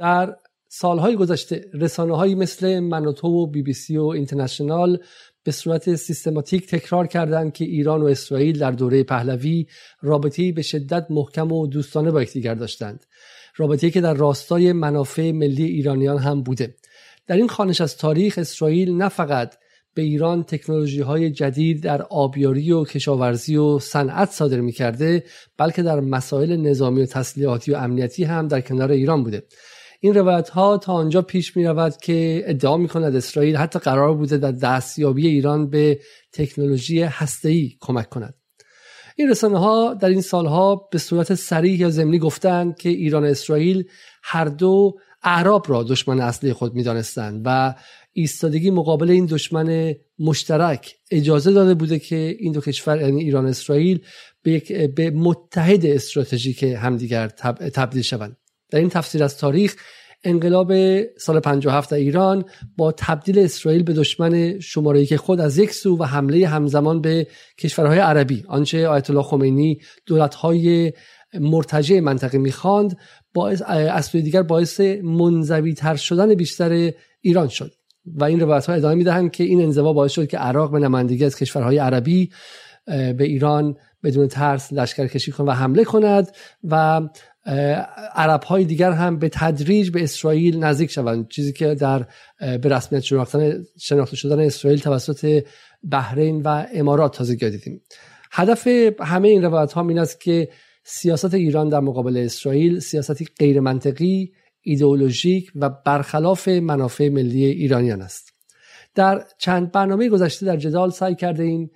در سالهای گذشته رسانه هایی مثل منوتو و بی بی سی و اینترنشنال به صورت سیستماتیک تکرار کردند که ایران و اسرائیل در دوره پهلوی رابطه‌ای به شدت محکم و دوستانه با یکدیگر داشتند. رابطه‌ای که در راستای منافع ملی ایرانیان هم بوده. در این خانش از تاریخ اسرائیل نه فقط به ایران تکنولوژی های جدید در آبیاری و کشاورزی و صنعت صادر می کرده بلکه در مسائل نظامی و تسلیحاتی و امنیتی هم در کنار ایران بوده. این روایت ها تا آنجا پیش می رود که ادعا می کند اسرائیل حتی قرار بوده در دستیابی ایران به تکنولوژی هسته‌ای کمک کند. این رسانه ها در این سالها به صورت سریح یا ضمنی گفتند که ایران و اسرائیل هر دو اعراب را دشمن اصلی خود می‌دانستند و ایستادگی مقابل این دشمن مشترک اجازه داده بوده که این دو کشور یعنی ایران و اسرائیل به متحد استراتژیک همدیگر تبدیل شوند. در این تفسیر از تاریخ انقلاب سال 57 در ایران با تبدیل اسرائیل به دشمن شماره که خود از یک سو و حمله همزمان به کشورهای عربی آنچه آیت الله خمینی دولت‌های مرتجع منطقه می‌خواند باعث از سوی دیگر باعث منزوی تر شدن بیشتر ایران شد. و این روایت ها ادامه می‌دهند که این انزوا باعث شد که عراق به نمایندگی از کشورهای عربی به ایران بدون ترس لشکر کشی کند و حمله کند و عرب های دیگر هم به تدریج به اسرائیل نزدیک شوند. چیزی که در به رسمیت شناخته شدن اسرائیل توسط بحرین و امارات تازه دیدیم. هدف همه این روایت ها این است که سیاست ایران در مقابل اسرائیل سیاستی غیر منطقی ایدئولوژیک و برخلاف منافع ملی ایرانیان است. در چند برنامه گذشته در جدال سعی کرده ایم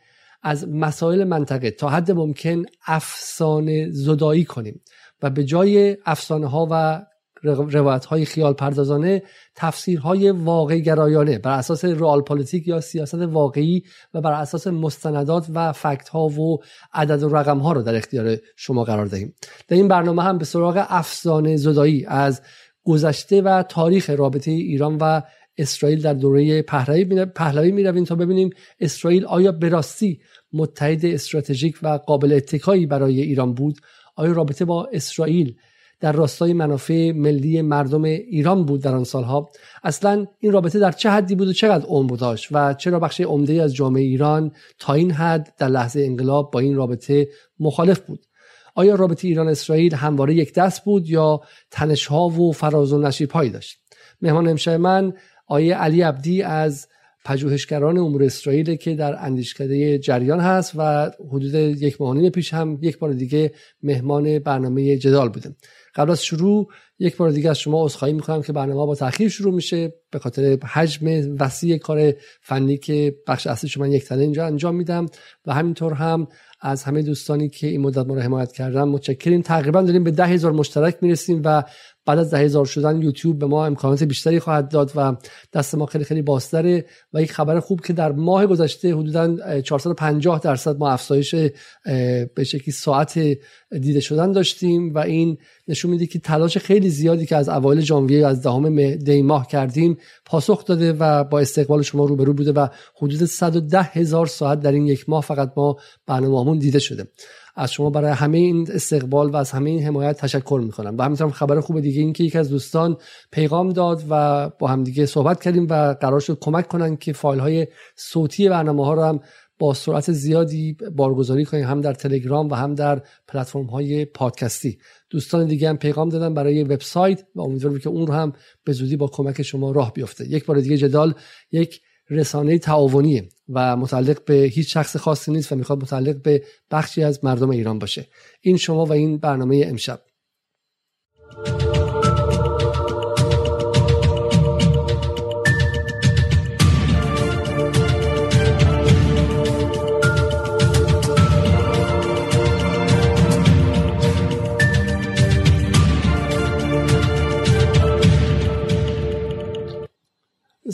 از مسائل منطقه تا حد ممکن افسانه زدایی کنیم و به جای افسانه ها و روایت های خیال پردازانه تفسیرهای واقعی گرایانه بر اساس رئال پلیتیک یا سیاست واقعی و بر اساس مستندات و fact ها و عدد و رقم ها رو در اختیار شما قرار دهیم. در این برنامه هم به سراغ افسانه زدایی از گذشته و تاریخ رابطه ایران و اسرائیل در دوره پهلوی می رویم تا ببینیم اسرائیل آیا به راستی متحد استراتژیک و قابل اتکایی برای ایران بود؟ آیا رابطه با اسرائیل در راستای منافع ملی مردم ایران بود در آن سالها؟ اصلا این رابطه در چه حدی بود و چقدر عمر داشت و چرا بخش عمده از جامعه ایران تا این حد در لحظه انقلاب با این رابطه مخالف بود؟ آیا رابطه ایران اسرائیل همواره یک دست بود یا تنشها و فراز و نشیب هایی داشت؟ مهمان امشب من آیه علی عبدی از پژوهشگران امور اسرائیل که در اندیشکده جریان هست و حدود یک ماه پیش هم یک بار دیگه مهمان برنامه جدال بوده قبل از شروع یک بار دیگه از شما عذرخواهی می‌کنم که برنامه با تاخیر شروع میشه به خاطر حجم وسیع کار فنی که بخش اصلی شما یک تنه اینجا انجام میدم و همینطور هم از همه دوستانی که این مدت ما رو حمایت کردن متشکریم. تقریبا داریم به ده هزار مشترک می‌رسیم و بعد از ده هزار شدن یوتیوب به ما امکانات بیشتری خواهد داد و دست ما خیلی خیلی بازتره و یک خبر خوب که در ماه گذشته حدودا 450 درصد ما افزایش به شکلی ساعت دیده شدن داشتیم و این نشون میده که تلاش خیلی زیادی که از اوایل ژانویه از دهم دی ماه کردیم پاسخ داده و با استقبال شما روبرو بوده و حدود 110 هزار ساعت در این یک ماه فقط ما برنامه‌مون دیده شده. از شما برای همه این استقبال و از همه این حمایت تشکر می‌کنم. و همینطور خبر خوب دیگه این که یکی از دوستان پیغام داد و با همدیگه صحبت کردیم و قرار شد کمک کنن که فایل های صوتی برنامه ها رو هم با سرعت زیادی بارگذاری کنیم هم در تلگرام و هم در پلتفرم های پادکستی. دوستان دیگه هم پیغام دادن برای وبسایت و امیدوارم که اون رو هم به زودی با کمک شما راه بیفته. یک بار دیگه جدال یک رسانه تعاونیه و متعلق به هیچ شخص خاصی نیست و می‌خواد متعلق به بخشی از مردم ایران باشه. این شما و این برنامه امشب.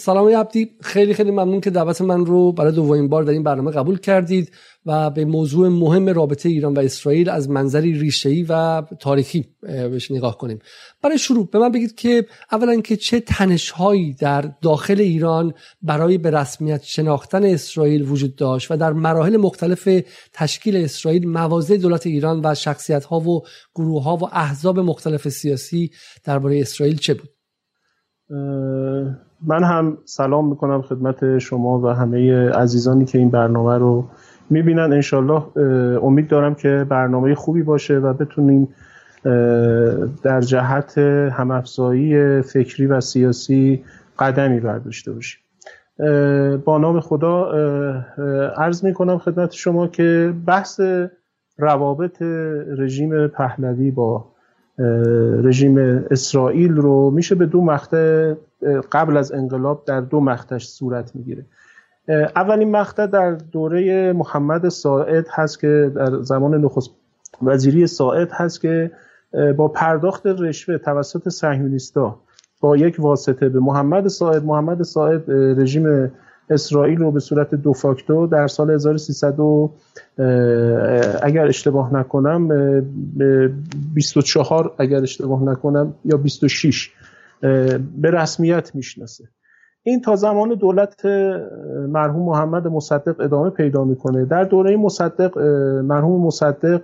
سلام عبدی خیلی خیلی ممنون که دعوت من رو برای دومین بار در این برنامه قبول کردید و به موضوع مهم رابطه ایران و اسرائیل از منظری ریشه‌ای و تاریخی بهش نگاه کنیم. برای شروع به من بگید که اولا که چه تنشهایی در داخل ایران برای به رسمیت شناختن اسرائیل وجود داشت و در مراحل مختلف تشکیل اسرائیل موازه دولت ایران و شخصیت ها و گروه ها و احزاب مختلف سیاسی درباره اسرائیل چه بود؟ من هم سلام می‌کنم خدمت شما و همه عزیزانی که این برنامه رو می‌بینن. انشالله امید دارم که برنامه خوبی باشه و بتونیم در جهت همافزایی فکری و سیاسی قدمی برداشته باشیم. با نام خدا عرض می کنم خدمت شما که بحث روابط رژیم پهلوی با رژیم اسرائیل رو میشه به دو مقطع قبل از انقلاب در دو مقطعش صورت می‌گیره. اولین مقطع در دوره محمد ساعد هست که در زمان نخست وزیری ساعد هست که با پرداخت رشوه توسط صهیونیستا با یک واسطه به محمد ساعد محمد ساعد رژیم اسرائیل رو به صورت دو فاکتو در سال 1300 اگر اشتباه نکنم 24 اگر اشتباه نکنم یا 26 به رسمیت می‌شناسه. این تا زمان دولت مرحوم محمد مصدق ادامه پیدا می‌کنه. در دوره مصدق مرحوم مصدق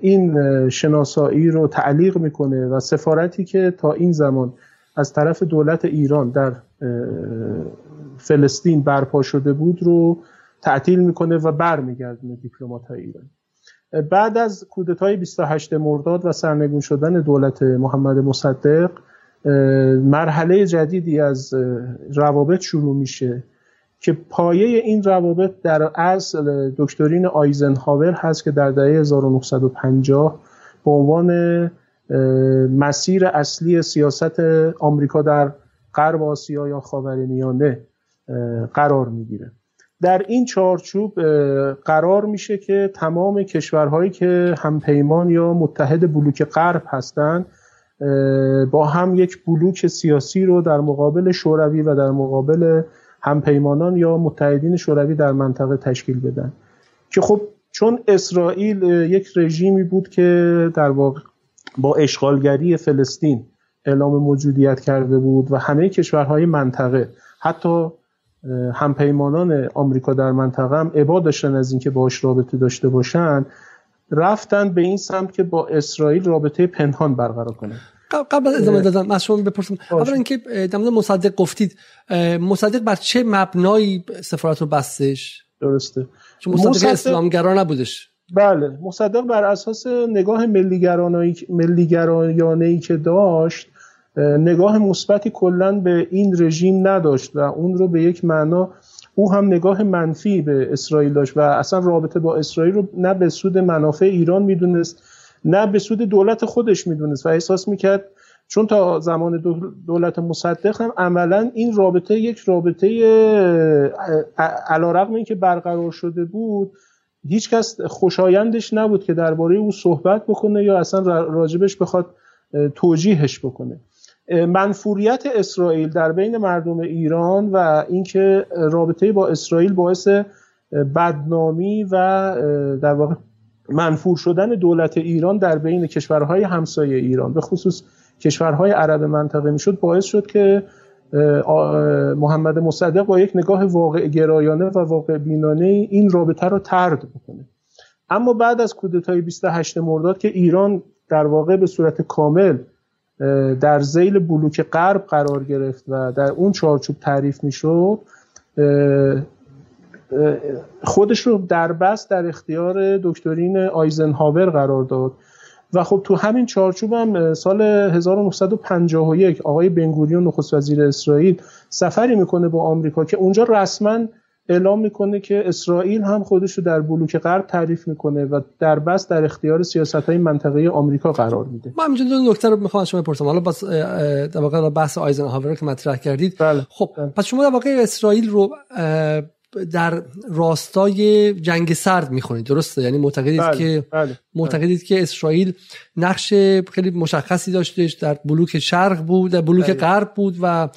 این شناسایی رو تعلیق می‌کنه و سفارتی که تا این زمان از طرف دولت ایران در فلسطین برپا شده بود رو تعطیل می‌کنه و برمیگردونه دیپلمات های ایران بعد از کودتای 28 مرداد و سرنگون شدن دولت محمد مصدق مرحله جدیدی از روابط شروع میشه که پایه این روابط در اصل دکترین آیزنهاور هست که در دهه 1950 به عنوان مسیر اصلی سیاست آمریکا در غرب آسیا یا خاورمیانه قرار می‌گیره. در این چارچوب قرار میشه که تمام کشورهایی که همپیمان یا متحد بلوک غرب هستند با هم یک بلوک سیاسی رو در مقابل شوروی و در مقابل همپیمانان یا متحدین شوروی در منطقه تشکیل بدن. که خب چون اسرائیل یک رژیمی بود که در واقع با اشغالگری فلسطین اعلام موجودیت کرده بود و همه کشورهای منطقه حتی همپیمانان آمریکا در منطقه هم عبا داشتن از اینکه باش رابطه داشته باشن رفتن به این سمت که با اسرائیل رابطه پنهان برقرار کنند قبل از ادامه دادن از شما بپرسم. اولا اینکه در مورد مصدق گفتید مصدق بر چه مبنایی سفارت رو بستش؟ درسته. چون مصدق, مصدق... اسلامگرا نبودش. بله مصدق بر اساس نگاه ملیگرایانه ای که داشت نگاه مثبتی کلا به این رژیم نداشت و اون رو به یک معنا او هم نگاه منفی به اسرائیل داشت و اصلا رابطه با اسرائیل رو نه به سود منافع ایران می‌دونست نه به سود دولت خودش می‌دونست و احساس می‌کرد چون تا زمان دولت مصدق هم عملا این رابطه یک رابطه علا رقم این که برقرار شده بود هیچکس خوشایندش نبود که درباره او صحبت بکنه یا اصلا راجبش بخواد توجیهش بکنه. منفوریت اسرائیل در بین مردم ایران و اینکه رابطه با اسرائیل باعث بدنامی و در واقع منفور شدن دولت ایران در بین کشورهای همسایه ایران به خصوص کشورهای عرب منطقه می‌شد باعث شد که محمد مصدق با یک نگاه واقع گرایانه و واقع بینانه این رابطه رو ترد بکنه. اما بعد از کودتای 28 مرداد که ایران در واقع به صورت کامل در زیل بلوک غرب قرار گرفت و در اون چارچوب تعریف می‌شد خودش رو در بست در اختیار دکترین آیزنهاور قرار داد. و خب تو همین چارچوب هم سال 1951 آقای بنگوریون نخست وزیر اسرائیل سفری می‌کنه با آمریکا که اونجا رسما اعلام می‌کنه که اسرائیل هم خودش رو در بلوک غرب تعریف می‌کنه و در بس در اختیار سیاست های منطقه آمریکا قرار میده من اینجا دو نکته رو می‌خوام شما بپرسم حالا بس در واقع بحث آیزنهاور که مطرح کردید بله. خب بله. پس شما در واقع اسرائیل رو در راستای جنگ سرد می‌خونید درسته؟ یعنی معتقدید بله، که بله، معتقدید که اسرائیل نقش خیلی مشخصی داشتش در بلوک شرق بود در بلوک غرب بود و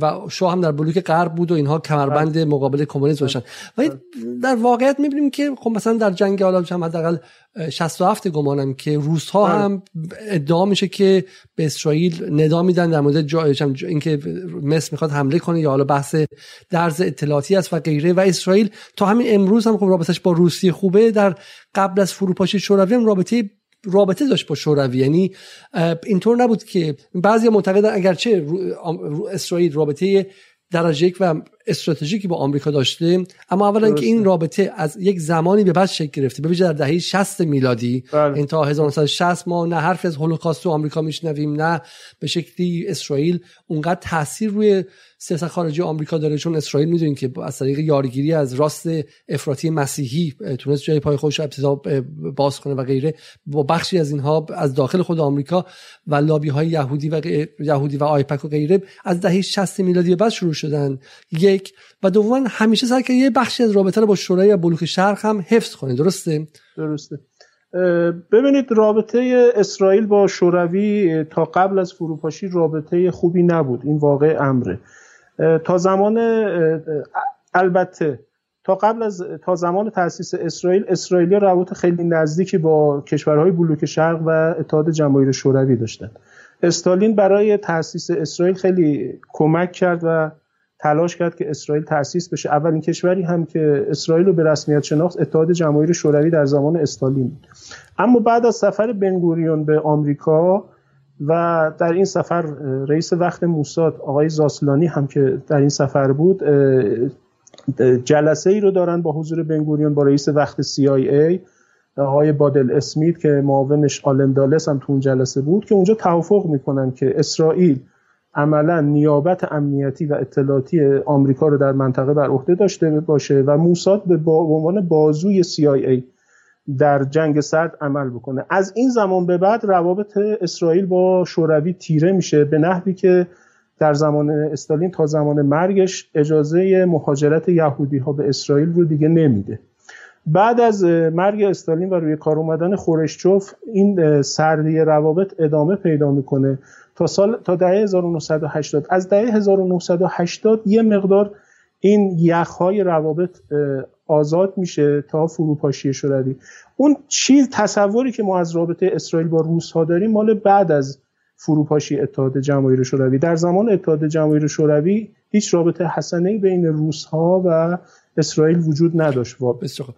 و شاه هم در بلوک غرب بود و اینها کمربند بله. مقابل کمونیسم باشن. ولی در واقعیت می‌بینیم که خب مثلا در جنگ حالا حداقل 67 گمانم که روس ها بله. هم ادعا میشه که به اسرائیل ندا میدن در مورد. اینکه مصر می‌خواد حمله کنه یا حالا بحث درز اطلاعاتی است و غیره و اسرائیل تا همین امروز هم خب رابطش با روسیه خوبه در قبل از فروپاشی شوروی هم رابطه رابطه داشت با شوروی یعنی اینطور نبود که بعضی معتقدن اگرچه اسرائیل رابطه درجه یک و استراتژیکی با آمریکا داشته اما اولا که این رابطه از یک زمانی به بعد شکل گرفته. به در دهه 60 میلادی. بله. این تا 1960 ما نه حرف از هولوکاست تو آمریکا میشنویم نه به شکلی اسرائیل اونقدر تاثیر روی سیاست خارجی آمریکا داره چون اسرائیل می‌دونین که از طریق یارگیری از راست افراطی مسیحی تونست جای پای خودش ابتدا باز کنه و غیره. با بخشی از اینها از داخل خود آمریکا و لابی های یهودی و یهودی و آیپک و غیره از دهه 60 میلادی بعد شروع شدن. یک و دوما همیشه سعی که یه بخشی از رابطه رو با شورای بلوک شرق هم حفظ کنه. درسته؟ درسته. ببینید رابطه اسرائیل با شوروی تا قبل از فروپاشی رابطه خوبی نبود. این واقع امره. تا زمان البته تا قبل از تا زمان تاسیس اسرائیل اسرائیلی روابط خیلی نزدیکی با کشورهای بلوک شرق و اتحاد جماهیر شوروی داشتند استالین برای تاسیس اسرائیل خیلی کمک کرد و تلاش کرد که اسرائیل تاسیس بشه. اولین کشوری هم که اسرائیل رو به رسمیت شناخت اتحاد جماهیر شوروی در زمان استالین اما بعد از سفر بنگوریون به آمریکا و در این سفر رئیس وقت موساد آقای زاسلانی هم که در این سفر بود جلسه ای رو دارن با حضور بنگوریون با رئیس وقت CIA آقای بادل اسمیت که معاونش آلن دالس هم تو اون جلسه بود که اونجا توافق می‌کنن که اسرائیل عملا نیابت امنیتی و اطلاعاتی آمریکا رو در منطقه بر عهده داشته باشه و موساد به عنوان بازوی CIA در جنگ سرد عمل بکنه. از این زمان به بعد روابط اسرائیل با شوروی تیره میشه به نحوی که در زمان استالین تا زمان مرگش اجازه مهاجرت یهودی ها به اسرائیل رو دیگه نمیده. بعد از مرگ استالین و روی کار اومدن خورشچوف این سردی روابط ادامه پیدا می‌کنه. تا سال تا دهه 1980 از دهه 1980 یه مقدار این یخهای روابط آزاد میشه تا فروپاشی شوروی. اون چیز تصوری که ما از رابطه اسرائیل با روس ها داریم مال بعد از فروپاشی اتحاد جماهیر شوروی. در زمان اتحاد جماهیر شوروی هیچ رابطه حسنه بین روس ها و اسرائیل وجود نداشت.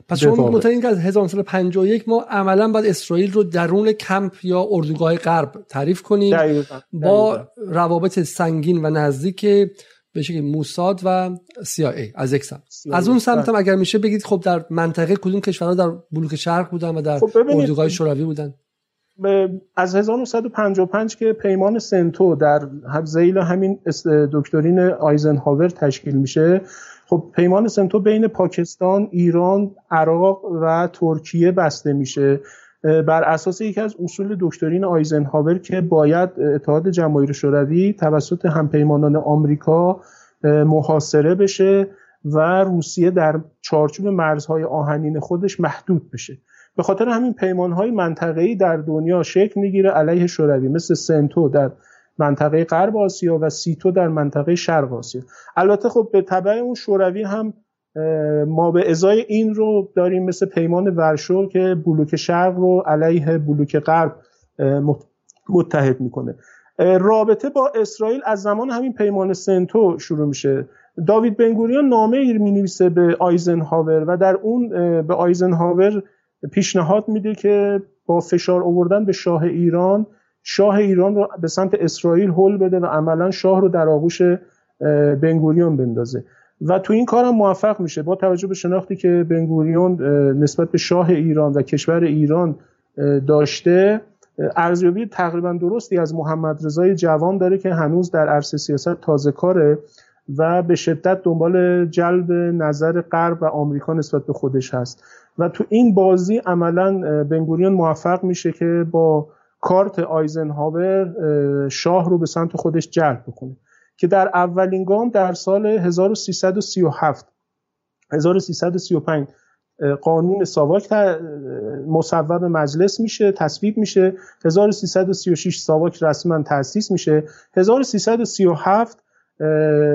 پس شما معتقدین که از 1951 ما عملا باید اسرائیل رو درون کمپ یا اردوگاه غرب تعریف کنیم با روابط سنگین و نزدیک به شکل موساد و CIA از یک سمت. از اون سمت هم بله. اگر میشه بگید خب در منطقه کدوم کشورها در بلوک شرق بودن و در خب اردوگاه شوروی بودن؟ از 1955 که پیمان سنتو در زیل همین دکترین آیزنهاور تشکیل میشه خب پیمان سنتو بین پاکستان، ایران، عراق و ترکیه بسته میشه. بر اساس یکی از اصول دکترین آیزنهاور که باید اتحاد جماهیر شوروی توسط همپیمانان آمریکا محاصره بشه و روسیه در چارچوب مرزهای آهنین خودش محدود بشه. به خاطر همین پیمانهای منطقه‌ای در دنیا شکل می‌گیره علیه شوروی مثل سنتو در منطقه غرب آسیا و سیتو در منطقه شرق آسیا. البته خب به تبع اون شوروی هم ما به ازای این رو داریم مثل پیمان ورشو که بلوک شرق رو علیه بلوک غرب متحد می‌کنه. رابطه با اسرائیل از زمان همین پیمان سنتو شروع میشه. داوید بنگوریان نامه می نویسه به آیزنهاور و در اون به آیزنهاور پیشنهاد میده که با فشار آوردن به شاه ایران شاه ایران رو به سمت اسرائیل هل بده و عملا شاه رو در آغوش بنگوریون بندازه. و تو این کارم موفق میشه. با توجه به شناختی که بنگوریون نسبت به شاه ایران و کشور ایران داشته ارزیابی تقریبا درستی از محمد رضای جوان داره که هنوز در عرصه سیاست تازه کاره و به شدت دنبال جلب نظر غرب و آمریکا نسبت به خودش هست. و تو این بازی عملا بنگوریون موفق میشه که با کارت آیزنهاور شاه رو به سمت خودش جلب بکنه. که در اولین گام در سال 1337 1335 قانون ساواک مصوب مجلس میشه تصویب میشه. 1336 ساواک رسما تأسیس میشه. 1337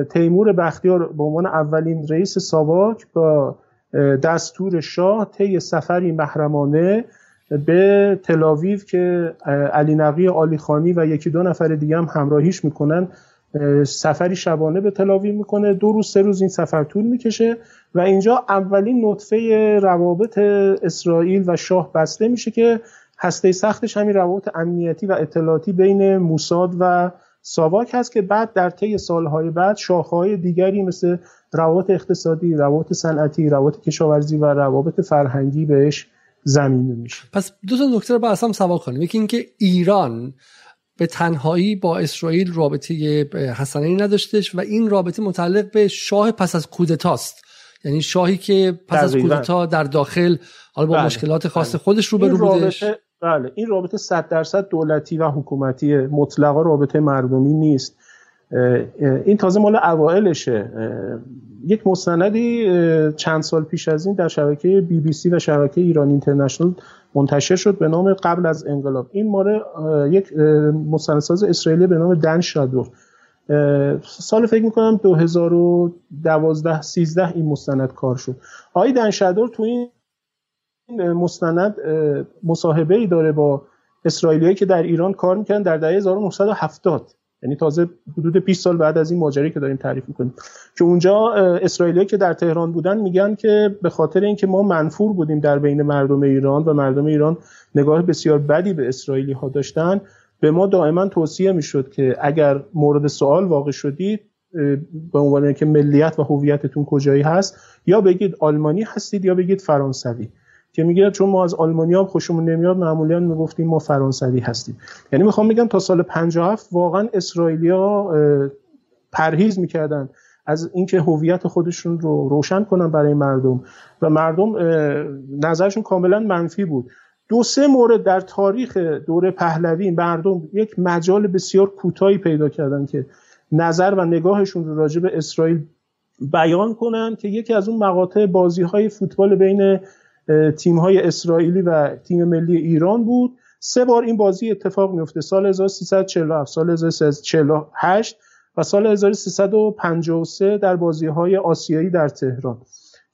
تیمور بختیار به عنوان اولین رئیس ساواک با دستور شاه طی سفری محرمانه به تلاویو که علی نقی آلی خانی و یکی دو نفر دیگه هم همراهیش می‌کنن. سفری شبانه به تلاویو می‌کنه. دو روز سه روز این سفر طول می‌کشه و اینجا اولین نطفه روابط اسرائیل و شاه بسته میشه که هسته سختش همین روابط امنیتی و اطلاعاتی بین موساد و ساواک هست که بعد در طی سالهای بعد شاخه‌های دیگری مثل روابط اقتصادی، روابط صنعتی، روابط کشاورزی و روابط فرهنگی بهش زمینه میشه. پس دو تا نکته رو با هم سوال کنیم. یکی اینکه ایران به تنهایی با اسرائیل رابطه حسنی نداشتش و این رابطه متعلق به شاه پس از کودتاست یعنی شاهی که پس از کودتا در داخل حالا با بله. مشکلات خاص بله. خودش رو برو بودش بله این رابطه 100 درصد دولتی و حکومتی مطلقا رابطه مردمی نیست این تازه مال اوائلشه یک مستندی چند سال پیش از این در شبکه بی بی سی و شبکه ایران اینترنشنال منتشر شد به نام قبل از انقلاب. این ماره یک مستندساز اسرائیلی به نام دن شادور سال فکر می‌کنم 2012 13 این مستند کار شد. آقای دن شادور تو این مستند مصاحبه ای داره با اسرائیلیایی که در ایران کار می‌کنن در دهه 1970 یعنی تازه حدود 20 سال بعد از این ماجرایی که داریم تعریف می‌کنیم. که اونجا اسرائیلی که در تهران بودن میگن که به خاطر اینکه ما منفور بودیم در بین مردم ایران و مردم ایران نگاه بسیار بدی به اسرائیلی ها داشتن به ما دائما توصیه می‌شد که اگر مورد سوال واقع شدید به عنوان که ملیت و هویتتون کجایی هست یا بگید آلمانی هستید یا بگید فرانسوی. که میگه چون ما از آلمانیا خوشمون نمیاد معمولا می‌گفتیم ما فرانسوی هستیم. یعنی می‌خوام بگم تا سال 57 واقعا اسرائیلیا پرهیز می‌کردن از اینکه هویت خودشون رو روشن کنن برای مردم. و مردم نظرشون کاملا منفی بود. دو سه مورد در تاریخ دوره پهلوی مردم یک مجال بسیار کوتاهی پیدا کردن که نظر و نگاهشون رو راجع به اسرائیل بیان کنن که یکی از اون مقاطع بازی های فوتبال بین تیم های اسرائیلی و تیم ملی ایران بود. سه بار این بازی اتفاق میفته سال 1347 سال 1348 و سال 1353 در بازی های آسیایی در تهران.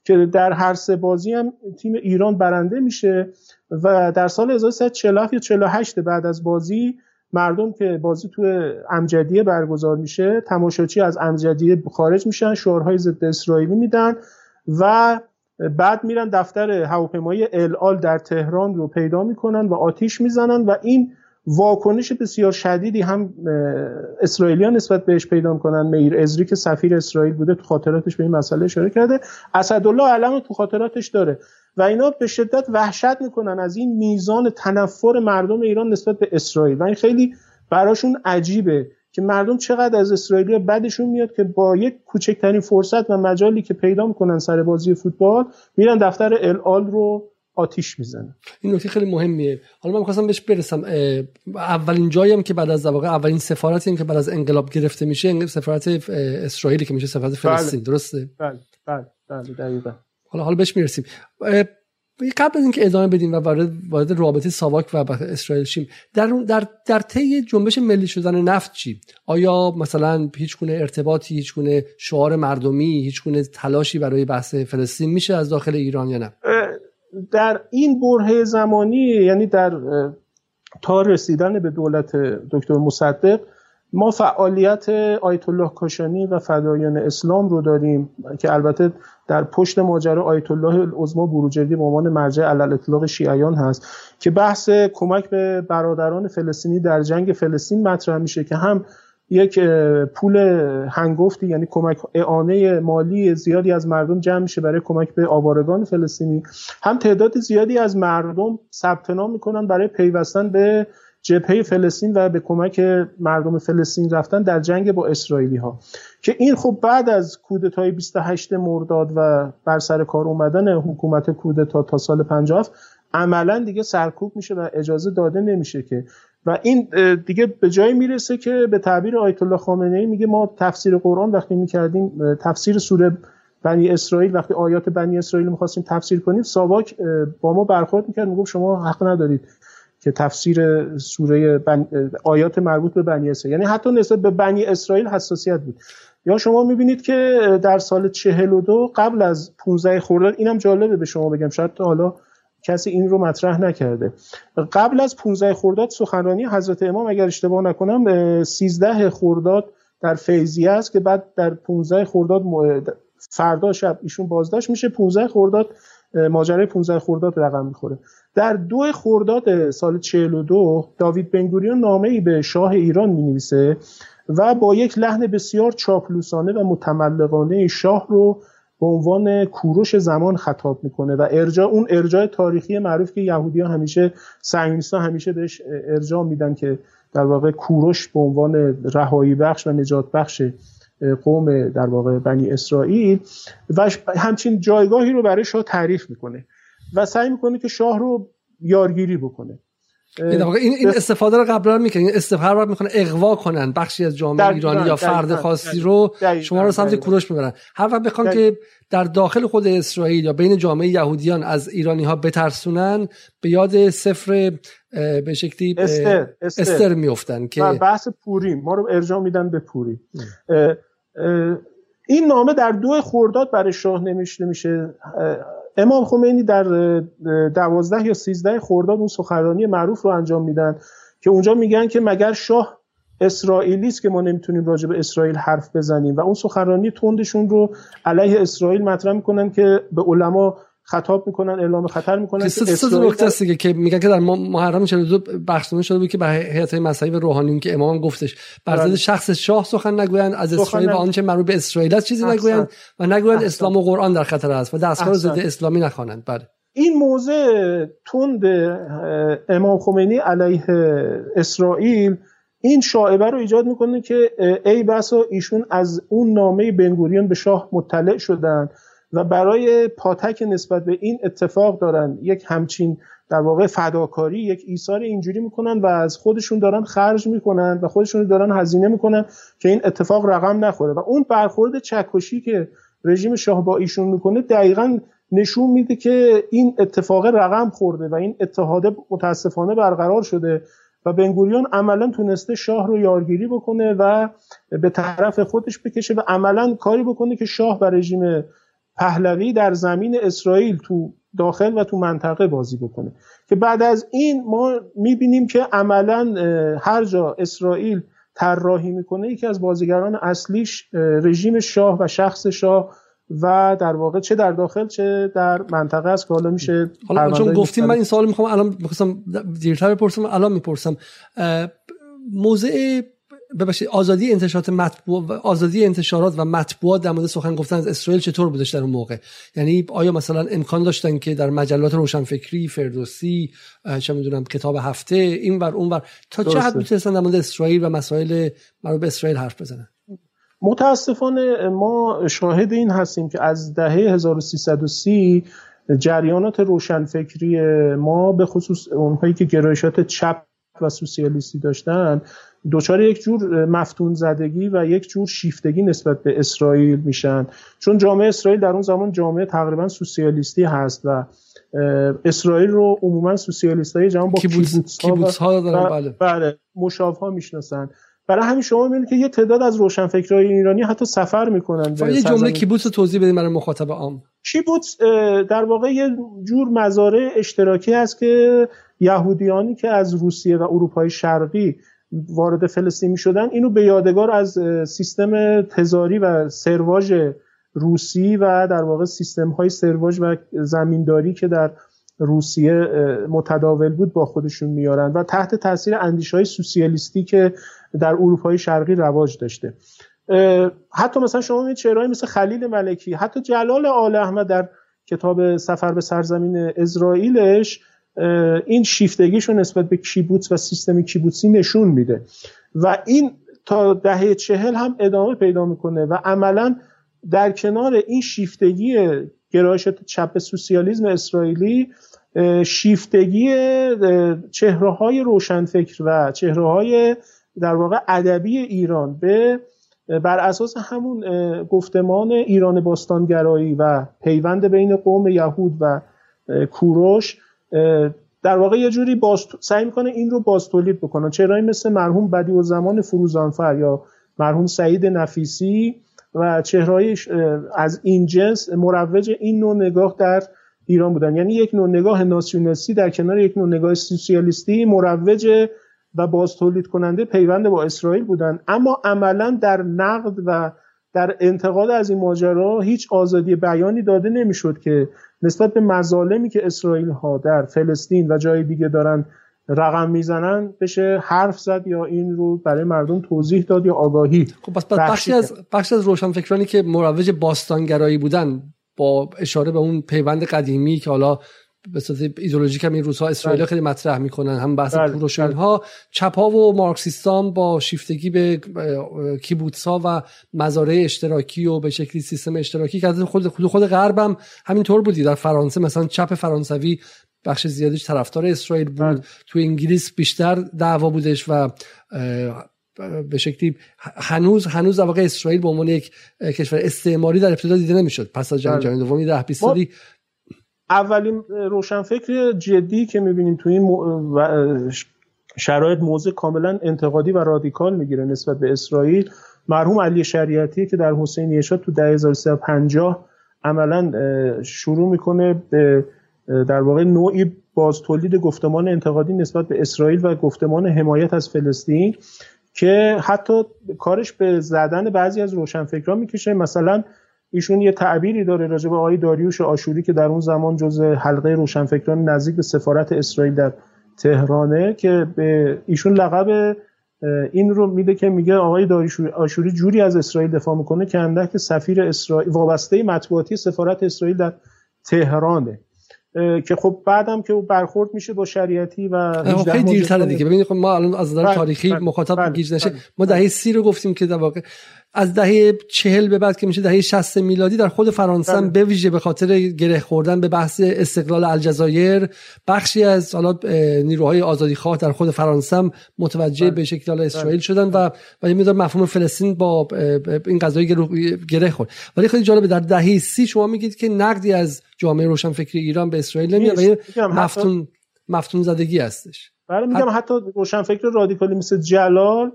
که در هر سه بازی هم تیم ایران برنده میشه و در سال 1347 یا 48 بعد از بازی مردم که بازی تو امجدیه برگزار میشه تماشاچی از امجدیه خارج میشن شعارهای ضد اسرائیلی میدن و بعد میرن دفتر هواپیمایی الال در تهران رو پیدا می‌کنن و آتیش می‌زنن و این واکنش بسیار شدیدی هم اسرائیلیان نسبت بهش پیدا می‌کنن. میر ازری که سفیر اسرائیل بوده تو خاطراتش به این مسئله اشاره کرده. اسدالله علم تو خاطراتش داره و اینا به شدت وحشت می‌کنن از این میزان تنفر مردم ایران نسبت به اسرائیل و این خیلی براشون عجیبه. که مردم چقدر از اسرائیل بدشون میاد که با یک کوچکترین فرصت و مجالی که پیدا می‌کنن سر بازی فوتبال میرن دفتر الال رو آتیش می‌زنه این نکته خیلی مهمیه. حالا من می‌خواستم بهش برسم. اولین جایی هم که بعد از واقع اولین سفارتی هم که بعد از انقلاب گرفته میشه سفارت اسرائیلی که میشه سفارت فلسطین. بله. درسته؟ بله بله بله حالا حالا بهش می‌رسیم. قبل از اینکه ادامه بدیم و وارد وارد رابطه ساواک و اسرائیل شیم در در در طی جنبش ملی شدن نفت چی؟ آیا مثلا هیچ گونه ارتباطی هیچ گونه شعار مردمی هیچ گونه تلاشی برای بحث فلسطین میشه از داخل ایران یا نه؟ در این بره زمانی یعنی در تا رسیدن به دولت دکتر مصدق ما فعالیت آیت الله کاشانی و فدایان اسلام رو داریم که البته در پشت ماجرا آیت الله العظما بروجردی به عنوان مرجع علل اطلاق شیعیان هست که بحث کمک به برادران فلسطینی در جنگ فلسطین مطرح میشه که هم یک پول هنگفتی یعنی کمک اعانه مالی زیادی از مردم جمع میشه برای کمک به آوارگان فلسطینی. هم تعداد زیادی از مردم ثبت نام می‌کنن برای پیوستن به جبهه فلسطین و به کمک مردم فلسطین رفتن در جنگ با اسرائیلی ها که این خب بعد از کودتای 28 مرداد و بر سر کار اومدن حکومت کودتا تا سال 50 عملا دیگه سرکوب میشه و اجازه داده نمیشه که. و این دیگه به جایی می‌رسه که به تعبیر آیت الله خامنه ای میگه ما تفسیر قرآن وقتی می‌کردیم تفسیر سوره بنی اسرائیل وقتی آیات بنی اسرائیل می‌خواستیم تفسیر کنیم ساواک با ما برخورد می‌کرد می‌گفت شما حق ندارید که تفسیر سوره بن... آیات مربوط به بنی اسرائیل. یعنی حتی نسبت به بنی اسرائیل حساسیت بود. یا شما می‌بینید که در سال 42 قبل از 15 خرداد اینم جالبه به شما بگم شاید تا حالا کسی این رو مطرح نکرده. قبل از 15 خرداد سخنرانی حضرت امام اگر اشتباه نکنم 13 خرداد در فیضیه است که بعد در 15 خرداد فردا شب ایشون بازداشت میشه. 15 خرداد ماجرای 15 خرداد رقم می‌خوره. در دو خرداد سال 42 داوید بنگوریون نامه ای به شاه ایران می نویسه و با یک لحن بسیار چاپلوسانه و متملقانه شاه رو به عنوان کوروش زمان خطاب می‌کنه و ارجاع اون ارجاع تاریخی معروف که یهودی ها همیشه سعیونیست همیشه بهش ارجاع میدن که در واقع کوروش به عنوان رهایی بخش و نجات بخش قوم در واقع بنی اسرائیل و همچین جایگاهی رو برای شاه تعریف می‌کنه و سعی می‌کنه که شاه رو یارگیری بکنه. این این استفاده رو قبلا می‌کنن استفاده رو می‌کنن اغوا کنن بخشی از جامعه ایرانی یا فرد خاصی رو شما رو سمت کوروش می‌برن. هر وقت بخوان که در داخل خود اسرائیل یا بین جامعه یهودیان از ایرانی ها بترسونن به یاد سفر به شکلی استر, استر. استر میفتن که بحث پوری. ما رو ارجاع میدن به پوری. این نامه در دو خورداد برای شاه نمیشه امام خمینی در دوازده یا سیزده خورداد اون سخنرانی معروف رو انجام میدن که اونجا میگن که مگر شاه اسرائیلی است که ما نمی‌تونیم راجع به اسرائیل حرف بزنیم. و اون سخنرانی تندشون رو علیه اسرائیل مطرح می‌کنن که به علما خطاب می‌کنن اعلام خطر می‌کنن که اسرائیل نکته است که میگن که در محرم 42 بخشنامه شده بود که به هیئت مذهبی روحانیون که امام گفتش. بر ضد بله. شخص شاه سخن نگویند از اسرائیل و آنچه مربوط به اسرائیل است چیزی نگویند و نگویند اسلام و قرآن در خطر است و دستگاه ضد اسلامی نخوانند. بله. این موضع تند امام خمینی علیه اسرائیل این شاعبه رو ایجاد می‌کنه که ای بسا ایشون از اون نامه بنگوریان به شاه مطلع شدن. و برای پاتک نسبت به این اتفاق دارن یک همچین در واقع فداکاری یک ایثار اینجوری می‌کنن و از خودشون دارن خرج می‌کنن و خودشون دارن هزینه می‌کنن که این اتفاق رقم نخوره. و اون برخورد چکشی که رژیم شاه با ایشون می‌کنه دقیقا نشون میده که این اتفاق رقم خورده و این اتحاد متاسفانه برقرار شده و بنگوریون عملا تونسته شاه رو یارگیری بکنه و به طرف خودش بکشه و عملا کاری بکنه که شاه و رژیم پهلوی در زمین اسرائیل تو داخل و تو منطقه بازی بکنه. که بعد از این ما می‌بینیم که عملا هر جا اسرائیل طراحی می‌کنه یکی از بازیگران اصلیش رژیم شاه و شخص شاه و در واقع چه در داخل چه در منطقه است که حالا میشه حالا چون گفتیم من این سوال می‌خوام الان می‌خواستم دیرتر بپرسم الان می‌پرسم موضع ببخشید آزادی انتشارات مطبوع آزادی انتشارات و مطبوعات در مورد سخن گفتن از اسرائیل چطور بودش در اون موقع؟ یعنی آیا مثلا امکان داشتن که در مجلات روشنفکری فردوسی چه می‌دونم کتاب هفته این ور اون ور تا چه حد می‌تونستن در مورد اسرائیل و مسائل مربوط به اسرائیل حرف بزنن؟ متاسفانه ما شاهد این هستیم که از دهه 1330 جریانات روشنفکری ما به خصوص اونهایی که گرایشات چپ و سوسیالیستی داشتن دچار یک جور مفتون زدگی و یک جور شیفتگی نسبت به اسرائیل میشن. چون جامعه اسرائیل در اون زمان جامعه تقریبا سوسیالیستی هست و اسرائیل رو عموما سوسیالیست های جهان با کیبوتس ها, ها بله, بله مشاف ها می‌شناسن. برای همین شما می‌بینید که یه تعداد از روشنفکرای ایرانی حتی سفر می‌کنن یه جمله کیبوتس توضیح بدیم برای مخاطب عام. کیبوتس در واقع یه جور مزارع اشتراکی هست که یهودیانی که از روسیه و اروپای شرقی وارد فلسطین می شدن اینو به یادگار از سیستم تزاری و سرواژ روسی و در واقع سیستم های سرواژ و زمینداری که در روسیه متداول بود با خودشون میارن و تحت تاثیر اندیش های سوسیالیستی که در اروپای شرقی رواج داشته. حتی مثلا شما می چهرهایی مثل خلیل ملکی حتی جلال آل احمد در کتاب سفر به سرزمین اسرائیلش این شیفتگیش رو نسبت به کیبوتس و سیستم کیبوتسی نشون میده. و این تا دهه چهل هم ادامه پیدا می‌کنه و عملا در کنار این شیفتگی گرایشات چپ سوسیالیسم اسرائیلی شیفتگی چهره های روشنفکر و چهره های در واقع ادبی ایران به بر اساس همون گفتمان ایران باستانگرایی و پیوند بین قوم یهود و کوروش در واقع یه جوری باز سعی می‌کنه این رو باز تولید بکنن چرایی مثل مرحوم بدی و زمان فروزانفر یا مرحوم سعید نفیسی و چهرهای از این جنس مروج این نوع نگاه در ایران بودن. یعنی یک نوع نگاه ناسیونالیستی در کنار یک نوع نگاه سوسیالیستی مروج و باز تولید کننده پیوند با اسرائیل بودن. اما عملا در نقد و در انتقاد از این ماجرا هیچ آزادی بیانی داده نمی‌شد که نسبت به مظالمی که اسرائیل ها در فلسطین و جای دیگه دارن رقم می‌زنن بشه حرف زد یا این رو برای مردم توضیح داد یا آگاهی خب بس بخشی از بخشی از روشنفکرانی که مروج باستانگرایی بودن با اشاره به اون پیوند قدیمی که حالا به صورت ایدولوژیک هم این روزها اسرائیل بله. خیلی مطرح می‌کنن هم بحث بله. کوروش بله. ها چپا و مارکسیستان با شیفتگی به کیبوتسا و مزارع اشتراکی و به شکلی سیستم اشتراکی که خود خود خود غربم همینطور بودی در فرانسه مثلا چپ فرانسوی بخش زیادیش طرفدار اسرائیل بود بله. تو انگلیس بیشتر دعوا بودش و به شکلی هنوز هنوز در واقع اسرائیل به عنوان یک کشور استعماری در ابتدا دیده نمی‌شد پس از جنگ بله. جهانی دوم ده 20 سالی اولین روشنفکر جدی که می‌بینیم تو این شرایط موضع کاملا انتقادی و رادیکال می‌گیره نسبت به اسرائیل مرحوم علی شریعتی که در حسین یشا تو 1350 عملا شروع می‌کنه به در واقع نوعی باز تولید گفتمان انتقادی نسبت به اسرائیل و گفتمان حمایت از فلسطین که حتی کارش به زدن بعضی از روشنفکران می‌کشه. مثلا ایشون یه تعبیری داره راجع به آقای داریوش آشوری که در اون زمان جز حلقه روشنفکران نزدیک به سفارت اسرائیل در تهرانه که به ایشون لقب این رو میده که میگه آقای داریوش آشوری جوری از اسرائیل دفاع می‌کنه که اندک سفیر اسرائیل وابسته مطبوعاتی سفارت اسرائیل در تهرانه. که خب بعدم که او برخورد میشه با شریعتی و خیلی دیرتره دیگه. ببینید خب ما الان از نظر بله، تاریخی بله، مخاطب بله، گیج نشه ما دهه سی رو گفتیم که در واقع از دهه چهل به بعد که میشه دهه 60 میلادی در خود فرانسه هم به ویژه به خاطر گره خوردن به بحث استقلال الجزایر بخشی از حالا نیروهای آزادی خواه در خود فرانسه هم متوجه به شکل اسرائیل شدن و و یه مفهوم فلسطین با این قضایی گره خورد. ولی خیلی جالبه در دهه سی شما میگید که نقدی از جامعه روشنفکری ایران به اسرائیل نمیاد و مفتون مفتون زدگی هستش. بله میگم حتی روشنفکر رادیکالی مثل جلال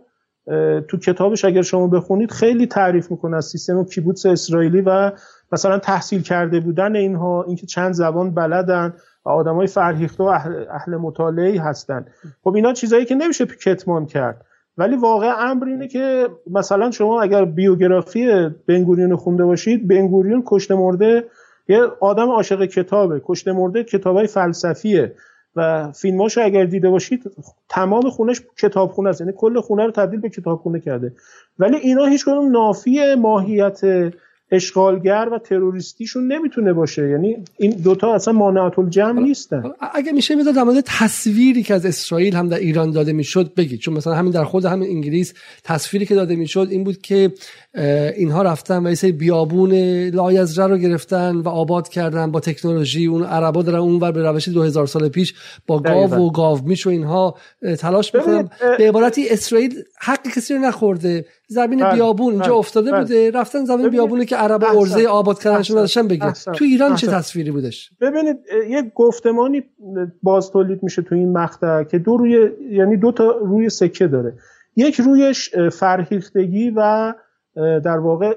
تو کتابش اگر شما بخونید خیلی تعریف می‌کنه از سیستم کیبوتس اسرائیلی و مثلا تحصیل کرده بودن اینها اینکه چند زبان بلدن و آدمای فرهیخته و اهل, اهل مطالعه هستن. خب اینا چیزایی که نمیشه کتمان کرد. ولی واقع امر اینه که مثلا شما اگر بیوگرافی بنگوریون خونده باشید بنگوریون کشته مرده یه آدم عاشق کتابه. کشته مرده کتابای فلسفیه. و فیلماشو اگر دیده باشید تمام خونش کتابخونه است. یعنی کل خونه رو تبدیل به کتابخونه کرده. ولی اینا هیچ کدوم نافی ماهیت اشغالگر و تروریستیشون نمی‌تونه باشه. یعنی این دوتا اصلا مانعات الجمع نیستن. اگه میشه می‌داد در مورد تصویری که از اسرائیل هم در ایران داده می‌شد بگید. چون مثلا همین در خود همین انگلیس تصویری که داده می‌شد این بود که اینها رفتن و یه بیابون لایزره رو گرفتن و آباد کردن با تکنولوژی. اون عربا دارن اون ور به روش 2000 سال پیش با گاو و گاو میش و اینها تلاش می‌کنن. به عبارتی اسرائیل حق کسی رو نخورده. زمین بله، بیابون اینجا بله، افتاده بله. بوده. رفتن زمین بیابونی که عرب ارزه آباد کردنشون داشتن بگیر تو ایران چه تصویری بودش؟ ببینید یک گفتمانی باز تولید میشه تو این مقطع که دو روی یعنی دو تا روی سکه داره. یک رویش فرهیختگی و در واقع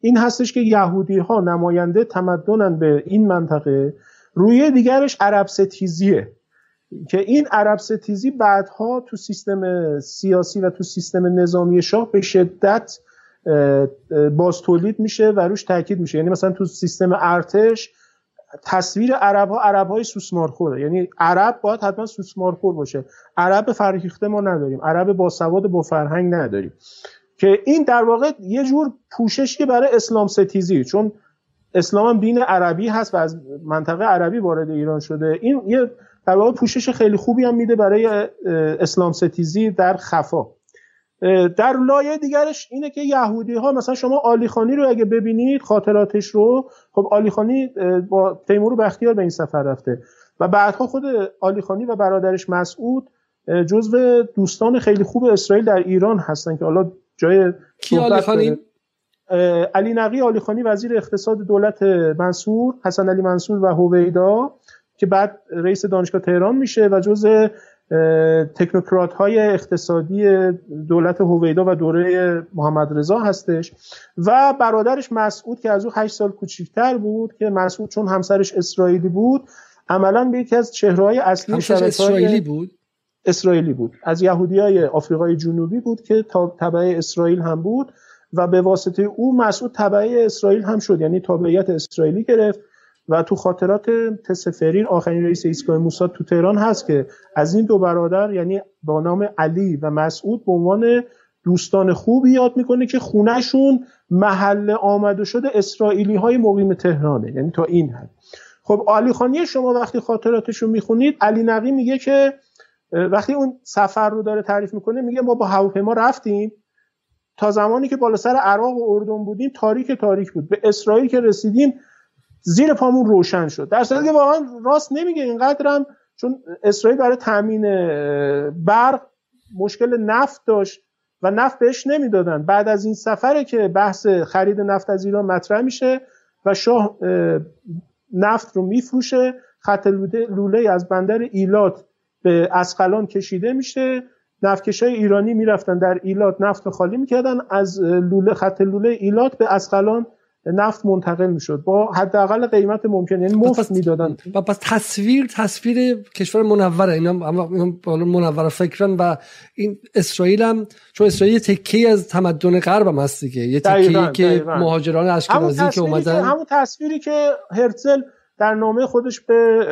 این هستش که یهودی ها نماینده تمدنن به این منطقه. روی دیگرش عرب ستیزیه. که این عرب ستیزی بعدها تو سیستم سیاسی و تو سیستم نظامی شاه به شدت باز تولید میشه و روش تاکید میشه. یعنی مثلا تو سیستم ارتش تصویر عرب ها عرب های سوسمارخوره. یعنی عرب باید حتما سوسمارخور باشه. عرب فرهیخته ما نداریم. عرب با سواد با فرهنگ نداریم. که این در واقع یه جور پوششی برای اسلام ستیزی. چون اسلام هم عربی هست و از منطقه عربی وارد ایران شده. این یه در واقع پوشش خیلی خوبی هم میده برای اسلام ستیزی در خفا. در لایه دیگرش اینه که یهودی ها مثلا شما آلیخانی رو اگه ببینید خاطراتش رو خب آلیخانی با تیمور بختیار به این سفر رفته. و بعدها خود آلیخانی و برادرش مسعود جزو دوستان خیلی خوب اسرائیل در ایران هستن که حالا جای کی آلیخانی علی نقی آلیخانی وزیر اقتصاد دولت منصور حسن علی منصور و هویدا. که بعد رئیس دانشگاه تهران میشه و جز تکنوکرات های اقتصادی دولت هویدا و دوره محمد رضا هستش. و برادرش مسعود که از او 8 سال کوچکتر بود که مسعود چون همسرش اسرائیلی بود عملا به یکی از چهرهای اصلی اسرائیلی بود؟ اسرائیلی بود. از یهودی های آفریقای جنوبی بود که تبع اسرائیل هم بود و به واسطه او مسعود تبعی اسرائیل هم شد یعنی تابعیت اسرائیلی گرفت. و تو خاطرات تسفرین آخرین رئیس ایستگاه موساد تو تهران هست که از این دو برادر یعنی با نام علی و مسعود به عنوان دوستان خوبی یاد می‌کنه که خونهشون محل آمده شده اسرائیلی های مقیم تهرانه یعنی تا این حد. خب علی خانی شما وقتی خاطراتش رو می‌خونید علی نقی میگه که وقتی اون سفر رو داره تعریف می‌کنه میگه ما با هواپیما رفتیم. تا زمانی که بالا سر عراق و اردن بودیم تاریک تاریک بود. به اسرائیل که رسیدیم زیر پامون روشن شد. در صورتی که واقعا راست نمیگه اینقدرم چون اسرائیل برای تامین برق مشکل نفت داشت و نفت بهش نمی‌دادن. بعد از این سفره که بحث خرید نفت از ایران مطرح میشه و شاه نفت رو میفروشه خط لوله از بندر ایلات به اسقلان کشیده میشه. نفتکش های ایرانی می‌رفتن در ایلات نفت خالی می‌کردن. از لوله خط لوله ایلات به اسقلان نفت منتقل می‌شد. با حداقل قیمت ممکن یعنی مفت می‌دادن. و پس تصویر تصویر کشور منوره. اینا منور فکرن و این اسرائیل هم چون اسرائیل تکی از تمدن غرب هم هست دیگه. یه تکی که مهاجران اشکنازی که اومدن. همون تصویری که هرتزل در نامه خودش به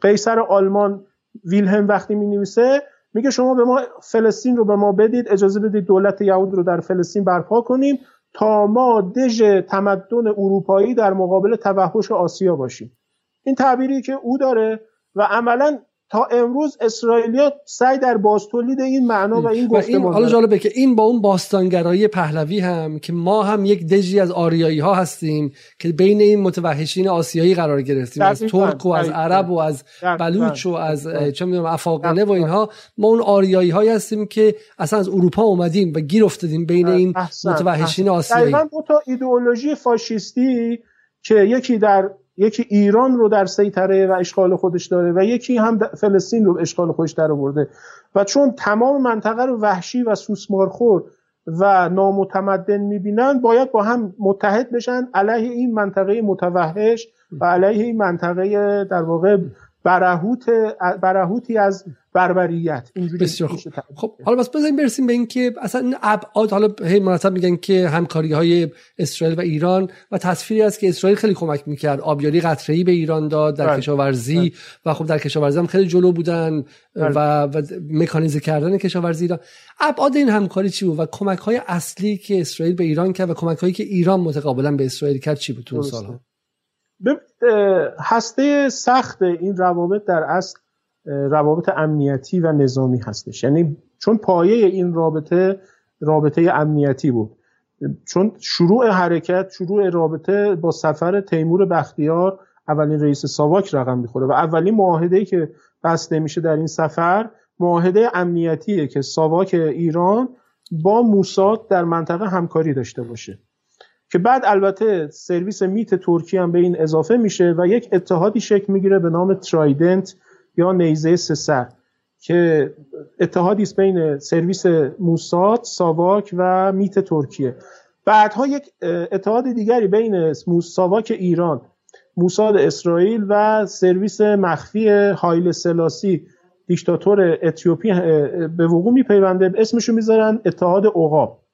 قیصر آلمان ویلهم وقتی می نویسه میگه شما به ما فلسطین رو به ما بدید اجازه بدید دولت یهود رو در فلسطین برپا کنیم. تا ما دژ تمدن اروپایی در مقابل توحش آسیا باشیم. این تعبیری که او داره و عملا تا امروز اسرائیلیا سعی در بازتولید این معنا و این گفتمان حالا جالبه که این با اون باستانگرایی پهلوی هم که ما هم یک دژی از آریایی ها هستیم که بین این متوحشین آسیایی قرار گرفتیم از ترک و از عرب و از بلوچ و از چه می‌دونم افاقنه و اینها ما اون آریایی هایی هستیم که اصلا از اروپا اومدیم و گیر افتادیم بین این متوحشین آسیایی. دو تا ایدئولوژی فاشیستی که یکی در یکی ایران رو در سیطره و اشغال خودش داره و یکی هم فلسطین رو اشغال خودش در آورده. و چون تمام منطقه رو وحشی و سوسمارخور و نامتمدن می‌بینن باید با هم متحد بشن علیه این منطقه متوحش و علیه این منطقه در واقع برهوت برهوتی از بربریت. بسیار خوب. خب حالا بس بزنیم برسیم به اینکه اصلا این ابعاد حالا هی مرتب میگن که همکاری های اسرائیل و ایران و تصویری است که اسرائیل خیلی کمک می‌کرد. آبیاری قطره‌ای به ایران داد در بله. کشاورزی بله. و خب در کشاورزی هم خیلی جلو بودن بله. و, و مکانیزه کردن کشاورزی ایران. ابعاد این همکاری چی بود و کمک های اصلی که اسرائیل به ایران کرد و کمک هایی که ایران متقابلا به اسرائیل کرد چی بود تو سالها؟ هسته سخت این روابط در اصل روابط امنیتی و نظامی هستش. یعنی چون پایه این رابطه رابطه امنیتی بود. چون شروع حرکت شروع رابطه با سفر تیمور بختیار اولین رئیس ساواک رقم می‌خوره و اولین معاهده که بسته میشه در این سفر معاهده امنیتیه که ساواک ایران با موساد در منطقه همکاری داشته باشه. که بعد البته سرویس میت ترکی هم به این اضافه میشه و یک اتحادی شکل می‌گیره به نام ترایدنت یا نیزه سسر که اتحادی است بین سرویس موساد، ساواک و میت ترکیه. بعدها یک اتحاد دیگری بین ساواک ایران موساد اسرائیل و سرویس مخفی هایل سلاسی دیکتاتور اتیوپی به وقوع میپیونده. اسمشو می‌ذارن اتحاد عقاب.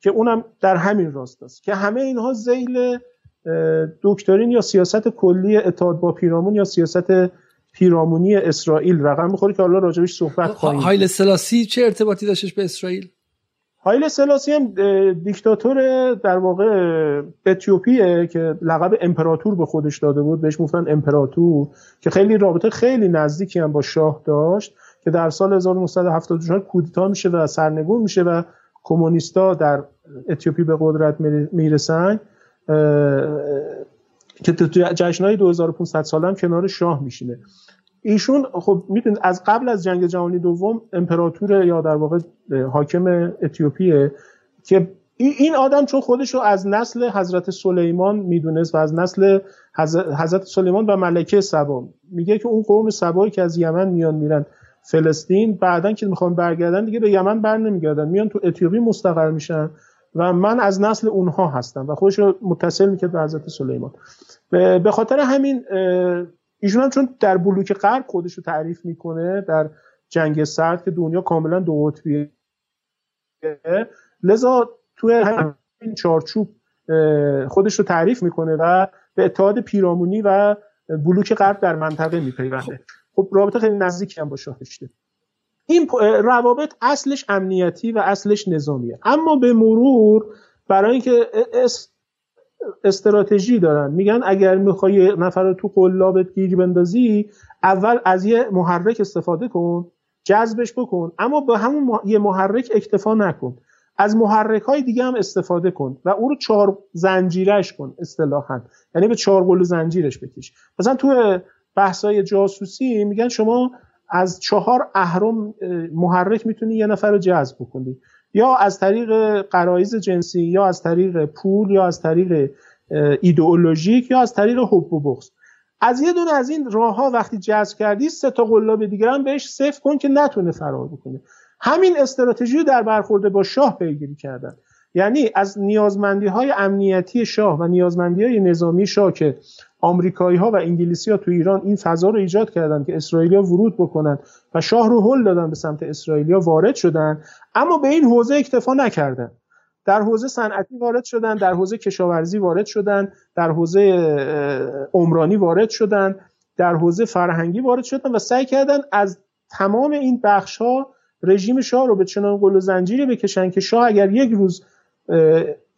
که اونم در همین راست است. که همه اینها زیل دکترین یا سیاست کلی اتحاد با پیرامون یا سیاست پیرامونی اسرائیل رقم می‌خوره که حالا راجبش صحبت خواهیم هایل سلاسی چه ارتباطی داشتش به اسرائیل؟ هایل سلاسی هم دیکتاتور در واقع اتیوپیه که لقب امپراتور به خودش داده بود. بهش گفتن امپراتور که خیلی رابطه خیلی نزدیکی هم با شاه داشت که در سال 1974 کودتا میشه و سرنگون میشه و کمونیستا در اتیوپی به قدرت می‌رسن که تو جشنهای 2500 ساله هم کنار شاه میشینه. ایشون خب می‌دونید از قبل از جنگ جهانی دوم امپراتور یا در واقع حاکم اتیوپیه که این آدم چون خودش رو از نسل حضرت سلیمان می‌دونست و از نسل حضرت سلیمان و ملکه سبا میگه که اون قوم سبایی که از یمن میان میرن. فلسطین بعدا که می‌خوان برگردن دیگه به یمن بر نمیگردن. میان تو اتیوپی مستقر میشن و من از نسل اونها هستم و خودش رو متصل می‌کرد به حضرت سلیمان. به خاطر همین ایشون هم چون در بلوک غرب خودش رو تعریف می‌کنه در جنگ سرد که دنیا کاملا دو قطبیه. لذا توی این چارچوب خودش رو تعریف می‌کنه و به اتحاد پیرامونی و بلوک غرب در منطقه میپیونده. خب رابطه خیلی نزدیکی هم با شاه داشته. این روابط اصلش امنیتی و اصلش نظامیه. اما به مرور برای اینکه استراتژی دارن میگن اگر می‌خوای نفر تو قلابت گیر بندازی اول از یه محرک استفاده کن جذبش بکن اما به همون یه محرک اکتفا نکن. از محرک های دیگه هم استفاده کن و او رو چهار زنجیرش کن اصطلاحا. یعنی به چهار قلو زنجیرش بکش. مثلا تو بحثای جاسوسی میگن شما از چهار اهرم محرک می‌تونی یه نفر رو جذب بکنی. یا از طریق قرایز جنسی یا از طریق پول یا از طریق ایدئولوژیک یا از طریق حب و بغض. از یه دونه از این راه ها وقتی جذب کردی سه تا قلاب دیگر هم بهش صفر کن که نتونه فرار بکنه. همین استراتژی رو در برخورده با شاه پیگیری کردن. یعنی از نیازمندی های امنیتی شاه و نیازمندی های نظامی شاه که آمریکایی ها و انگلیسی ها تو ایران این فضا رو ایجاد کردن که اسرائیلیا ورود بکنن و شاه رو هل دادن به سمت اسرائیلیا وارد شدن. اما به این حوزه اکتفا نکردن. در حوزه صنعتی وارد شدن در حوزه کشاورزی وارد شدن در حوزه عمرانی وارد شدن در حوزه فرهنگی وارد شدن و سعی کردن از تمام این بخش ها رژیم شاه رو به چنان قل و زنجیری بکشن که شاه اگر یک روز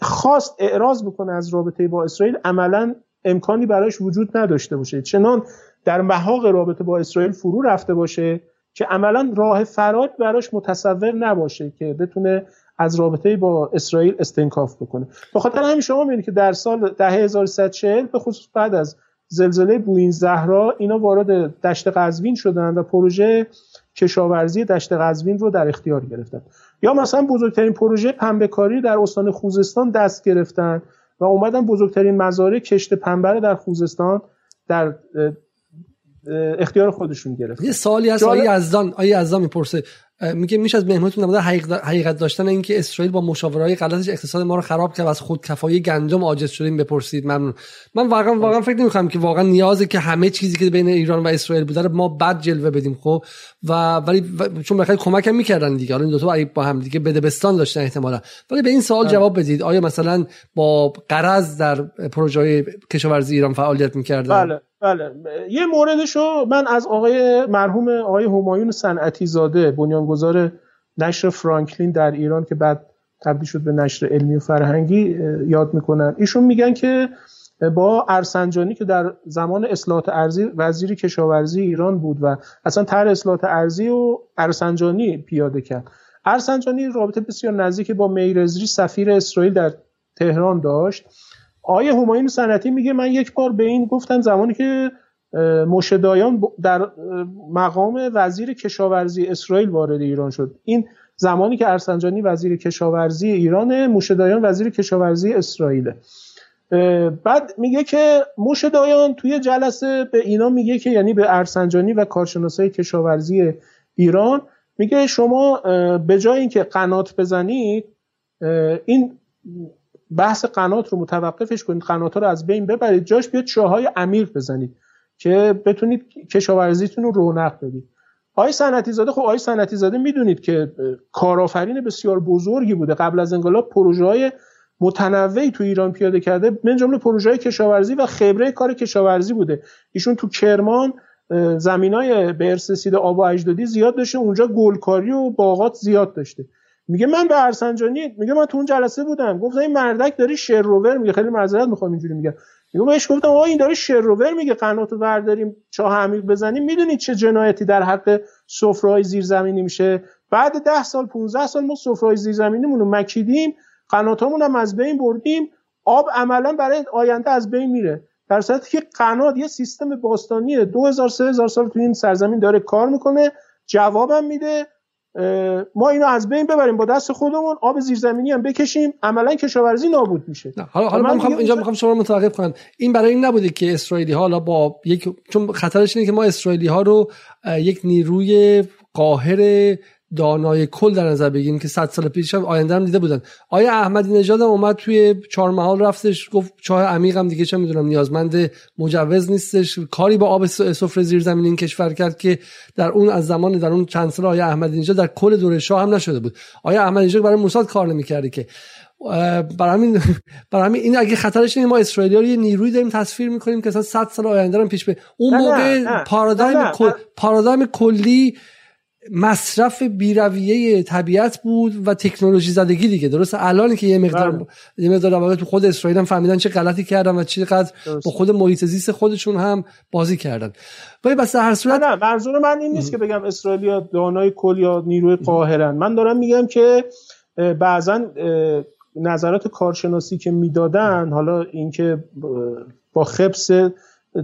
خواست اعراض بکنه از رابطه با اسرائیل عملا امکانی براش وجود نداشته باشه. چنان در محاق رابطه با اسرائیل فرو رفته باشه که عملا راه فرار براش متصور نباشه که بتونه از رابطه با اسرائیل استنکاف بکنه. به خاطر همین شما می‌بینید که در سال 10140 به خصوص بعد از زلزله بوین زهرا اینا وارد دشت قزوین شدن و پروژه کشاورزی دشت قزوین رو در اختیار گرفتن. یا مثلا بزرگترین پروژه پنبه کاری در استان خوزستان دست گرفتن. و اومدن بزرگترین مزارع کشت پنبه در خوزستان در اختیار خودشون گرفت یه سوالی هست آیه یزدان آیه یزدان می‌پرسه میگه میشه از مهمونتون نموده حقیقت داشتن اینکه اسرائیل با مشاورهای غلطش اقتصاد ما رو خراب کرد و از خودکفایی گندم عاجز شدیم بپرسید. ممنون. من واقعا واقعا فکر نمی‌کنم که واقعا نیازه که همه چیزی که بین ایران و اسرائیل بوده رو ما بد جلوه بدیم خب؟ و ولی چون بخاطر کمک هم می‌کردن دیگه. حالا این دو تا با هم دیگه بدبستان داشتن احتمالا. ولی به این سوال. جواب بدید. آیا مثلا با قرض در پروژه کشاورزی ایران فعالیت می‌کردن؟ بله. بله. یه موردشو من از آقای مرحوم آقای همایون صنعتی زاده بنیانگذار نشر فرانکلین در ایران که بعد تبدیل شد به نشر علمی و فرهنگی یاد می‌کنن. ایشون میگن که با ارسنجانی که در زمان اصلاحات ارزی وزیر کشاورزی ایران بود و اصلا تر اصلاحات ارزی و ارسنجانی پیاده کرد. ارسنجانی رابطه بسیار نزدیک با میرزری سفیر اسرائیل در تهران داشت. آیه همایون سنتی میگه من یک بار به این گفتم زمانی که مشدایان در مقام وزیر کشاورزی اسرائیل وارد ایران شد. این زمانی که ارسنجانی وزیر کشاورزی ایران مشدایان وزیر کشاورزی اسرائیله. بعد میگه که مشدایان توی جلسه به اینا میگه که یعنی به ارسنجانی و کارشناسای کشاورزی ایران میگه شما به جای اینکه قنات بزنید این بحث قنات رو متوقفش کنید قنات رو از بین ببرید. جاش بیاد چاهای عمیق بزنید که بتونید کشاورزیتون رو رونق بدید. آقای صنعتی زاده خب آقای صنعتی زاده می‌دونید که کارآفرین بسیار بزرگی بوده. قبل از انقلاب پروژه های متنوعی تو ایران پیاده کرده من جمله پروژه های کشاورزی و خبره کار کشاورزی بوده. ایشون تو کرمان زمینای به ارث رسیده آب و اجدادی زیاد داشته اونجا گلکاری و باغات زیاد داشته. میگه من به ارسنجانی میگه من تو اون جلسه بودم. گفتم این مردک داری شروور میگه. خیلی معذرت می‌خوام اینجوری میگه میگه بهش گفتم آقا این داره شروور میگه. قناتو برداریم چاه عمیق بزنیم. می‌دونید چه جنایتی در حق سفره‌های زیرزمینی میشه؟ بعد ده سال 15 سال ما سفره‌های زیرزمینیمون رو مکیدیم. قناتامون هم از بین بردیم. آب عملا برای آینده از بین میره. در صورتی که قنات یه سیستم باستانی 2000 3000 سال تو این سرزمین داره کار می‌کنه. جوابم میده. ما اینو از بین ببریم با دست خودمون آب زیرزمینی هم بکشیم عملا کشاورزی نابود میشه. حالا حالا من می‌خوام اینجا می‌خوام شما رو متوقف کنم. این برای این نبوده که اسرائیلی حالا با یک چون خطرش اینه که ما اسرائیلی ها رو یک نیروی قاهر دانای کل در نظر بگیریم که 100 سال پیش هم آینده هم دیده بودن. آیا احمدی نژاد هم اومد توی چهار محال رفتش گفت چاه عمیق هم دیگه چه می‌دونم نیازمند مجوز نیستش. کاری با آب سفره زیر زمین این کشور کرد که در اون از زمان در اون چند سال آیا احمدی نژاد در کل دوره شاه هم نشده بود. آیا احمدی نژاد برای موساد کار نمی‌کردی که؟ برای همین برای همین این اگه خطرش اینه ما اسرائیلیا رو یه نیروی داریم تصویر می‌کنیم که اصلا 100 سال آینده رو پیش به اون موقع پارادایم پارادایم کلی مصرف بیرویه طبیعت بود و تکنولوژی زدگی دیگه. درست الان که یه مقدار بله. یه مقدار تو خود اسرائیل هم فهمیدن چه غلطی کردن و چقدر با خود محیط زیست خودشون هم بازی کردن. ولی بس هر صورت نه منظور من این نیست که بگم اسرائیلیا دانای کل یا نیروی قاهرن. من دارم میگم که بعضا نظرات کارشناسی که می‌دادن حالا اینکه با خبس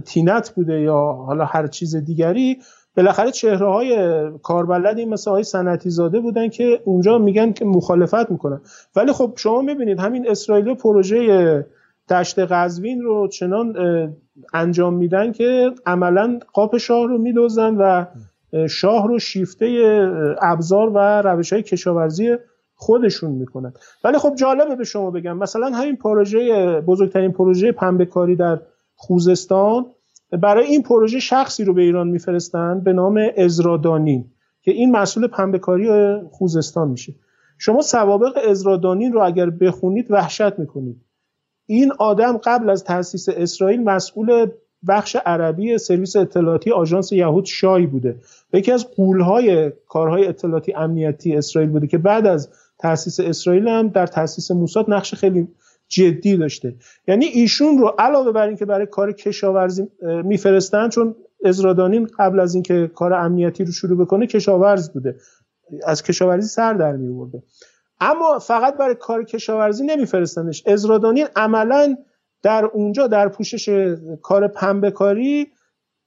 تینت بوده یا حالا هر چیز دیگری بالاخره چهره های کاربلدی مثل های سنتی زاده بودن که اونجا میگن که مخالفت می‌کنن. ولی خب شما می‌بینید همین اسرائیل پروژه دشت قزوین رو چنان انجام میدن که عملا قاپ شاه رو میدوزن و شاه رو شیفته ابزار و روش های کشاورزی خودشون می‌کنن. ولی خب جالبه به شما بگم مثلا همین پروژه بزرگترین پروژه پنبه کاری در خوزستان برای این پروژه شخصی رو به ایران میفرستن به نام ازرادانین که این مسئول پنبهکاری خوزستان میشه. شما سوابق ازرادانین رو اگر بخونید وحشت می‌کنید. این آدم قبل از تاسیس اسرائیل مسئول بخش عربی سرویس اطلاعاتی آژانس یهود شای بوده. و یکی از قولهای کارهای اطلاعاتی امنیتی اسرائیل بوده که بعد از تاسیس اسرائیل هم در تاسیس موساد نقش خیلی جدی داشته. یعنی ایشون رو علاوه بر اینکه برای کار کشاورزی میفرستن چون ازرادانین قبل از اینکه کار امنیتی رو شروع بکنه کشاورز بوده. از کشاورزی سر در می اما فقط برای کار کشاورزی نمیفرستنش. ازرادانین عملا در اونجا در پوشش کار پنبه کاری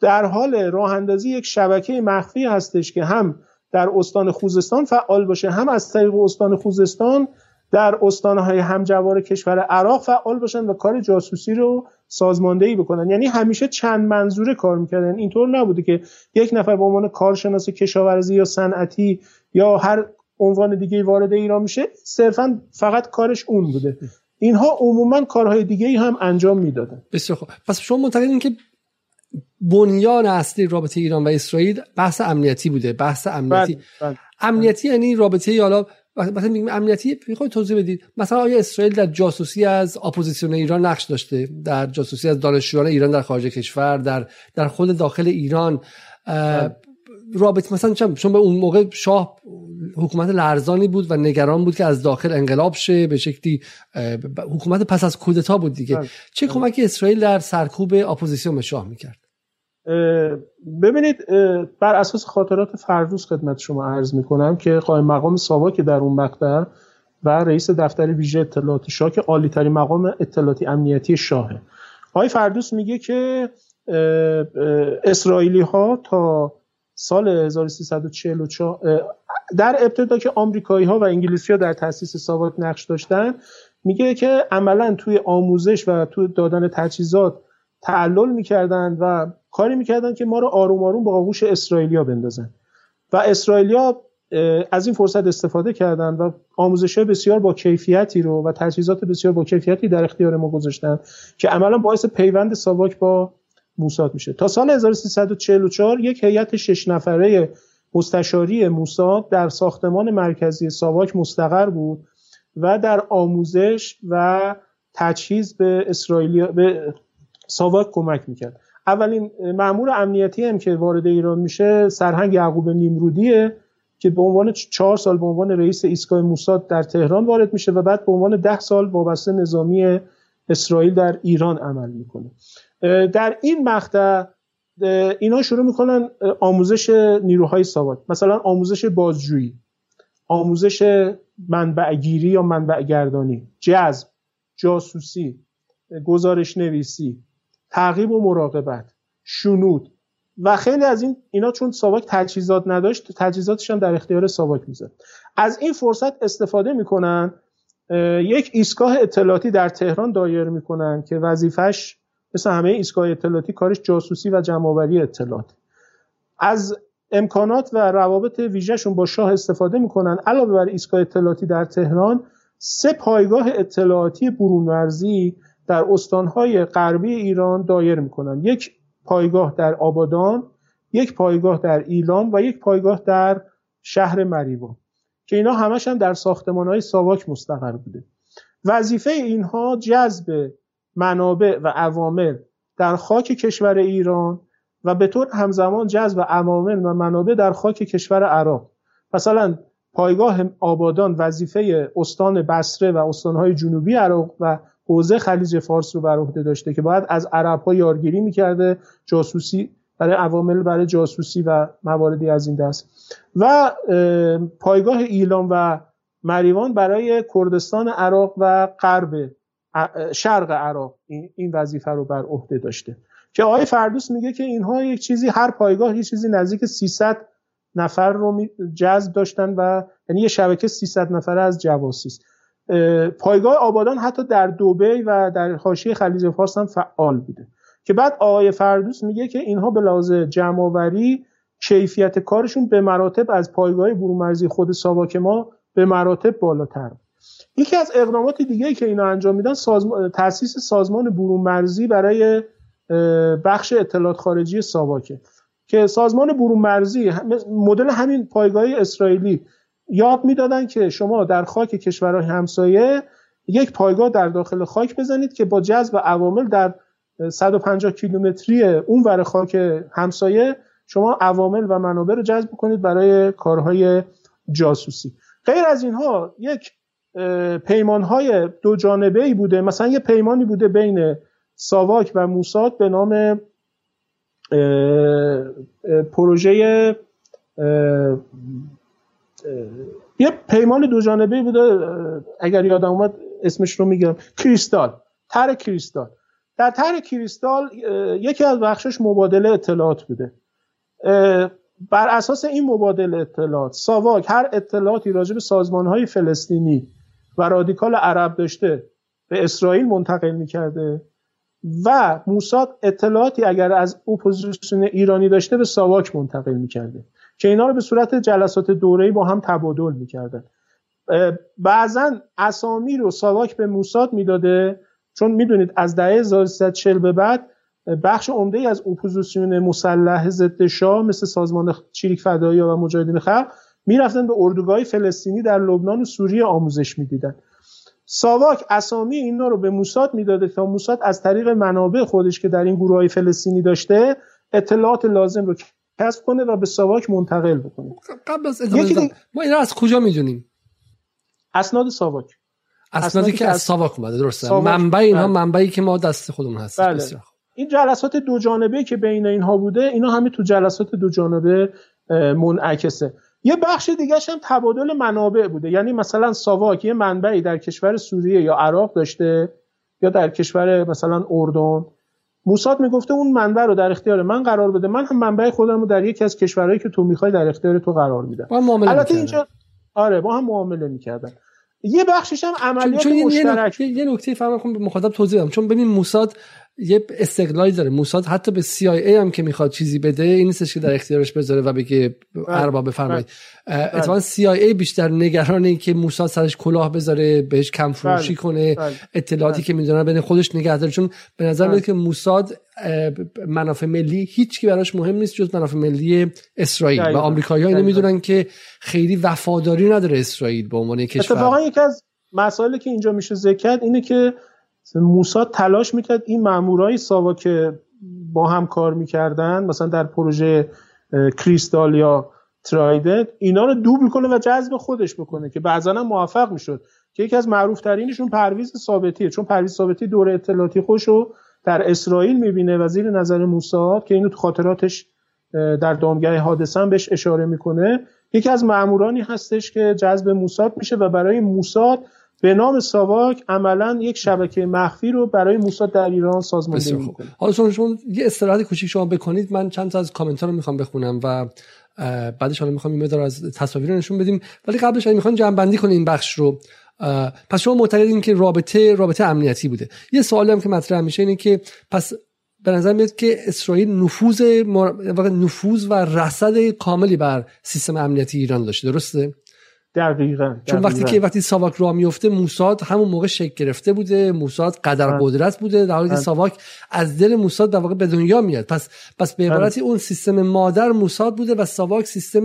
در حال راه اندازی یک شبکه مخفی هستش که هم در استان خوزستان فعال باشه هم از طریق استان خوزستان در استانهای همجوار کشور عراق فعال باشن و کار جاسوسی رو سازماندهی بکنن. یعنی همیشه چند منظوره کار می‌کردن. اینطور نبوده که یک نفر به عنوان کارشناس کشاورزی یا صنعتی یا هر عنوان دیگه وارد ایران میشه صرفا فقط کارش اون بوده. اینها عموما کارهای دیگه ای هم انجام می‌دادن. بسیار خوب. پس شما معتقدین که بنیان اصلی رابطه ایران و اسرائیل بحث امنیتی بوده بحث امنیتی. بله، بله. امنیتی یعنی رابطه حالا مثلا میگم امنیتی می‌خواید توضیح بدید. مثلا آیا اسرائیل در جاسوسی از اپوزیسیون ایران نقش داشته؟ در جاسوسی از دانشجویان ایران در خارج کشور در در خود داخل ایران رابط مثلا چون به اون موقع شاه حکومت لرزانی بود و نگران بود که از داخل انقلاب شه به شکلی حکومت پس از کودتا بود دیگه. بله. چه کمکی اسرائیل در سرکوب اپوزیسیون به شاه می‌کرد؟ ببینید بر اساس خاطرات فردوس خدمت شما عرض می‌کنم که قائم مقام که در اون مقطع و رئیس دفتر ویژه اطلاعات شاه که عالی ترین مقام اطلاعاتی امنیتی شاهه. آقای فردوس میگه که اسرائیلی ها تا سال 1344 در ابتدا که آمریکایی ها و انگلیسی ها در تاسیس ساواک نقش داشتن میگه که عملا توی آموزش و توی دادن تجهیزات تعلل می‌کردن و کاری می‌کردن که ما رو آروم آروم با آغوش اسرائیلیا بندازن. و اسرائیلیا از این فرصت استفاده کردن و آموزش بسیار با کیفیتی رو و تجهیزات بسیار با کیفیتی در اختیار ما گذاشتن که عملا باعث پیوند ساواک با موساد میشه. تا سال 1344 یک هیئت شش نفره مستشاری موساد در ساختمان مرکزی ساواک مستقر بود و در آموزش و تجهیز به اسرائیل به ساواک کمک می‌کرد. اولین مامور امنیتی هم که وارد ایران میشه سرهنگ یعقوب نیمرودیه که به عنوان چهار سال به عنوان رئیس ایستگاه موساد در تهران وارد میشه و بعد به عنوان ده سال وابسته نظامی اسرائیل در ایران عمل می‌کنه. در این مقطع اینا شروع می‌کنن آموزش نیروهای ساواک. مثلا آموزش بازجویی آموزش منبعگیری یا منبع گردانی جذب جاسوسی گزارش نویسی تعقیب و مراقبت شنود. و خیلی از این اینا چون ساواک تجهیزات نداشت تجهیزاتش هم در اختیار ساواک می‌زد. از این فرصت استفاده می‌کنن یک ایستگاه اطلاعاتی در تهران دایر می‌کنن که وظیفش مثل همه ایستگاه اطلاعاتی کارش جاسوسی و جمعآوری اطلاعات از امکانات و روابط ویژهشون با شاه استفاده می‌کنن. علاوه بر ایستگاه اطلاعاتی در تهران سه پایگاه اطلاعاتی برونورزی در استانهای غربی ایران دایر می‌کنن یک پایگاه در آبادان یک پایگاه در ایلام و یک پایگاه در شهر مریوان که اینا همش هم در ساختمان های ساواک مستقر بوده. وظیفه اینها جذب منابع و عوامل در خاک کشور ایران و به طور همزمان جذب عوامل و منابع در خاک کشور عراق. مثلا پایگاه آبادان وظیفه استان بصره و استانهای جنوبی عراق و حوزه خلیج فارس رو بر عهده داشته که باید از عرب ها یارگیری می‌کرده جاسوسی برای عوامل برای جاسوسی و مواردی از این دست. و پایگاه ایلام و مریوان برای کردستان عراق و غرب شرق عراق این وظیفه رو بر عهده داشته. که آقای فردوس میگه که اینها یک چیزی هر پایگاه یه چیزی نزدیک 300 نفر رو جذب داشتن و یعنی یه شبکه 300 نفره از جواسیس پایگاه آبادان حتی در دوبی و در حاشیه خلیج فارس هم فعال بوده. که بعد آقای فردوس میگه که اینها به لحاظ جمعآوری کیفیت کارشون به مراتب از پایگاه برومرزی خود ساواک ما به مراتب بالاتر. یکی از اقدامات دیگه که اینا انجام میدن سازمان، تاسیس سازمان برومرزی برای بخش اطلاعات خارجی ساواکه. که سازمان برون مرزی مدل همین پایگاه اسرائیلی یاد می‌دادن که شما در خاک کشورهای همسایه یک پایگاه در داخل خاک بزنید که با جذب عوامل در 150 کیلومتری اون ور خاک همسایه شما عوامل و منابع رو جذب کنید برای کارهای جاسوسی. غیر از اینها یک پیمانهای دو جانبه ای بوده. مثلا یه پیمانی بوده بین ساواک و موساد به نام پروژه یه پیمان دو جانبه بوده اگر یادم اومد اسمش رو میگم. کریستال تر کریستال. در تر کریستال یکی از بخشش مبادله اطلاعات بوده. بر اساس این مبادله اطلاعات ساواک هر اطلاعاتی راجع به سازمان های فلسطینی و رادیکال عرب داشته به اسرائیل منتقل می‌کرده و موساد اطلاعاتی اگر از اپوزیسیون ایرانی داشته به ساواک منتقل می‌کرده. که اینا رو به صورت جلسات دوره‌ای با هم تبادل می‌کردن. بعضا اسامی رو ساواک به موساد می‌داده چون می‌دونید از دهه 1340 به بعد بخش عمده ای از اپوزیسیون مسلح ضد شاه مثل سازمان چریک فدایی و مجاهدین خلق می‌رفتن به اردوگاه فلسطینی در لبنان و سوریه آموزش می‌دیدن. ساواک اسامی اینا رو به موساد می‌داده تا موساد از طریق منابع خودش که در این گروه های فلسطینی داشته اطلاعات لازم رو کسب کنه و به ساواک منتقل بکنه. قبل از ما این از کجا می‌دونیم؟ اسناد ساواک اسنادی که از ساواک اومده درسته. منبع اینها بله. منبعی که ما دست خودمون هست بله. این جلسات دو جانبه که بین اینها بوده اینا همه تو جلسات دو جانبه منعکسه. یه بخش دیگه هم تبادل منابع بوده. یعنی مثلا ساواک یه منبعی در کشور سوریه یا عراق داشته یا در کشور مثلا اردن. موساد می‌گفته اون منبع رو در اختیار من قرار بده. من هم منبع خودم رو در یکی از کشورهایی که تو می‌خوای در اختیار تو قرار میدم. البته اینجا آره با هم معامله می‌کردن. یه بخشش هم عملیات چون مشترک یه نکته فهم کنم به مخاطب توضیح بدم. چون ببین موساد یه استقلالی داره موساد حتی به CIA هم که می‌خواد چیزی بده این نیستش که در اختیارش بذاره و بگه بله. ارباب بفرمایید بله. اتفاقا CIA بیشتر نگرانه که موساد سرش کلاه بذاره بهش کم فروشی بله. کنه اطلاعاتی که می‌دونه بین خودش نگه داره چون به نظر میاد که موساد منافع ملی هیچ کی براش مهم نیست جز منافع ملی اسرائیل و آمریکایی‌ها اینو می‌دونن که خیلی وفاداری نداره اسرائیل به عنوان کشور اتفاقا یکی از مسائلی که اینجا میشه ذکر اینه که موساد تلاش می‌کرد این مامورای ساوا با هم کار می‌کردن مثلا در پروژه کریستال یا ترایدنت اینا رو دوبل کنه و جذب خودش بکنه که بعضا هم موفق می‌شد که یکی از معروف ترینشون پرویز ثابتیه. چون پرویز ثابتی دوره اطلاعاتی خوشو در اسرائیل می‌بینه و زیر نظر موساد که اینو تو خاطراتش در دامگاه حادثه بهش اشاره می‌کنه. یکی از مامورانی هستش که جذب موساد میشه و برای موساد به نام ساواک عملا یک شبکه مخفی رو برای موساد در ایران سازماندهی می‌کنه. حالا چون شما یه استراحت کوچیک شما بکنید. من چند تا از کامنت رو می‌خوام بخونم و بعدش حالا می‌خوام این از تصاویر رو نشون بدیم. ولی قبلش اگه می‌خوام جمع بندی کنیم این بخش رو. پس شما معتقدین که رابطه رابطه امنیتی بوده. یه سوالی هم که مطرح میشه اینه که پس به نظر میاد که اسرائیل نفوذ نفوذ و رصد کاملی بر سیستم امنیتی ایران داشته. درسته؟ دقیقا, چون وقتی که وقتی ساواک راه میفته موساد همون موقع شکل گرفته بوده موساد قدر. قدرت بوده در حالی که. ساواک از دل موساد در واقع به دنیا میاد. پس پس به عبارتی اون سیستم مادر موساد بوده و ساواک سیستم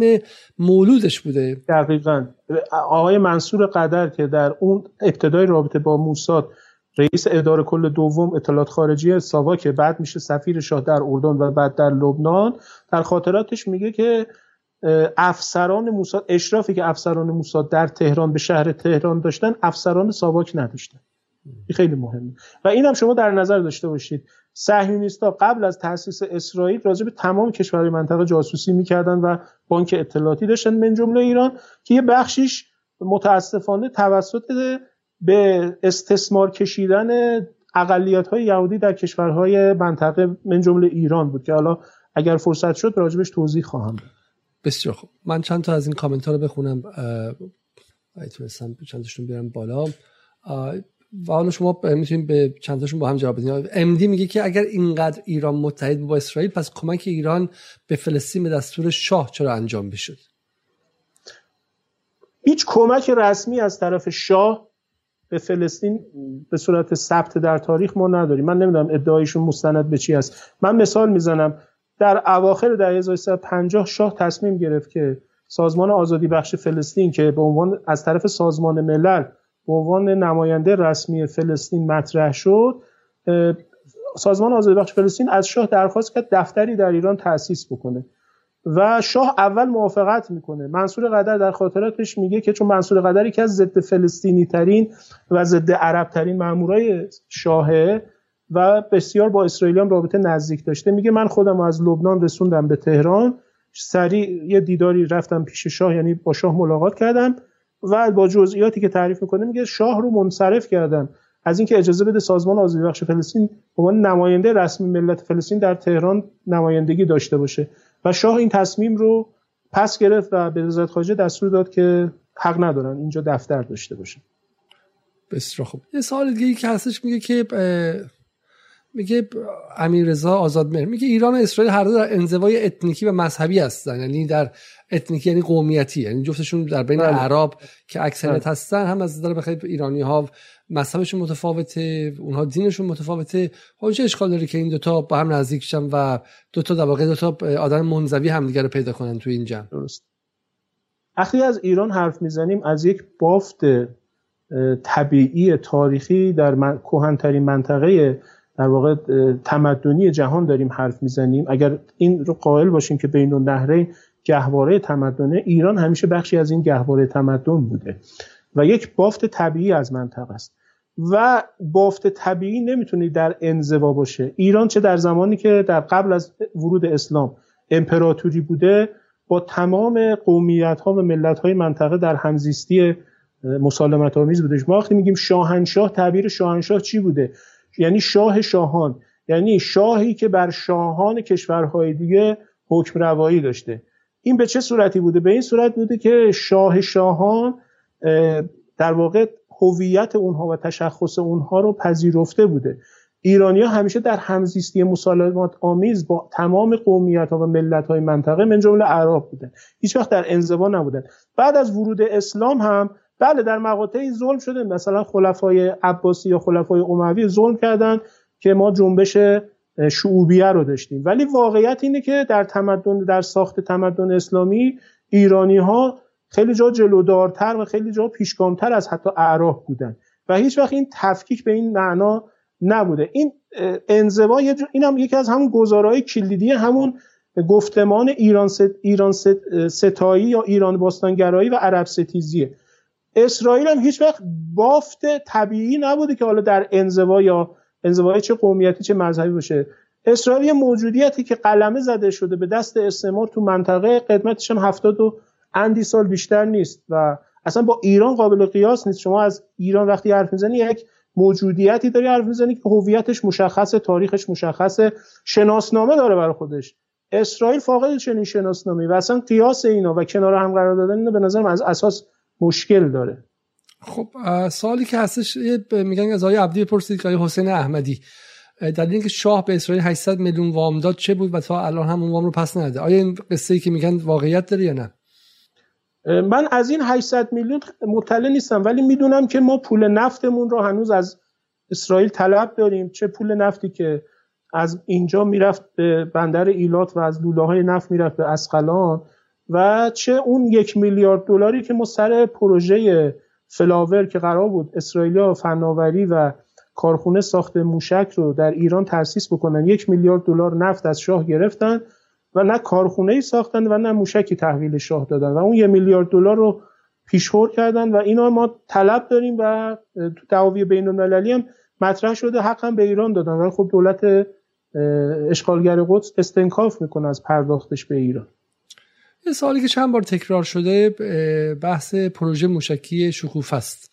مولودش بوده. دقیقا. آقای منصور قدر که در اون ابتدای رابطه با موساد رئیس اداره کل دوم اطلاعات خارجی ساواک بعد میشه سفیر شاه در اردن و بعد در لبنان در خاطراتش میگه که افسران موساد اشرافی که افسران موساد در تهران به شهر تهران داشتن افسران ساواک نداشتن. این خیلی مهمه. و این هم شما در نظر داشته باشید. صهیونیستا قبل از تاسیس اسرائیل راجع به تمام کشورهای منطقه جاسوسی می‌کردن و بانک اطلاعاتی داشتن من جمله ایران که یه بخشیش متاسفانه توسط به استثمار کشیدن اقلیت های یهودی در کشورهای منطقه من جمله ایران بود که حالا اگر فرصت شد راجبش توضیح خواهم داد. بسیار خوب. من چند تا از این کامنت ها رو بخونم اگه تونستم چند تاشون بیارم بالا. و حالا شما می‌تونید به چند تاشون با هم جواب بدید امدی میگه که اگر اینقدر ایران متحد با اسرائیل پس کمک ایران به فلسطین به دستور شاه چرا انجام بشد؟ هیچ کمک رسمی از طرف شاه به فلسطین به صورت ثبت در تاریخ ما نداریم. من نمی‌دونم ادعایشون مستند به چی است. من مثال می‌زنم. در اواخر دهه 1350 شاه تصمیم گرفت که سازمان آزادی بخش فلسطین که به عنوان از طرف سازمان ملل به عنوان نماینده رسمی فلسطین مطرح شد سازمان آزادی بخش فلسطین از شاه درخواست کرد دفتری در ایران تأسیس بکنه. و شاه اول موافقت می‌کنه. منصور قدر در خاطراتش میگه که چون منصور قدر که از ضد فلسطینی ترین و ضد عرب ترین مامورای شاهه و بسیار با اسرائیل هم رابطه نزدیک داشته. میگه من خودم از لبنان رسوندم به تهران. سریع یه دیداری رفتم پیش شاه یعنی با شاه ملاقات کردم و با جزئیاتی که تعریف می‌کنه میگه شاه رو منصرف کردم. از اینکه اجازه بده سازمان آزادی بخش فلسطین به عنوان نماینده رسمی ملت فلسطین در تهران نمایندگی داشته باشه. و شاه این تصمیم رو پس گرفت و به وزارت خارجه دستور داد که حق ندارن اینجا دفتر داشته باشه بسیار خوب. یه سوال دیگه که هستش میگه که میگه امیر رضا آزادمهر میگه ایران و اسرائیل هر دو در انزوای اتنیکی و مذهبی هستن. یعنی در اتنیکی یعنی قومیتی. یعنی جفتشون در بین بله. عرب که اکثریت بله. هستن هم از نظر بخیر ایرانی ها مذهبشون متفاوته اونها دینشون متفاوته. خب چه اشکال داره که این دوتا با هم نزدیک شن و دوتا در واقع دوتا آدم منزوی همدیگه رو پیدا کنن تو این جمع؟ درست. وقتی از ایران حرف می‌زنیم از یک بافت طبیعی تاریخی در من... کهنترین منطقه در واقع تمدنی جهان داریم حرف می‌زنیم. اگر این رو قائل باشیم که بین النهرین گهواره تمدنه ایران همیشه بخشی از این گهواره تمدن بوده و یک بافت طبیعی از منطقه است. و بافت طبیعی نمی‌تونه در انزوا باشه. ایران چه در زمانی که در قبل از ورود اسلام امپراتوری بوده با تمام قومیت ها و ملت های منطقه در همزیستی مسالمت آمیز بوده. ما وقتی میگیم شاهنشاه تعبیر شاهنشاه چی بوده؟ یعنی شاه شاهان. یعنی شاهی که بر شاهان کشورهای دیگه حکم روایی داشته. این به چه صورتی بوده؟ به این صورت بوده که شاه شاهان در واقع هویت اونها و تشخص اونها رو پذیرفته بوده. ایرانیا همیشه در همزیستی مسالمات آمیز با تمام قومیت ها و ملت های منطقه من جمله عرب بودن. هیچ وقت در انزوا نبودن. بعد از ورود اسلام هم بله در مقاطعی ظلم شده. مثلا خلفای عباسی یا خلفای اموی ظلم کردن که ما جنبش شعوبیه رو داشتیم. ولی واقعیت اینه که در تمدن در ساخت تمدن اسلامی ایرانی ها خیلی جا جلودارتر و خیلی جا پیشگامتر از حتی اعراب بودن. و هیچ وقت این تفکیک به این معنا نبوده. این انزوا این هم یکی از همون گزارهای کلیدی همون گفتمان ایران, ست، ایران ستایی یا ایران باستانگرایی و عرب ستیزیه. اسرائیل هم هیچ وقت بافت طبیعی نبوده که حالا در انزوا یا انزوای چه قومیتی چه مذهبی باشه. اسرائیل موجودیتی که قلمه زده شده به دست استعمار تو منطقه قدمتش هم هفتاد و اندی سال بیشتر نیست و اصلا با ایران قابل قیاس نیست. شما از ایران وقتی حرف می‌زنی یک موجودیتی داری حرف می‌زنی که هویتش مشخصه تاریخش مشخصه شناسنامه داره برای خودش. اسرائیل فاقد چنین شناسنامه و اصلا قیاس اینا و کنار هم قرار دادن اینا به نظرم از اساس مشکل داره. خب سوالی که هستش میگن از آقای عبدی پرسید که حسین احمدی در اینکه شاه به اسرائیل 800 میلیون وام داد چه بود و تا الان هم اون وام رو پس نده آیا این قصه ای که میگن واقعیت داره یا نه؟ من از این 800 میلیون مطلع نیستم ولی می‌دونم که ما پول نفتمون رو هنوز از اسرائیل طلب داریم. چه پول نفتی که از اینجا می‌رفت به بندر ایلات و از لوله های نفت می‌رفت به اسقلان. و چه اون یک میلیارد دلاری که ما سر پروژه فلاور که قرار بود اسرائیلیا فناوری و کارخونه ساخت موشک رو در ایران تأسیس بکنن یک میلیارد دلار نفت از شاه گرفتن و نه کارخونه ای ساختن و نه موشکی تحویل شاه دادن و اون یک میلیارد دلار رو پیشخور کردن و اینا ما طلب داریم و تو دعاوی بین المللی هم مطرح شده حق هم به ایران دادن. ولی خب دولت اشغالگر قدس استنکاف می‌کنه از پرداختش به ایران. یه سوالی که چند بار تکرار شده بحث پروژه موشکی شکوف است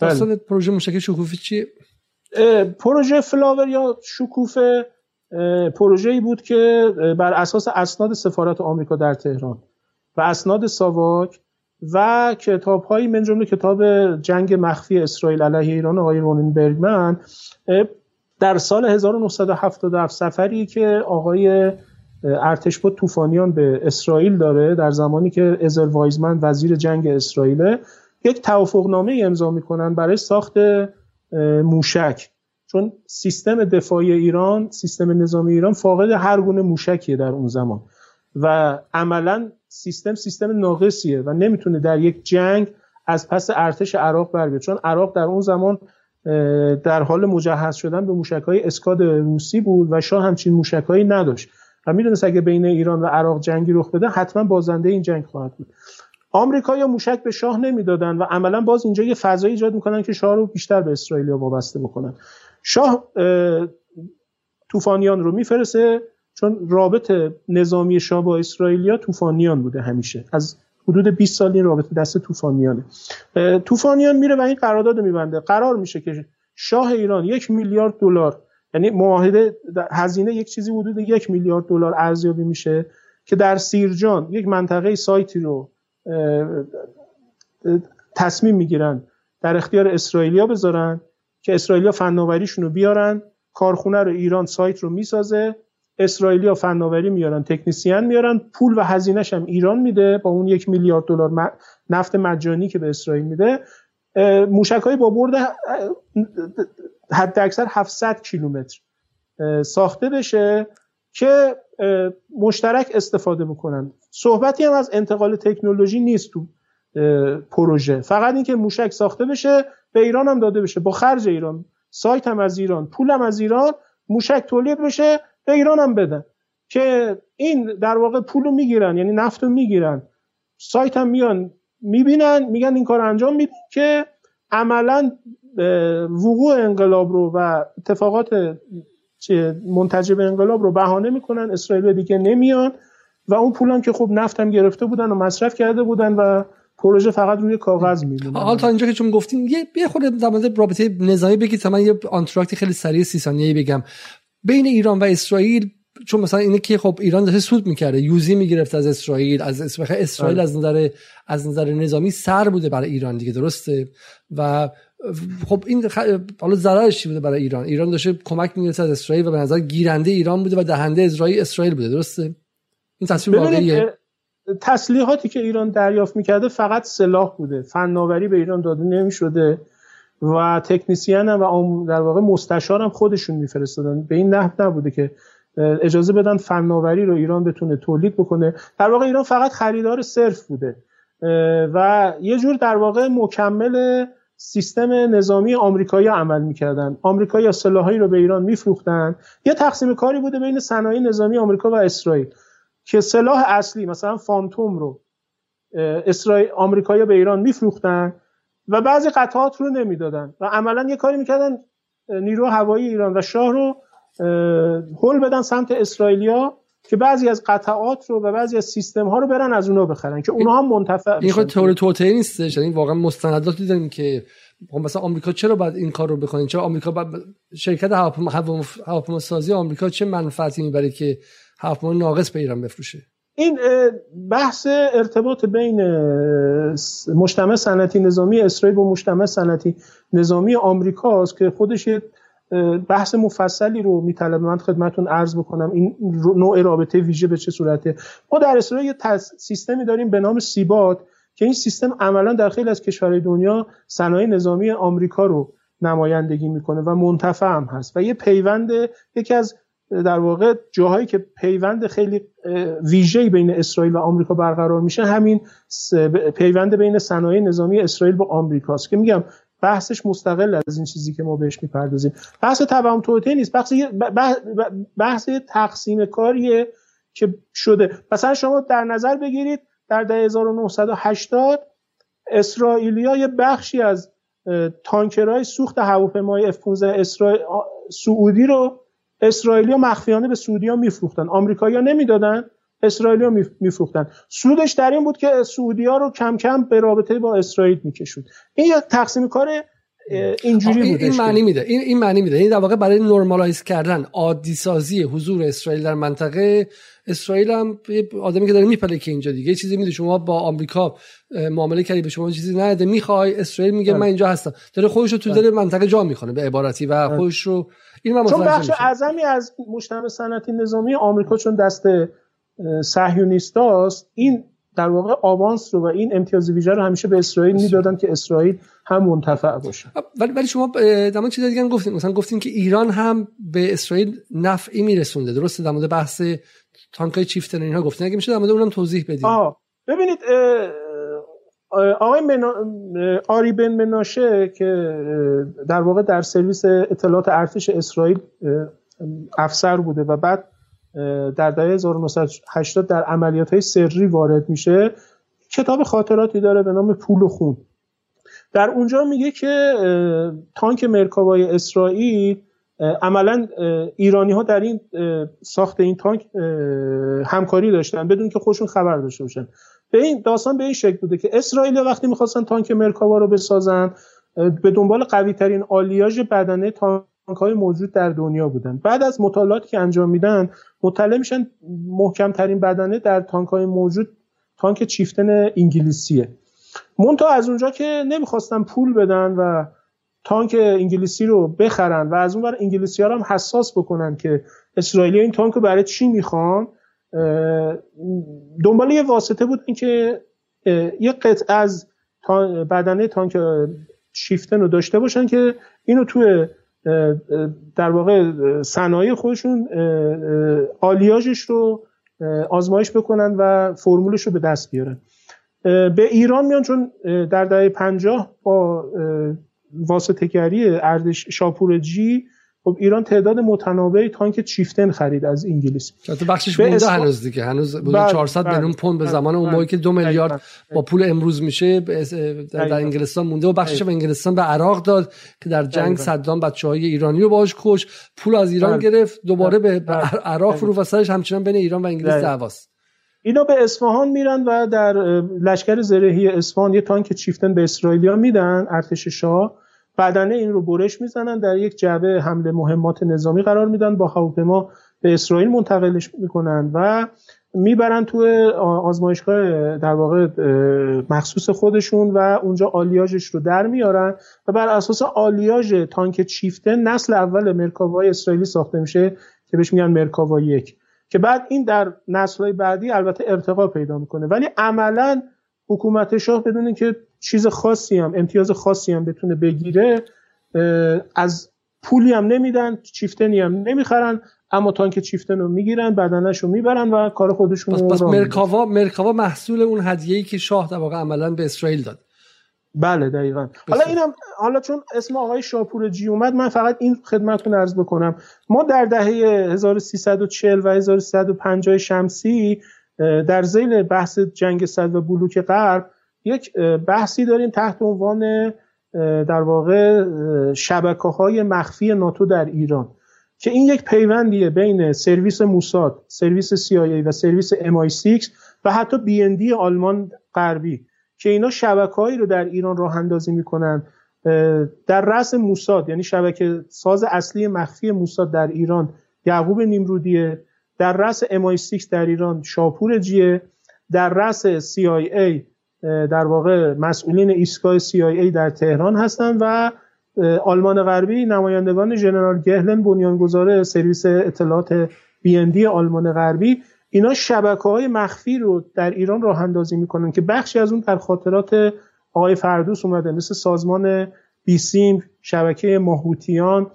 بله. داستان پروژه موشکی شکوفی چیه پروژه فلاور یا شکوفه پروژه ای بود که بر اساس اسناد سفارت آمریکا در تهران و اسناد ساواک و کتاب هایی من جمله کتاب جنگ مخفی اسرائیل علیه ایران آقای رونین برگمن در سال 1977 سفری که آقای ارتشبد طوفانیان به اسرائیل داره در زمانی که ازل وایزمن وزیر جنگ اسرائیل یک توافقنامه امضا می‌کنن برای ساخت موشک. چون سیستم دفاعی ایران سیستم نظامی ایران فاقد هر گونه موشکیه در اون زمان. و عملا سیستم سیستم ناقصیه و نمی‌تونه در یک جنگ از پس ارتش عراق بر چون عراق در اون زمان در حال مجهز شدن به موشک های اسکاد روسی بود و شاه همچین موشک نداشت. و می‌دونست اگه بین ایران و عراق جنگی رخ بده حتما بازنده این جنگ خواهد بود. آمریکا یا موشک به شاه نمی‌دادن و عملا باز اینجا یه فضایی ایجاد می‌کنن که شاه رو بیشتر به اسرائیل وابسته بکنن. شاه طوفانیان رو میفرسه چون رابط نظامی شاه با اسرائیلیا طوفانیان بوده همیشه. از حدود 20 سال این رابطه دست طوفانیانه. طوفانیان میره و این قرارداد میبنده. قرار میشه که شاه ایران یک میلیارد دلار یعنی معاهده هزینه یک چیزی حدود یک میلیارد دلار ارزیابی میشه که در سیرجان یک منطقه سایتی رو تصمیم می‌گیرن در اختیار اسرائیلیا بذارن که اسرائیلیا فناوریشون رو بیارن کارخونه رو ایران سایت رو می‌سازه اسرائیلیا فناوری میارن تکنیسیان میارن پول و هزینهش هم ایران میده با اون یک میلیارد دلار نفت مجانی که به اسرائیل میده. موشک های با برد حد اکثر 700 کیلومتر ساخته بشه که مشترک استفاده بکنن. صحبتی هم از انتقال تکنولوژی نیست تو پروژه. فقط اینکه موشک ساخته بشه به ایران هم داده بشه. با خرج ایران. سایت هم از ایران. پول هم از ایران. موشک تولید بشه به ایران هم بدن. که این در واقع پول رو می‌گیرن یعنی نفت رو می‌گیرن. سایت هم میان می‌بینن میگن این کار انجام میدن که عملا وقوع انقلاب رو و اتفاقات منتجب انقلاب رو بهانه می‌کنن. اسرائیل دیگه نمیان و اون پولان که خب نفتم گرفته بودن و مصرف کرده بودن و پروژه فقط روی کاغذ میمونه. حالا تا اینجا که چون گفتیم یه بیا خود در مورد رابطه نظامی بگید. تا من یه آنتراکت خیلی سریع سی ثانیه‌ای بگم. بین ایران و اسرائیل چون مثلا اینه که خب ایران داشته سود می‌کرده یوزی می‌گرفت از اسرائیل از اسرائیل از نظر از نظر نظامی سر بوده برای ایران دیگه درسته؟ و خب این. حالا ضررش چی بوده برای ایران؟ ایران داشته کمک می‌گرفت از اسرائیل و به نظر گیرنده ایران بوده و دهنده اسرائیل اسرائیل بوده درسته؟ این تصویر واقعیه؟ تسلیحاتی که ایران دریافت می‌کرده فقط سلاح بوده فناوری به ایران داده نمی‌شده و تکنیسیان هم و در واقع مستشار هم خودشون میفرستادن. به این نحو نبوده که اجازه بدن فناوری رو ایران بتونه تولید بکنه. در واقع ایران فقط خریدار صرف بوده و یه جور در واقع مکمل سیستم نظامی آمریکایی عمل می‌کردن. آمریکایی سلاحایی رو به ایران میفروختن. یه تقسیم کاری بوده بین صنایع نظامی آمریکا و اسرائیل که سلاح اصلی مثلا فانتوم رو اسرائیل آمریکایی به ایران میفروختن و بعضی قطعات رو نمی‌دادن و عملا یه کاری می‌کردن نیرو هوایی ایران و شاه رو هل بدن سمت اسرائیلیا که بعضی از قطعات رو و بعضی از سیستم ها رو برن از اونا بخرن که اونها هم منتفع این خود تئوری توطئه نیستش یعنی واقعا مستندات دیدن که خب مثلا آمریکا چرا باید این کار رو بکنین چرا آمریکا باید شرکت هواپیما سازی آمریکا چه منفعتی می‌بره که هواپیما ناقص به ایران بفروشه؟ این بحث ارتباط بین مجتمع صنعتی نظامی اسرائیل با مجتمع صنعتی نظامی آمریکا است که خودش بحث مفصلی رو میطلبه من خدمتون عرض بکنم. این نوع رابطه ویژه به چه صورته؟ ما در اسرائیل یه سیستمی داریم به نام سیباد که این سیستم عملا در خیلی از کشورهای دنیا صنایع نظامی آمریکا رو نمایندگی می‌کنه و منتفع هم هست و یه پیوند یکی از در واقع جاهایی که پیوند خیلی ویژه‌ای بین اسرائیل و آمریکا برقرار میشه همین پیوند بین صنایع نظامی اسرائیل با آمریکاست که میگم بحثش مستقل از این چیزی که ما بهش می‌پردازیم. بحث توهم توطئه نیست. بحث بحث تقسیم کاریه که شده. مثلا شما در نظر بگیرید در 1980 اسرائیلیا یه بخشی از تانکرهای سوخت هواپیمای F-15 اسرائیل سعودی رو اسرائیلیا مخفیانه به سعودیا میفروختن. آمریکایی‌ها نمی‌دادن. اسرائیلیا میفروختن. سودش در این بود که سعودیا رو کم کم به رابطه با اسرائیل میکشود. این یه تقسیم کار اینجوری این, این معنی میده. این این معنی میده. این در واقع برای نرمالایز کردن عادی سازی حضور اسرائیل در منطقه اسرائیل هم آدمی که داره میپله که اینجا دیگه. چیزی میده. شما با آمریکا معامله کردی به شما چیزی نده می‌خوای اسرائیل میگه من بله. اینجا هستم. داره خودش رو تو بله. دل منطقه جا می‌کنه به عبارتی. و بله. خودش رو این من چون بخش اعظمی از مجتمع صنعتی نظامی آمریکا چون دست صهیونیستاست این در واقع آوانس رو و این امتیاز ویژه رو همیشه به اسرائیل می‌دادن که اسرائیل هم منتفع باشه. ولی ولی شما در چیز دیگه گفتین. مثلا گفتین که ایران هم به اسرائیل نفعی میرسونده. درسته؟ در مورد بحث تانکای چیفتن اینها گفتین. اگه میشه در مورد اونم توضیح بدید آه ببینید آقای منا... آری بن مناشه که در واقع در سرویس اطلاعات ارتش اسرائیل افسر بوده و بعد در دهه 1980 در عملیات های سری وارد میشه کتاب خاطراتی داره به نام پول و خون. در اونجا میگه که تانک مرکاوای اسرائیل عملا ایرانی ها در این ساخت این تانک همکاری داشتن بدون که خودشون خبر داشته باشن. به این داستان به این شکل بوده که اسرائیل وقتی می‌خواستن تانک مرکاوا رو بسازن به دنبال قوی ترین آلیاژ بدنه تانک های موجود در دنیا بودن. بعد از مطالعاتی که انجام میدن مطلع میشن محکم ترین بدنه در تانک های موجود تانک چیفتن انگلیسیه. مونتا از اونجا که نمی‌خواستن پول بدن و تانک انگلیسی رو بخرن و از اون بر انگلیسی ها هم حساس بکنن که اسرائیلی این تانک رو برای چی می‌خوان دنبال یه واسطه بودن که یه قطع از بدنه تانک شیفتن رو داشته باشن که اینو توی در واقع صنایع خودشون آلیاژش رو آزمایش بکنن و فرمولش رو به دست بیارن. به ایران میان چون در دهه پنجاه با واسطهگری اردش شاپورجی خب ایران تعداد متناوبی تانک چیفتن خرید از انگلیس. تو بخشش مونده هنوز دیگه. هنوز بوده 400 میلیون پوند به زمان اون موقعی که دو میلیارد با پول امروز میشه در, انگلستان مونده و بخشش به انگلستان به عراق داد که در جنگ صدام بچه های ایرانی رو باش کش پول از ایران گرفت دوباره به عراق فرو و سرش همچنان بین ایران و انگلیس دعواست. اینا به اصفهان میرن و در لشکر زرهی اصفهان یه تانک چیفتن به اسرائیلیا میدن ارتش شاه. بدنه این رو برش می‌زنن در یک جعبه حمله مهمات نظامی قرار میدن با هواپیما به اسرائیل منتقلش می‌کنن و می‌برن تو آزمایشگاه در واقع مخصوص خودشون و اونجا آلیاژش رو در میارن و بر اساس آلیاژ تانک چیفته نسل اول مرکاوای اسرائیلی ساخته میشه که بهش میگن مرکاوا یک. که بعد این در نسلهای بعدی البته ارتقا پیدا می‌کنه. ولی عملا حکومت شاه بدون که چیز خاصی هم امتیاز خاصی هم بتونه بگیره از پولی هم نمیدن چیفتنی هم نمی‌خرن اما تانک چیفتن رو می‌گیرن بدنش رو می‌برن و کار خودشون رو پس مرکاوا مرکاوا محصول اون هدیه‌ای که شاه در واقع عملا به اسرائیل داد. بله دقیقا. حالا اینم حالا چون اسم آقای شاپور جی اومد من فقط این خدمتتون عرض بکنم. ما در دهه 1340 و 1350 شمسی در زیل بحث جنگ صد و بلوک غرب یک بحثی داریم تحت عنوان در واقع شبکه های مخفی ناتو در ایران که این یک پیوندیه بین سرویس موساد، سرویس CIA و سرویس MI6 و حتی BND آلمان غربی که اینا شبکه‌هایی رو در ایران راه اندازی می‌کنن. در رأس موساد یعنی شبکه ساز اصلی مخفی موساد در ایران یعقوب نیمرودیه در رأس MI6 در ایران شاپور جیه در رأس CIA در واقع مسئولین ایستگاه CIA در تهران هستن و آلمان غربی نمایندگان ژنرال گهلن بنیانگذار سرویس اطلاعات بی آلمان غربی. اینا شبکه های مخفی رو در ایران راه اندازی می‌کنن که بخشی از اون در خاطرات آقای فردوس اومده مثل سازمان بیسیم شبکه ماهوتیان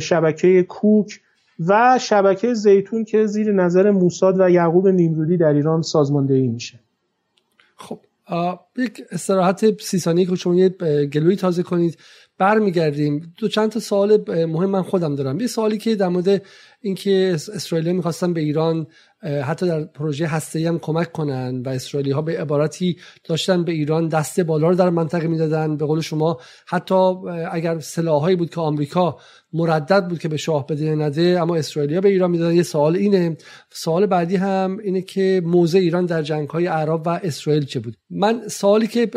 شبکه کوک و شبکه زیتون که زیر نظر موساد و یعقوب نیمرودی در ایران سازماندهی میشه. خب یک استراحت سی ثانیه که شما یه گلوی تازه کنید برمیگردیم. دو چند تا سوال مهم من خودم دارم. یه سوالی که در مورد اینکه اسرائیل می‌خواستن به ایران حتی در پروژه هسته هم کمک کنن و اسرائیلی ها به عبارتی داشتن به ایران دست بالا رو در منطقه می‌دادن. به قول شما حتی اگر سلاحهایی بود که آمریکا مردد بود که به شاه بده نده اما اسرائیلیا به ایران می‌دادن. یه سوال اینه. سوال بعدی هم اینه که موضع ایران در جنگ های عرب و اسرائیل چه بود؟ من سوالی که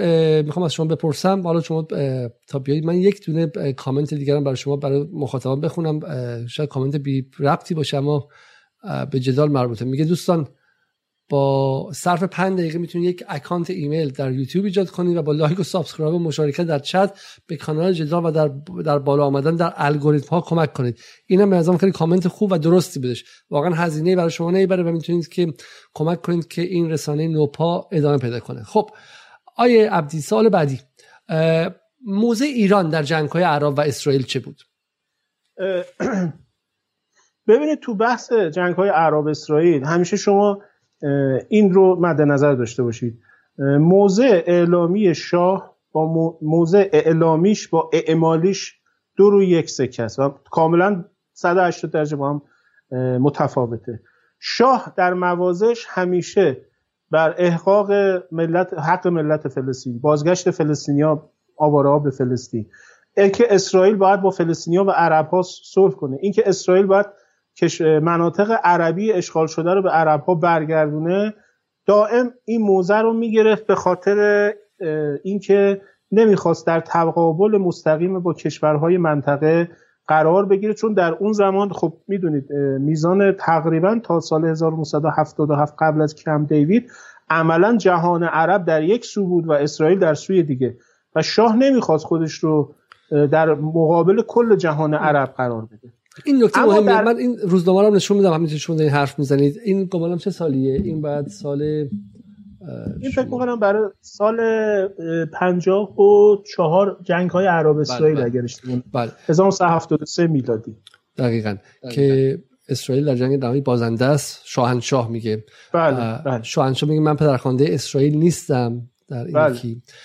می‌خوام از شما بپرسم. حالا شما تا بیایید من یک دونه کامنت دیگرم برای شما برای مخاطبان بخونم. شاید کامنت بی ربطی باشه اما به جدال مربوطه. میگه دوستان با صرف 5 دقیقه می‌تونید یک account ایمیل در یوتیوب ایجاد کنید و با like و subscribe و مشارکت در چت به کانال جدال و در در بالا آمدن در الگوریتم ها کمک کنید. اینم به نظرم خیلی کامنت خوب و درستی بود واقعا هزینه برای شما نمی‌بره و می‌تونید که کمک کنید که این رسانه نوپا ادامه پیدا کنه. خب آیه عبدی سال بعدی. موضع ایران در جنگ های عرب و اسرائیل چه بود؟ ببینید تو بحث جنگ های عرب اسرائیل همیشه شما این رو مد نظر داشته باشید. موضع اعلامی شاه با موضع اعلامیش با اعمالیش دو روی یک سکه است و کاملا 180 درجه با هم متفاوته. شاه در موازش همیشه بر احقاق ملت حق ملت فلسطین بازگشت فلسطینیا آواره به فلسطین. اینکه اسرائیل باید با فلسطینیا و عرب ها صلح کنه. اینکه اسرائیل باید مناطق عربی اشغال شده رو به عرب ها برگردونه دائم این موزه رو می‌گرفت به خاطر اینکه نمی‌خواست در تقابل مستقیم با کشورهای منطقه قرار بگیره چون در اون زمان خب می‌دونید میزان تقریبا تا سال 1977 قبل از کم دیوید عملا جهان عرب در یک سو بود و اسرائیل در سوی دیگه و شاه نمی‌خواست خودش رو در مقابل کل جهان عرب قرار بده. این نکته مهمه. در... من این روزنامه رو نشون میدم همینطور شما این حرف می‌زنید. این گمانم چه سالیه؟ این بعد سال این فکر می‌کنم برای سال 54 جنگ های عرب اسرائیل بله، اگر اشتباه بله. 1973 میلادی. دقیقا. که اسرائیل در جنگ نهایی بازنده است. شاهنشاه میگه. بله, بله. شاهنشاه میگه من پدرخوانده اسرائیل نیستم. در این بله.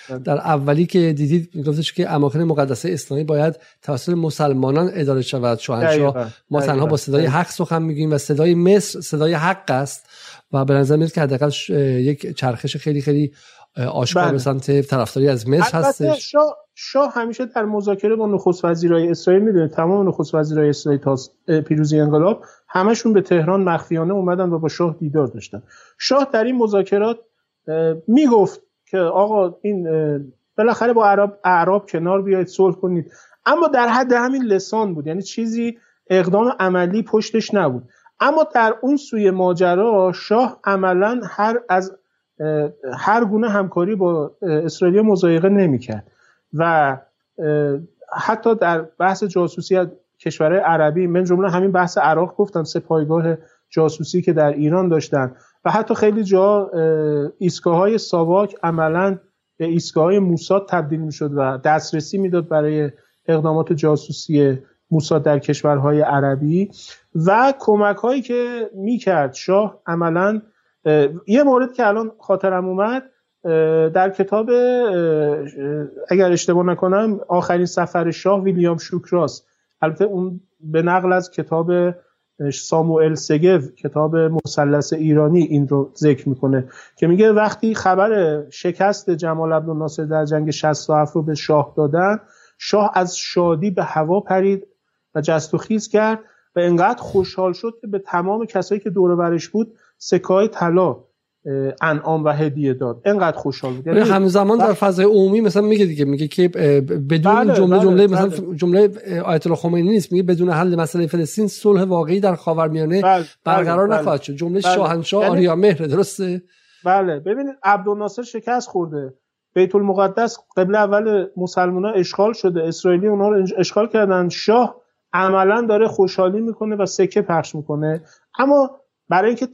بله. در اولی که دیدید گفتش که اماکن مقدسه اسلامی باید توسط مسلمانان اداره شود شاهنشاه ما تنها با صدای حق سخن میگیم و صدای مصر صدای حق است و به نظر میاد که حداقل یک چرخش خیلی خیلی آشکار بله. به سمت طرفداری از مصر هستش شاه, شاه همیشه در مذاکره با نخست وزیرای اسرائیل می‌دونه تمام نخست وزیرای اسرائیل تا پیروزی انقلاب همشون به تهران مخفیانه اومدن و با شاه دیدار داشتن شاه در این مذاکرات می‌گفت که آقا این بالاخره با عرب اعراب کنار بیاید صلح کنید. اما در حد همین لسان بود. یعنی چیزی اقدام عملی پشتش نبود. اما در اون سوی ماجرا شاه عملا هر از هر گونه همکاری با اسرائیل مضایقه نمی‌کرد. و حتی در بحث جاسوسی کشورهای عربی من جمله همین بحث عراق گفتم سه پایگاه جاسوسی که در ایران داشتن. و حتی خیلی جا ایستگاه های ساواک عملا به ایستگاه های موساد تبدیل می شد و دسترسی می‌داد برای اقدامات جاسوسی موساد در کشورهای عربی. و کمک هایی که می‌کرد شاه عملا یه مورد که الان خاطرم اومد در کتاب اگر اشتباه نکنم آخرین سفر شاه ویلیام شوکراس البته اون به نقل از کتاب ساموئل سگو کتاب مثلث ایرانی این رو ذکر می‌کنه که میگه وقتی خبر شکست جمال عبدالناصر در جنگ 67 رو به شاه دادن شاه از شادی به هوا پرید و جست و خیز کرد و انقدر خوشحال شد که به تمام کسایی که دور برش بود سکای طلا انعام و هدیه داد. انقدر خوشحال بود. یعنی همزمان در فضای عمومی مثلا میگه دیگه میگه که بدون بله، جمله بله، جمله مثلا بله. جمله آیت الله خمینی نیست میگه بدون حل مسئله فلسطین صلح واقعی در خاورمیانه بله، برقرار بله، نخواهد شد. جمله بله. شاهنشاه یعنی... آریا مهر درسته؟ بله. ببینید عبدالناصر شکست خورده. بیت المقدس قبل اول مسلمان ها اشغال شده. اسرائیلی اونا رو اشغال کردن. شاه عملا داره خوشحالی می‌کنه و سکه پخش می‌کنه. اما برای اینکه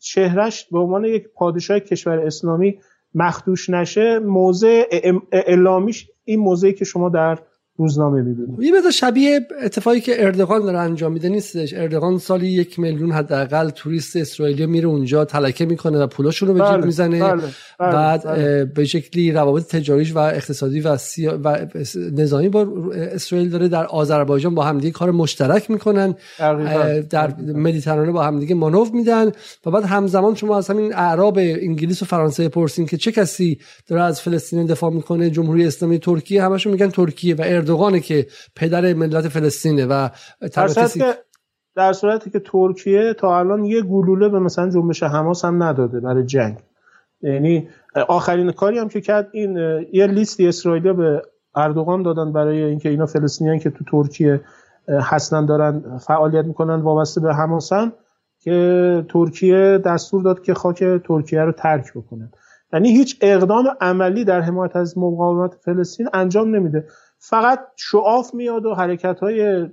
شهرش به عنوان یک پادشاه کشور اسلامی مخدوش نشه موضع اعلامیش این موضعی که شما در روزنامه می‌بینیم یه مقدار شبیه اتفاقی که اردوغان داره انجام میده نیستش. اردوغان سالی یک میلیون حداقل توریست اسرائیلی میره اونجا تلکه می‌کنه و پولاشون رو به جیب بله، می‌زنه. بله، بله، بعد بله. به شکلی روابط تجاریش و اقتصادی و, و نظامی با اسرائیل داره در آذربایجان با همدیگه کار مشترک می‌کنن. در مدیترانه با همدیگه مانور میدن و بعد همزمان شما از همین اعراب انگلیس و فرانسه پرسین که چه کسی داره از فلسطین دفاع می‌کنه جمهوری اسلامی ترکیه همشون میگن ترکیه و اردوغانه که پدر ملت فلسطینه و در صورتی که در صورتی که ترکیه تا الان یه گلوله به مثلا جنبش حماس هم نداده برای جنگ. یعنی آخرین کاری هم که کرد این یه لیستی اسرائیلی به اردوغان دادن برای اینکه اینا فلسطینیان که تو ترکیه هستن دارن فعالیت می‌کنن وابسته به حماسن که ترکیه دستور داد که خاک ترکیه رو ترک بکنن. یعنی هیچ اقدام عملی در حمایت از مقاومت فلسطین انجام نمیده. فقط شعاف میاد و حرکت های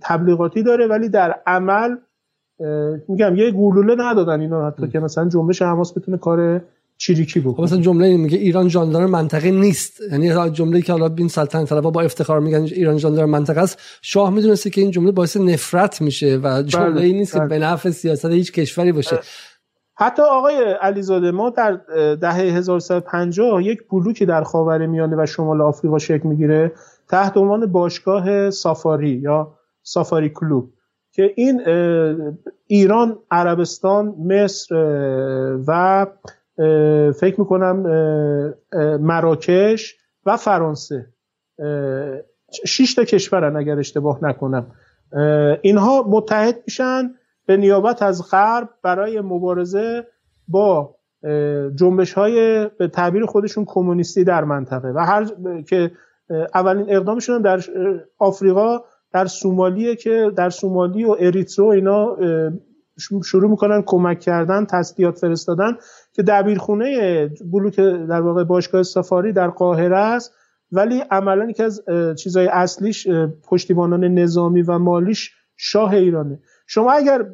تبلیغاتی داره ولی در عمل میگم یه گلوله ندادن اینا حتی که مثلا جنبش حماس بتونه کار چیریکی بکنه. خب مثلا جمله میگه ایران جاندار منطقه نیست. یعنی جمله که حالا بین سلطنت طلبا با افتخار میگن ایران جاندار منطقه است شاه می‌دونسته که این جمله باعث نفرت میشه و جمله ای نیست که بله. به نفع سیاست هیچ کشوری باشه. حتی آقای علیزاده ما در دهه 1350 یک بلوکی در خاور میانه و شمال آفریقا شکل می‌گیره تحت عنوان باشگاه سافاری یا سافاری کلوب که این ایران عربستان مصر و فکر می‌کنم مراکش و فرانسه. شش تا کشورن اگر اشتباه نکنم. اینها متحد میشن. به نیابت از غرب برای مبارزه با جنبش های به تعبیر خودشون کمونیستی در منطقه. و هر که اولین اقدامشون در آفریقا در سومالیه که در سومالی و اریترو اینا شروع می‌کنن کمک کردن تسلیحات فرستادن که دبیرخونه بلوک در واقع باشگاه سفاری در قاهره است. ولی عملا یکی از چیزهای اصلیش پشتیبانان نظامی و مالیش شاه ایرانه. شما اگر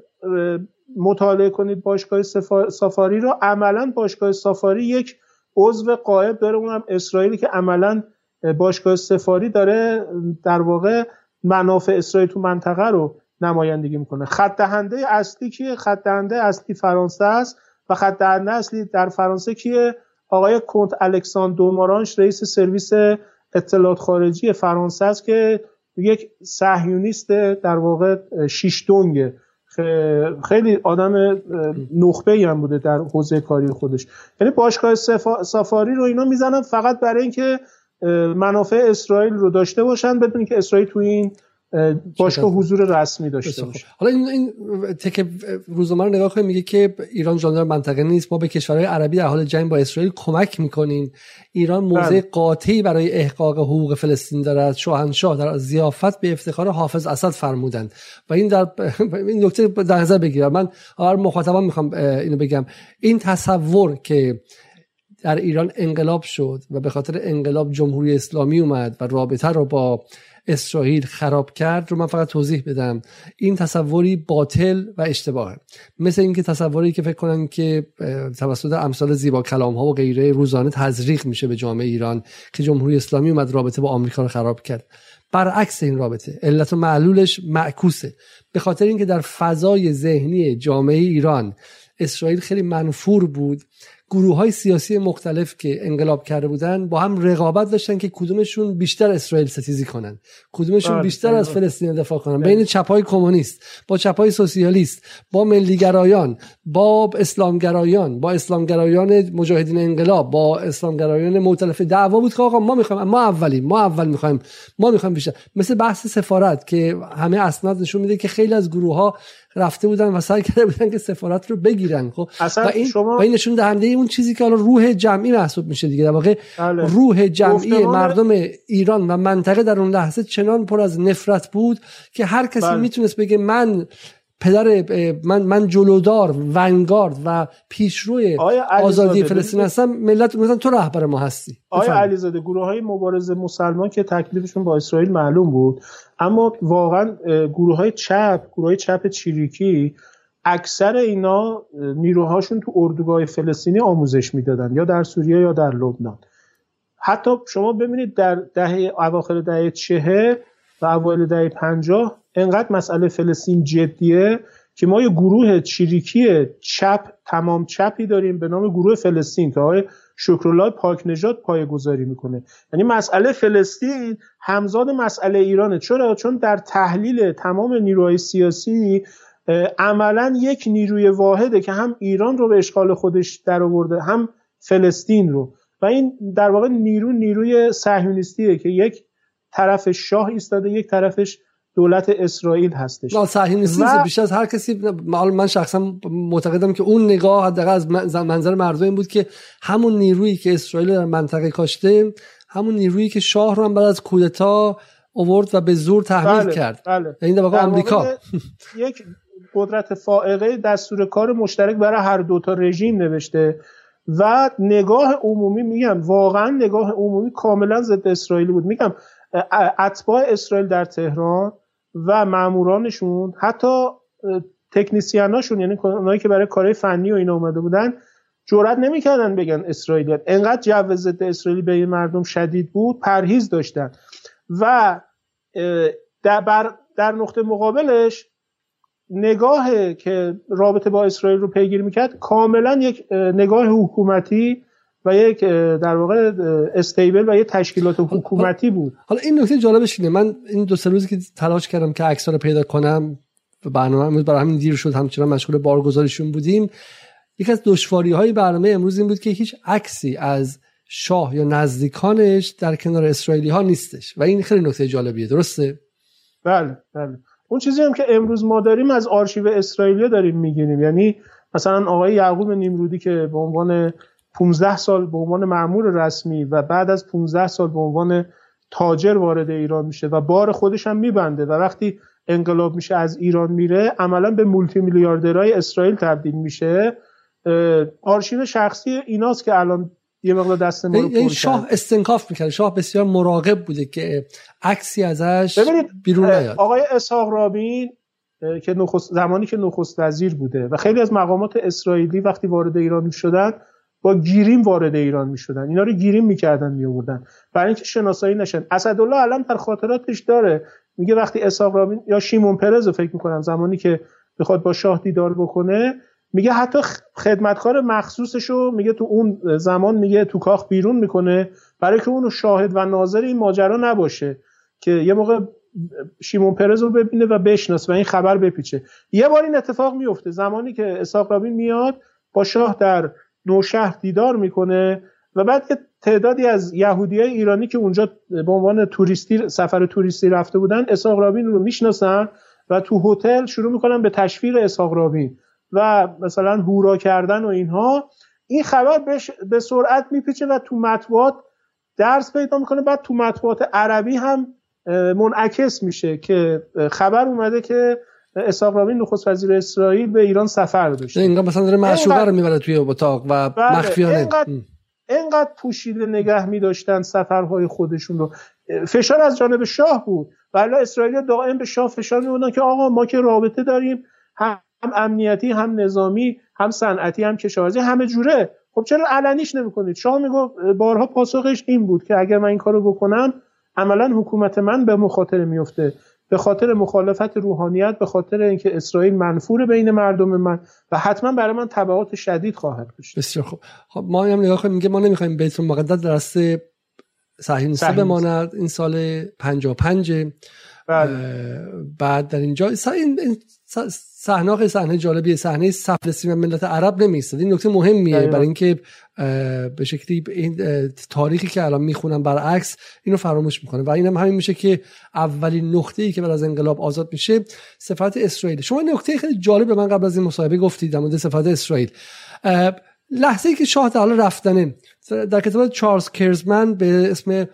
مطالعه کنید باشگاه سافاری رو عملا باشگاه سافاری یک عضو قائب داره. اونم اسرائیلی که عملا باشگاه سفاری داره در واقع منافع اسرائیل تو منطقه رو نمایندگی می‌کنه. خط دهنده اصلی کیه؟ خط دهنده اصلی فرانسه است و خط دهنده اصلی در فرانسه کیه؟ آقای کنت الکساندر دومارانش رئیس سرویس اطلاعات خارجی فرانسه است که یک صهیونیست در واقع شیشتونگه. خیلی آدم نخبه هم بوده در حوزه کاری خودش. یعنی باشگاه سفاری رو اینا می‌زنن فقط برای اینکه منافع اسرائیل رو داشته باشن بدون که اسرائیل تو این باشگاه حضور رسمی داشته باشه. حالا این این تک روزنامه رو نگاه کنیم میگه که ایران جاندار منطقه نیست. ما به کشورهای عربی در حال جنگ با اسرائیل کمک می‌کنیم. ایران موضع بله. قاطعی برای احقاق حقوق فلسطین دارد شاهنشاه در ضیافت به افتخار حافظ اسد فرمودند. و این در این نکته در نظر بگیرم. من هر مخاطبان می‌خوام اینو بگم. این تصور که در ایران انقلاب شد و به خاطر انقلاب جمهوری اسلامی اومد و رابطه رو با اسرائیل خراب کرد رو من فقط توضیح بدم. این تصوری باطل و اشتباهه. مثل اینکه تصوری که فکر کنن که توسط امثال زیبا کلام ها و غیره روزانه تزریق میشه به جامعه ایران که جمهوری اسلامی اومد رابطه با آمریکا رو خراب کرد. برعکس این رابطه علت و معلولش معکوسه. به خاطر اینکه در فضای ذهنی جامعه ایران اسرائیل خیلی منفور بود گروه های سیاسی مختلف که انقلاب کرده بودن با هم رقابت داشتن که کدومشون بیشتر اسرائیل ستیزی کنن. کدومشون آره، بیشتر از فلسطین دفاع کنن. بین چپای کمونیست با چپای سوسیالیست با ملیگرایان با اسلامگرایان با اسلامگرایان مجاهدین انقلاب با اسلامگرایان مختلف دعوا بود که آقا ما می‌خوایم ما اولیم ما اول می‌خوایم ما می‌خوایم بیشتر. مثل بحث سفارت که همه اسناد نشون میده که خیلی از گروه ها رفته بودن و سعی کرده بودن که سفارت رو بگیرن خب؟ و این شما... و این نشون دهنده اون چیزی که حالا روح جمعی محسوب میشه دیگه. در واقع بله. روح جمعی مردم ایران و منطقه در اون لحظه چنان پر از نفرت بود که هر کسی بله. می‌تونست بگه من پدر من من جلودار ونگارد و پیشروی آزادی فلسطین هستم ملت مثلا تو رهبر ما هستی. آیا علیزاده گروه های مبارزه مسلمان که تکلیفشون با اسرائیل معلوم بود اما واقعا گروه های چپ گروه های چپ چیریکی اکثر اینا نیروهاشون تو اردوگاه فلسطینی آموزش می‌دادن یا در سوریه یا در لبنان. حتی شما ببینید در دهه اواخر دهه چهر و اوایل دهه پنجاه انقدر مسئله فلسطین جدیه که ما یه گروه چریکی چپ تمام چپی داریم به نام گروه فلسطین که آقای شکرالله پاک نجات پای گذاری می‌کنه. یعنی مسئله فلسطین همزاد مسئله ایرانه. چرا؟ چون در تحلیل تمام نیروهای سیاسی عملا یک نیروی واحده که هم ایران رو به اشغال خودش در آورده هم فلسطین رو. و این در واقع نیرو نیروی صهیونیستیه که یک طرف شاه ایستاده یک طرفش دولت اسرائیل هستش. صهیونیستی و... بیش از هر کسی من شخصا معتقدم که اون نگاه حداقل از منظر مردم این بود که همون نیرویی که اسرائیل در منطقه کاشته همون نیرویی که شاه رو هم بعد از کودتا آورد و به زور تحمیل بله، کرد. بله. این در واقع آمریکا. یک قدرت فائقه دستور کار مشترک برای هر دوتا رژیم نوشته و نگاه عمومی میگم واقعا نگاه عمومی کاملا ضد اسرائیلی بود. میگم اتباع اسرائیل در تهران و مامورانشون حتی تکنیسیاناشون یعنی اونایی که برای کارهای فنی و اینا اومده بودن جرئت نمی‌کردن بگن اسرائیلیت انقدر جو ضد اسرائیلی به مردم شدید بود پرهیز داشتن. و در, در نقطه مقابلش نگاه که رابطه با اسرائیل رو پیگیری می‌کرد کاملا یک نگاه حکومتی و یک در واقع استیبل و یک تشکیلات حکومتی بود. حالا این نکته جالبش اینه من این دو سه روزی که تلاش کردم که عکس رو پیدا کنم و برنامه امروز برای همین دیر شد همچنان مشغول بارگذاریشون بودیم. یکی از دشواری های برنامه امروز این بود که هیچ عکسی از شاه یا نزدیکانش در کنار اسرائیلی ها نیستش. و این خیلی نکته جالبیه. درسته؟ بله بله. اون چیزی هم که امروز ما داریم از آرشیو اسرائیلی داریم می‌گیریم. یعنی مثلا آقای یعقوب نیمرودی که به عنوان 15 سال به عنوان معمور رسمی و بعد از 15 سال به عنوان تاجر وارد ایران میشه و بار خودش هم میبنده و وقتی انقلاب میشه از ایران میره عملا به مولتی میلیاردرهای اسرائیل تبدیل میشه. آرشیو شخصی ایناست که الان یه مقدار دست ما رو شاه استنکاف می‌کرد. شاه بسیار مراقب بوده که عکسی ازش بیرون نیاد. آقای اسحاق رابین که نخست زمانی که نخست وزیر بوده و خیلی از مقامات اسرائیلی وقتی وارد ایران شدن با گیریم وارد ایران می‌شدن. اینا رو گیریم می‌کردن میوردن برای اینکه شناسایی نشن. اسدالله علم در خاطراتش داره. میگه وقتی اسحاق رابین یا شیمون پرز رو فکر می‌کنم زمانی که بخواد با شاه دیدار بکنه میگه حتی خدمتکار مخصوصش رو میگه تو اون زمان میگه تو کاخ بیرون می‌کنه. برای که اون شاهد و ناظر این ماجرا نباشه که یه موقع شیمون پرز رو ببینه و بشناسه و این خبر بپیچه. یه بار این اتفاق میفته زمانی که اسحاق رابین میاد با شاه در نوشهر دیدار می‌کنه و بعد یه تعدادی از یهودی های ایرانی که اونجا به عنوان توریستی سفر توریستی رفته بودن اسحاق رابین رو می‌شناسن و تو هتل شروع می‌کنن به تشویر اسحاق رابین و مثلا هورا کردن و اینها. این خبر به سرعت میپیچه و تو مطبوعات درس پیدا می‌کنه. بعد تو مطبوعات عربی هم منعکس میشه که خبر اومده که اسحاق رابین نخست وزیر اسرائیل به ایران سفر داشته اینقدر مثلا داره معشوقه رو می‌بره توی اتاق و بله، مخفیانه. اینقدر پوشیده نگه میداشتن سفرهای خودشون رو. فشار از جانب شاه بود. ولی اسرائیل دائم به شاه فشار میبودن که آقا ما که رابطه داریم هم امنیتی هم نظامی هم صنعتی هم کشاورزی همه جوره. خب چرا علنیش نمی‌کنید؟ شاه می‌گفت بارها پاسخش این بود که اگر من این کارو بکنم عملا حکومت من به مخاطره میفته به خاطر مخالفت روحانیت به خاطر اینکه اسرائیل منفور بین مردم من و حتما برای من تبعات شدید خواهد داشت. بسیار خوب. خب ما هم نگاه کنیم. میگه ما نمی‌خوایم بیت مقدس درست صحیح بماند. این سال 55 بله. بعد در اینجا. این صحنه صحنه جالبیه. صحنه صفر ملت عرب نمیستد این نکته مهمیه برای اینکه به شکلی این تاریخی که الان می‌خونم برعکس اینو فراموش می‌کنه. و اینم همین میشه که اولین نقطه ای که بعد از انقلاب آزاد میشه سفارت اسرائیل. شما نکته خیلی جالب به من قبل از این مصاحبه گفتید در مورد سفارت اسرائیل. لحظه ای که شاه تعالی رفتنه در کتاب چارلز کرزمن به اسم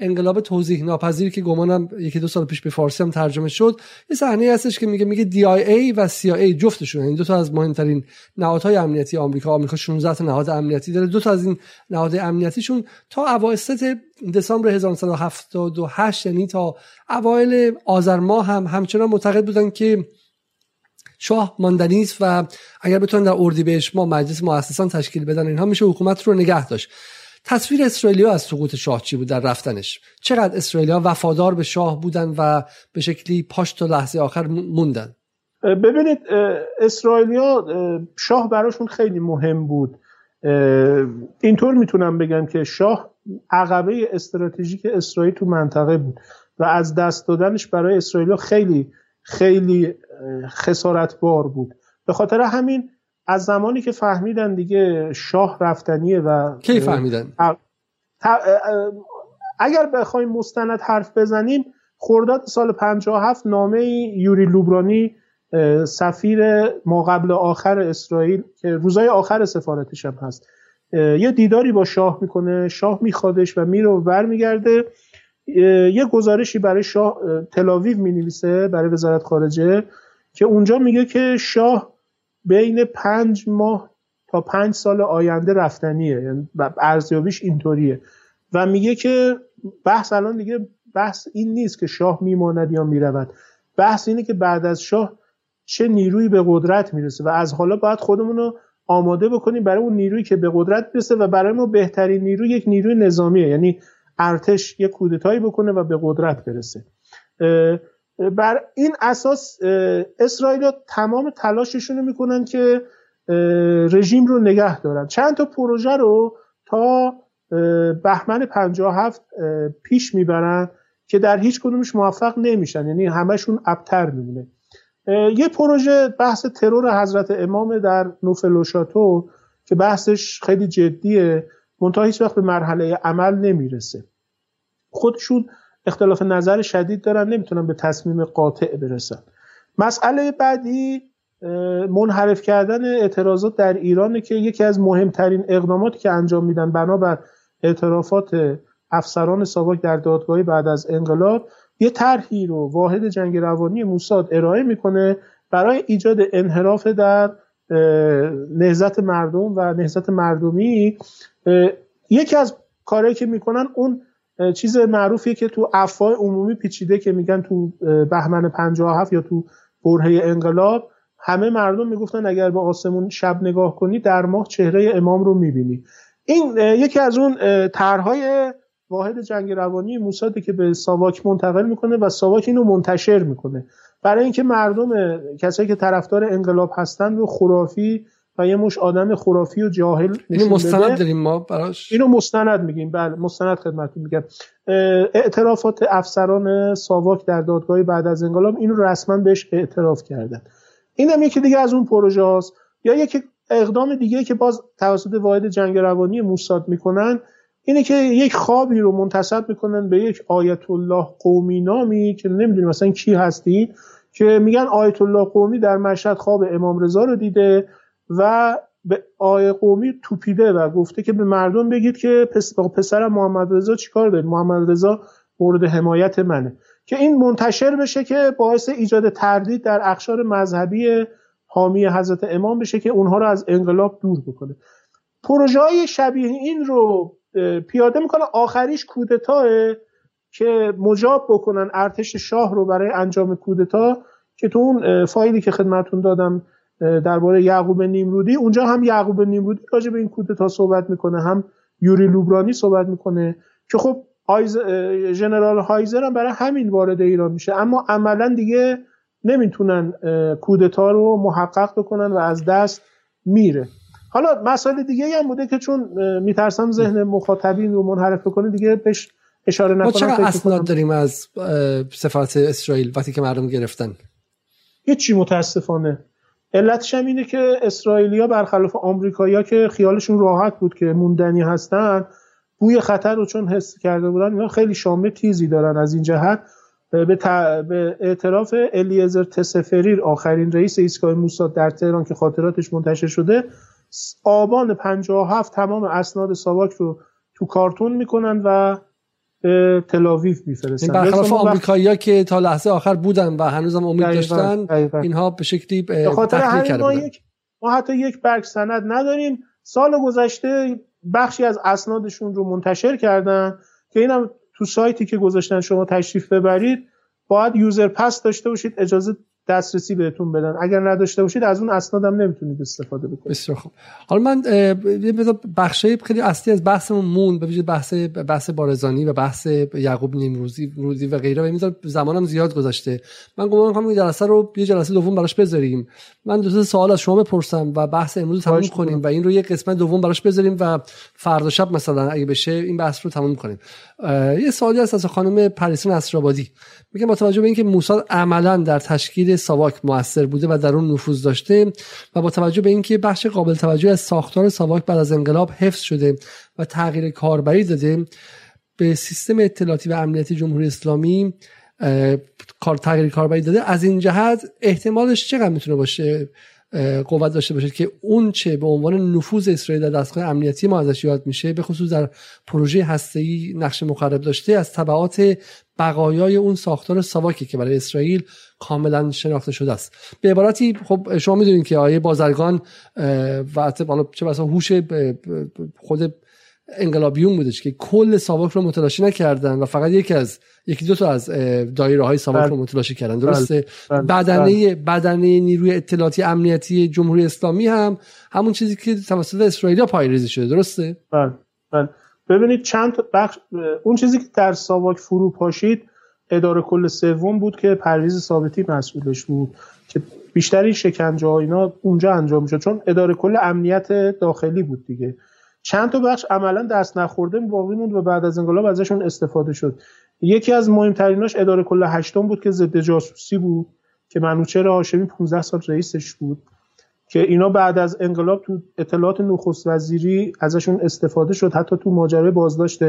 انقلاب توضیح ناپذیر که گمانم یکی دو سال پیش به فارسی هم ترجمه شد یه صحنه هستش که میگه میگه ای و CIA جفتشون این دو تا از مهمترین نهادهای امنیتی آمریکا آمریکا 16 تا نهاد امنیتی داره. دو تا از این نهاد امنیتیشون تا اواسط دسامبر 1978 یعنی تا اوایل آذر ماه هم همچنان معتقد بودن که شاه ماندنی است و اگر بتونن در اردیبهشت ما مجلس مؤسسان تشکیل بدن اینها میشه حکومت رو نگه داشت. تصویر اسرائیلیا از سقوط شاه چی بود؟ در رفتنش. چقدر اسرائیلیا وفادار به شاه بودن و به شکلی پاش تا لحظه آخر موندن؟ ببینید اسرائیلیا شاه براشون خیلی مهم بود. اینطور می‌تونم بگم که شاه عقبه استراتژیک اسرائیل تو منطقه بود و از دست دادنش برای اسرائیل خیلی خیلی خسارتبار بود. به خاطر همین از زمانی که فهمیدن دیگه شاه رفتنیه و کی فهمیدن؟ اگر بخوایم مستند حرف بزنیم خرداد سال 57 نامه یوری لوبرانی سفیر ما قبل آخر اسرائیل که روزای آخر سفارتش هم هست یه دیداری با شاه می‌کنه شاه میخوادش و میره و برمیگرده یه گزارشی برای شاه تلاویو می‌نویسه برای وزارت خارجه که اونجا میگه که شاه بین پنج ماه تا پنج سال آینده رفتنیه. یعنی ارزیابیش اینطوریه. و میگه که بحث الان دیگه بحث این نیست که شاه میماند یا می‌رود. بحث اینه که بعد از شاه چه نیرویی به قدرت می‌رسه و از حالا باید خودمون رو آماده بکنیم برای اون نیرویی که به قدرت می‌رسه و برای ما بهترین نیرو یک نیروی نظامیه. یعنی ارتش یک کودتایی بکنه و به قدرت برسه. بر این اساس اسرائیل تمام تلاششون رو می‌کنن که رژیم رو نگه دارن. چند تا پروژه رو تا بهمن 57 پیش می‌برن که در هیچ کدومش موفق نمیشن. یعنی همشون ابتر میمونه. یه پروژه بحث ترور حضرت امام در نوفلوشاتو که بحثش خیلی جدیه منتها هیچ وقت به مرحله عمل نمی‌رسه. خودشون اختلاف نظر شدید دارن نمی‌تونن به تصمیم قاطع برسن. مسئله بعدی منحرف کردن اعتراضات در ایران که یکی از مهمترین اقداماتی که انجام میدن بنابر اعترافات افسران ساواک در دادگاهی بعد از انقلاب یه طرحی رو واحد جنگ روانی موساد ارائه می‌کنه برای ایجاد انحراف در نهزت مردم و نهزت مردمی. یکی از کارهایی که می‌کنن اون چیز معروفیه که تو افواه عمومی پیچیده که میگن تو بهمن 57 یا تو برهه انقلاب همه مردم می‌گفتن اگر به آسمون شب نگاه کنی در ماه چهره امام رو می‌بینی. این یکی از اون طرحهای واحد جنگ روانی موساده که به ساواک منتقل می‌کنه و ساواک اینو منتشر می‌کنه. برای اینکه مردم کسایی که طرفدار انقلاب هستن رو خرافی و یه مش آدم خرافی و جاهل اینو مستند داریم ما براش. اینو مستند میگیم. بله مستند خدمتتون میگم. اعترافات افسران ساواک در دادگاه بعد از انقلاب اینو رسما بهش اعتراف کردن. اینم یکی دیگه از اون پروژه هاست. یا یک اقدام دیگه که باز توسط واحد جنگ روانی موساد می‌کنن اینه که یک خوابی رو منتصب می‌کنن به یک آیت الله قومی نامی که نمی‌دونیم مثلا کی هستید که میگن آیت الله قومی در مشهد خواب امام رضا رو دیده. و به آیه قومی توپیده و گفته که به مردم بگید که پس پسرم محمد رضا چیکار دارید؟ محمد رضا مورد حمایت منه. که این منتشر بشه که باعث ایجاد تردید در اخشار مذهبی حامی حضرت امام بشه که اونها رو از انقلاب دور بکنه. پروژه های شبیه این رو پیاده می‌کنه. آخریش کودتاه که مجاب بکنن ارتش شاه رو برای انجام کودتا که تو اون فایلی که خدمتون دادم درباره یعقوب نیمرودی. اونجا هم یعقوب نیمرودی راجع به این کودتا صحبت می‌کنه. هم یوری لوبرانی صحبت می‌کنه که خب ژنرال هایزر هم برای همین وارد ایران میشه. اما عملا دیگه نمی‌تونن کودتا رو محقق بکنن و از دست میره. حالا مسئله دیگه هم بوده که چون میترسم ذهن مخاطبین رو منحرف بکنه دیگه بهش اشاره نکنم ما چقدر اسناد داریم از سفارت اسرائیل وقتی که مردم گرفتن؟ چی متاسفانه. علتش هم اینه که اسرائیلیا برخلاف آمریکایی‌ها که خیالشون راحت بود که موندنی هستن بوی خطر رو چون حس کرده بودن اینا خیلی شامه تیزی دارن از این جهت. به, به اعتراف الیزر تسفریر آخرین رئیس ایستگاه موساد در تهران که خاطراتش منتشر شده آبان 57 تمام اسناد ساواک رو تو کارتون می‌کنن و به تلاویو میفرستن برخلاف آمریکایی‌ها که تا لحظه آخر بودن و هنوزم امید داشتن اینها به شکلی به خاطر ما یک ما حتی یک برگ سند نداریم. سال گذشته بخشی از اسنادشون رو منتشر کردن که اینم تو سایتی که گذاشتن شما تشریف ببرید باید یوزر پس داشته باشید اجازه دسترسی بهتون بدن. اگر نداشته باشید از اون اسنادم نمی‌تونید استفاده بکنید. بسیار خوب. حالا من بخشای خیلی اصلی از بحثمون مون به بحث بحث بارزانی و بحث یعقوب نیمروزی روزی و غیره. و میذار زمانم زیاد گذشته. من گمان می‌کنم این جلسه رو یه جلسه دوم براش بذاریم. من دو سوال از شما بپرسم و بحث امروز تموم کنیم و این رو یه قسمت دوم براش بذاریم و فردا شب مثلا اگه بشه این بحث رو تموم کنیم. یه سوالی هست از خانم پریسون اسرابادی میگه با توجه به اینکه موساد عملا در تشکیل ساواک موثر بوده و در اون نفوذ داشته و با توجه به اینکه بخش قابل توجه از ساختار ساواک بعد از انقلاب حفظ شده و تغییر کاربری داده به سیستم اطلاعاتی و امنیتی جمهوری اسلامی کار تغییر کاربری داده از این جهت احتمالش چقدر می‌تونه باشه؟ قوت داشته باشید که اون چه به عنوان نفوذ اسرائیل در دستگاه امنیتی ما ازش یاد میشه به خصوص در پروژه هسته‌ای نقش مخرب داشته از تبعات بقایای اون ساختار ساواکی که برای اسرائیل کاملا شناخته شده است. به عبارتی خب شما می‌دونید که آیه بازرگان و چه بسا هوش خود انقلابیون بودش که کل ساواک رو متلاشی نکردن و فقط یکی از یکی دو تا از دایره های ساواک رو بله. متلاشی کردن. درسته؟ بله. بله. بدنه بدنه نیروی اطلاعاتی امنیتی جمهوری اسلامی هم همون چیزی که توسط اسرائیل پایریزی شده. درسته؟ بله. بله. ببینید چند بخش اون چیزی که در ساواک فرو پاشید اداره کل سوم بود که پرویز ثابتی مسئولش بود که بیشتری شکنجه ها اینا اونجا انجام می‌شد. چون اداره کل امنیت داخلی بود دیگه. چند تا بخش عملا دست نخورده باقی موند و بعد از انقلاب ازشون استفاده شد. یکی از مهمتریناش اداره کل هشتم بود که ضد جاسوسی بود که منوچهر هاشمی 15 سال رئیسش بود که اینا بعد از انقلاب تو اطلاعات نخست وزیری ازشون استفاده شد حتی تو ماجرای بازداشت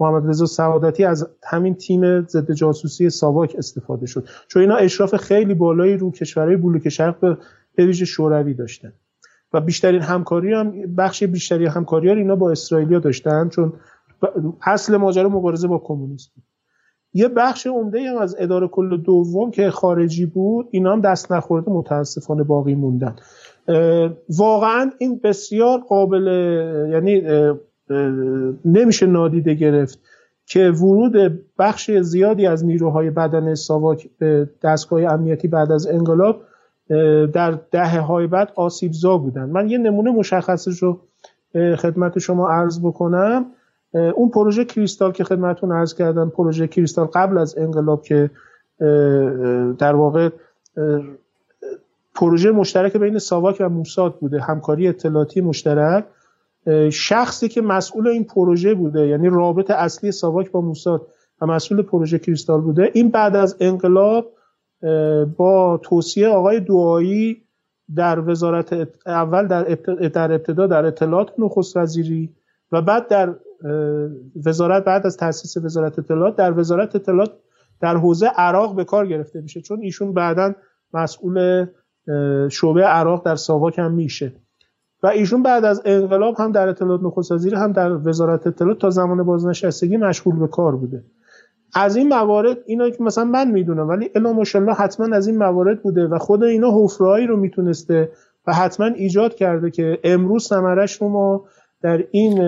محمد رضا سعادتی از همین تیم ضد جاسوسی ساواک استفاده شد. چون اینا اشراف خیلی بالایی رو کشورهای بلوک شرق به ویژه شوروی داشتن. و بیشترین همکاری هم بخش بیشتری همکاری ها اینا با اسرائیلیا داشتن چون اصل ماجرا مبارزه با کمونیسم. یه بخش عمده هم از اداره کل دوم که خارجی بود اینا هم دست نخورده متاسفانه باقی موندن. واقعا این بسیار قابل یعنی نمیشه نادیده گرفت که ورود بخش زیادی از نیروهای بدن ساواک به دستگاه امنیتی بعد از انقلاب در دهه های بعد آسیبزا بودن. من یه نمونه مشخصش رو خدمت شما عرض بکنم. اون پروژه کریستال که خدمتون عرض کردم پروژه کریستال قبل از انقلاب که در واقع پروژه مشترک بین ساواک و موساد بوده همکاری اطلاعاتی مشترک. شخصی که مسئول این پروژه بوده یعنی رابط اصلی ساواک با موساد و مسئول پروژه کریستال بوده این بعد از انقلاب با توصیه آقای دعایی در وزارت اول در ابتدا در اطلاعات نخست وزیری و بعد در وزارت بعد از تاسیس وزارت اطلاعات در وزارت اطلاعات در حوزه عراق به کار گرفته میشه چون ایشون بعدا مسئول شعبه عراق در ساواک هم میشه. و ایشون بعد از انقلاب هم در اطلاعات نخست وزیری هم در وزارت اطلاعات تا زمان بازنشستگی مشغول به کار بوده. از این موارد اینا که مثلا من می‌دونم ولی الا ماشاءالله حتما از این موارد بوده و خود اینا حفرهایی رو می‌تونسته و حتما ایجاد کرده که امروز ثمرش رو ما در این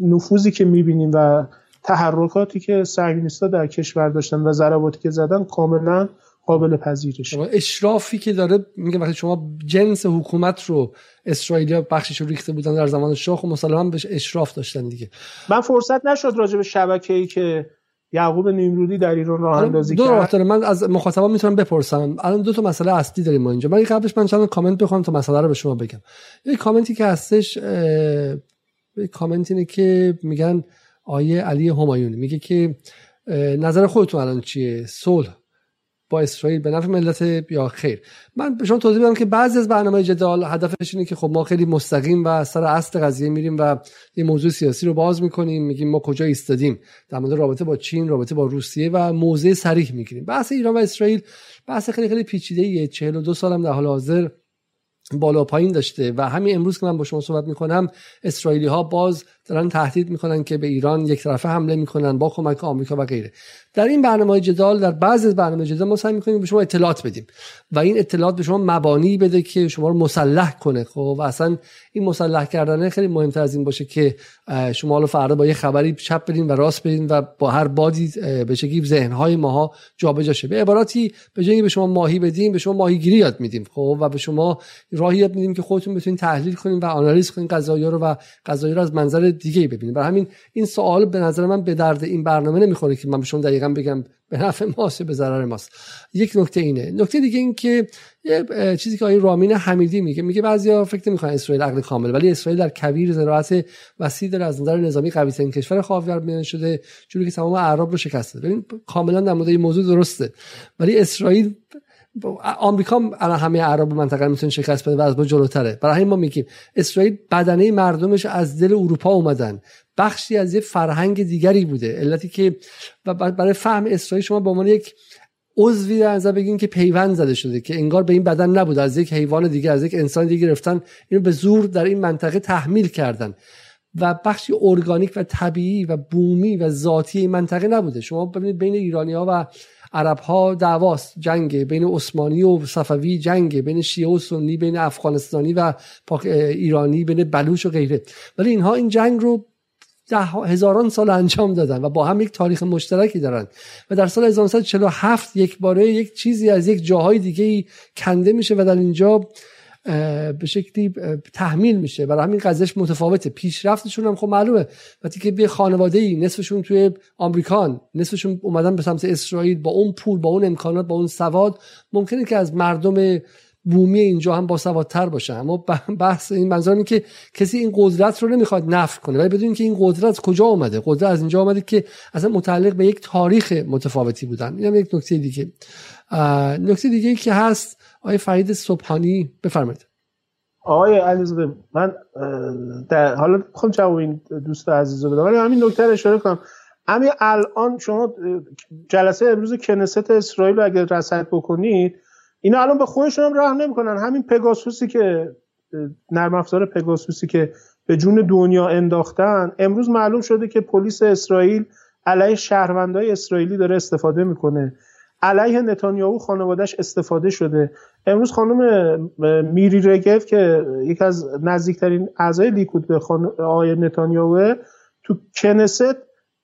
نفوذی که می‌بینیم و تحرکاتی که سرگینستا در کشور داشتن و ضرباتی که زدن کاملا قابل پذیرش اشرافی که داره میگه وقتی شما جنس حکومت رو اسرائیلیا بخشش رو ریخته بودن در زمان شاه و مسلما بهش اشراف داشتن دیگه. من فرصت نشد راجع به شبکه‌ای که یعقوب نیمرودی در ایران راه اندازی دو کرد. دو من از مخاطبان می‌تونم بپرسم. الان دو تا مسئله اصلی داریم ما اینجا. من قبلش من چند کامنت بخونم تا مسئله رو به شما بگم. یه کامنتی که هستش یه کامنت اینه که میگن آیه علی همایونی. میگه که نظر خودتون الان چیه؟ صلح. با اسرائیل به نفع ملت یا خیر. من به شما توضیح بدم که بعضی از برنامه جدال هدفش اینه که خب ما خیلی مستقیم و سر اصل قضیه میریم و یه موضوع سیاسی رو باز می‌کنیم میگیم ما کجا ایستادیم. در مورد رابطه با چین رابطه با روسیه و موضع صریح می‌گیریم. بحث ایران و اسرائیل بحث خیلی خیلی پیچیده ایه 42 سالم در حال حاضر بالا پایین داشته و همین امروز که من با شما صحبت می‌کنم اسرائیلی ها باز دارن تهدید می‌کنن که به ایران یک طرفه حمله می‌کنن با کمک آمریکا و غیره. در این برنامه جدال در بعضی از برنامه جدال ما سعی می‌کنیم به شما اطلاعات بدیم و این اطلاعات به شما مبانی بده که شما رو مسلح کنه. خب و اصلا این مسلح کردن خیلی مهمتر از این باشه که شما رو فردا با یه خبری چپ بدین و راست بدین و با هر بادی به شکلی ذهنهای ماها جابجا شه. به عبارتی به جای به شما ماهی بدیم به شما ماهیگیری یاد میدیم. خب و به شما راهی یاد میدیم که خودتون بتونید تحلیل کنین و آنالیز کنین قضایا رو و قضایا رو از منظر دیگه ببینید برای همین این سوال به نظر من به درد این برنامه نمی‌خوره که من به شما دقیقا بگم به نفع ماست به ضرر ماست. یک نکته اینه. نکته دیگه این که یه چیزی که آقای رامین حمیدی میگه میگه بعضیا فکر نمی‌کنن اسرائیل عقل کامل ولی اسرائیل در کویر زراعت وسیع داره از نظر نظامی قوی ترین کشور خاورمیانه شده جوری که تمام اعراب رو شکسته ببین کاملا در مورد این موضوع درسته. ولی اسرائیل آمریکا الان همه عرب منطقه می‌تونه شکست بده و از ما جلوتره. برای همین ما میگیم اسرائیل بدنه مردمش از دل اروپا اومدن. بخشی از یه فرهنگ دیگری بوده. علتی که برای فهم اسرائیل شما به عنوان یک عضوی در نظر که پیوند زده شده که انگار به این بدن نبود از یک حیوان دیگه از یک انسان دیگه گرفتن. اینو به زور در این منطقه تحمیل کردن. و بخشی ارگانیک و طبیعی و بومی و ذاتی این منطقه نبوده. شما ببینید بین ایرانی ها و عرب ها دعواست. جنگ بین عثمانی و صفوی جنگ بین شیعه و سنی بین افغانستانی و ایرانی بین بلوچ و غیره. ولی اینها این جنگ رو ده هزاران سال انجام دادن و با هم یک تاریخ مشترکی دارن. و در سال 1947 یک باره یک چیزی از یک جاهای دیگه کنده میشه و در اینجا به شکلی تحمیل میشه. برای همین قضیهش متفاوته. پیشرفتشون هم خب معلومه. وقتی که به خانواده ای نصفشون توی آمریکان نصفشون اومدن به سمت اسرائیل با اون پول با اون امکانات با اون سواد ممکنه که از مردم بومی اینجا هم با سوادتر باشن. اما بحث این منظور اینه که کسی این قدرت رو نمی‌خواد نفع کنه. ولی بدون که این قدرت کجا آمده قدرت از اینجا آمده که اصلا متعلق به یک تاریخ متفاوتی بودن. این هم یک نکته دیگه. نکته دیگه که هست آقای فرید صبحانی بفرمایید. آقای علیزاده من در حالا خب جواب این دوست عزیز رو بدم ولی همین نکته اشاره کنم. همین الان شما جلسه امروز کنست اسرائیل رو اگر رصد بکنید اینا الان به خودشون هم رحم نمی‌کنن. همین پگاسوسی که نرم افزار پگاسوسی که به جون دنیا انداختن امروز معلوم شده که پلیس اسرائیل علیه شهروندای اسرائیلی داره استفاده می‌کنه. علیه نتانیاهو خانوادهش استفاده شده. امروز خانم میری رگف که یکی از نزدیکترین اعضای لیکود به آقای نتانیاهو تو کنست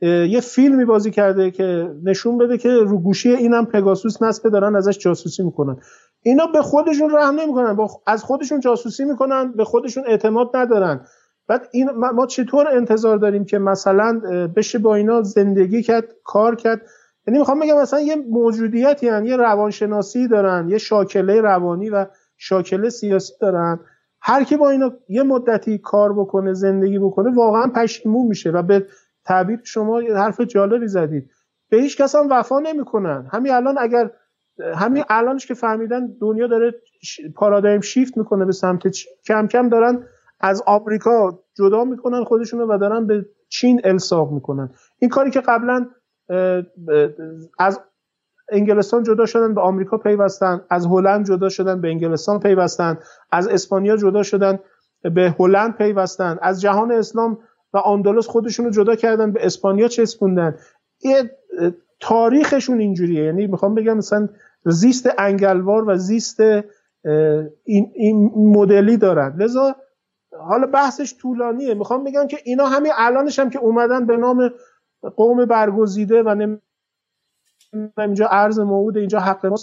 یه فیلمی بازی کرده که نشون بده که رو گوشی اینم پگاسوس نصب دارن ازش جاسوسی می‌کنن. اینا به خودشون رحم نمی‌کنن. با از خودشون جاسوسی می‌کنن به خودشون اعتماد ندارن. بعد این ما چطور انتظار داریم که مثلا بشه با اینا زندگی کرد کار کرد؟ یعنی می‌خوام بگم مثلا یه موجودیتی هن. یه روانشناسی دارن یه شاکله روانی و شاکله سیاسی دارن. هر کی با اینا یه مدتی کار بکنه زندگی بکنه واقعا پشیمون میشه و به تعبیر شما حرف جالبی زدید. به هیچ کس هم وفا نمی‌کنن. همین الان اگر همین الانش که فهمیدن دنیا داره پارادایم شیفت می‌کنه به سمت کم کم دارن از آمریکا جدا می‌کنن خودشونو و دارن به چین الساق می‌کنن. این کاری که قبلا از انگلستان جدا شدن به آمریکا پیوستن از هلند جدا شدن به انگلستان پیوستن از اسپانیا جدا شدن به هلند پیوستن از جهان اسلام و آندالوس خودشون رو جدا کردن به اسپانیا چسبوندن. یه تاریخشون اینجوریه. یعنی می‌خوام بگم مثلا زیست انگلوار و زیست این, این مدلی دارن. لذا حالا بحثش طولانیه. می‌خوام بگم که اینا همین الانش هم که اومدن به نام قوم برگزیده و اینجا ارز موعود اینجا حق ما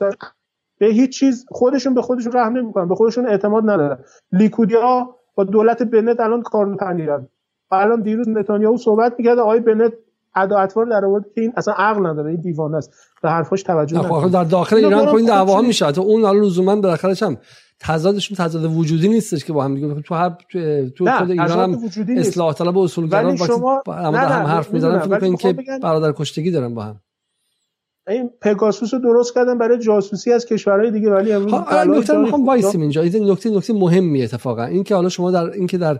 به هیچ چیز خودشون به خودشون رحم نمی‌کنن به خودشون اعتماد ندارن. لیکودیا با دولت بنت الان کار پنیرن. الان دیروز نتانیاهو صحبت می‌کرد آقای بنت ادا اطوار در آورد که این اصلا عقل نداره این دیوانه است. به حرفاش توجه نکنه. در داخل ایران این دعوا میشه تو اون حالا لزوما بالاخره هم تضادشون تضاد وجودی نیستش که با هم دیگه تو هر تو خود ایران هم اصلاح طلب و اصولگرا شما هم حرف می‌زنن فکر اینکه برادر کشتگی دارن با هم. این پگاسوس رو درست کردن برای جاسوسی از کشورهای دیگه ولی امروز نکته می‌خوام وایسیم اینجا. این نکته نکته مهمی اتفاقا. این که حالا شما در این که در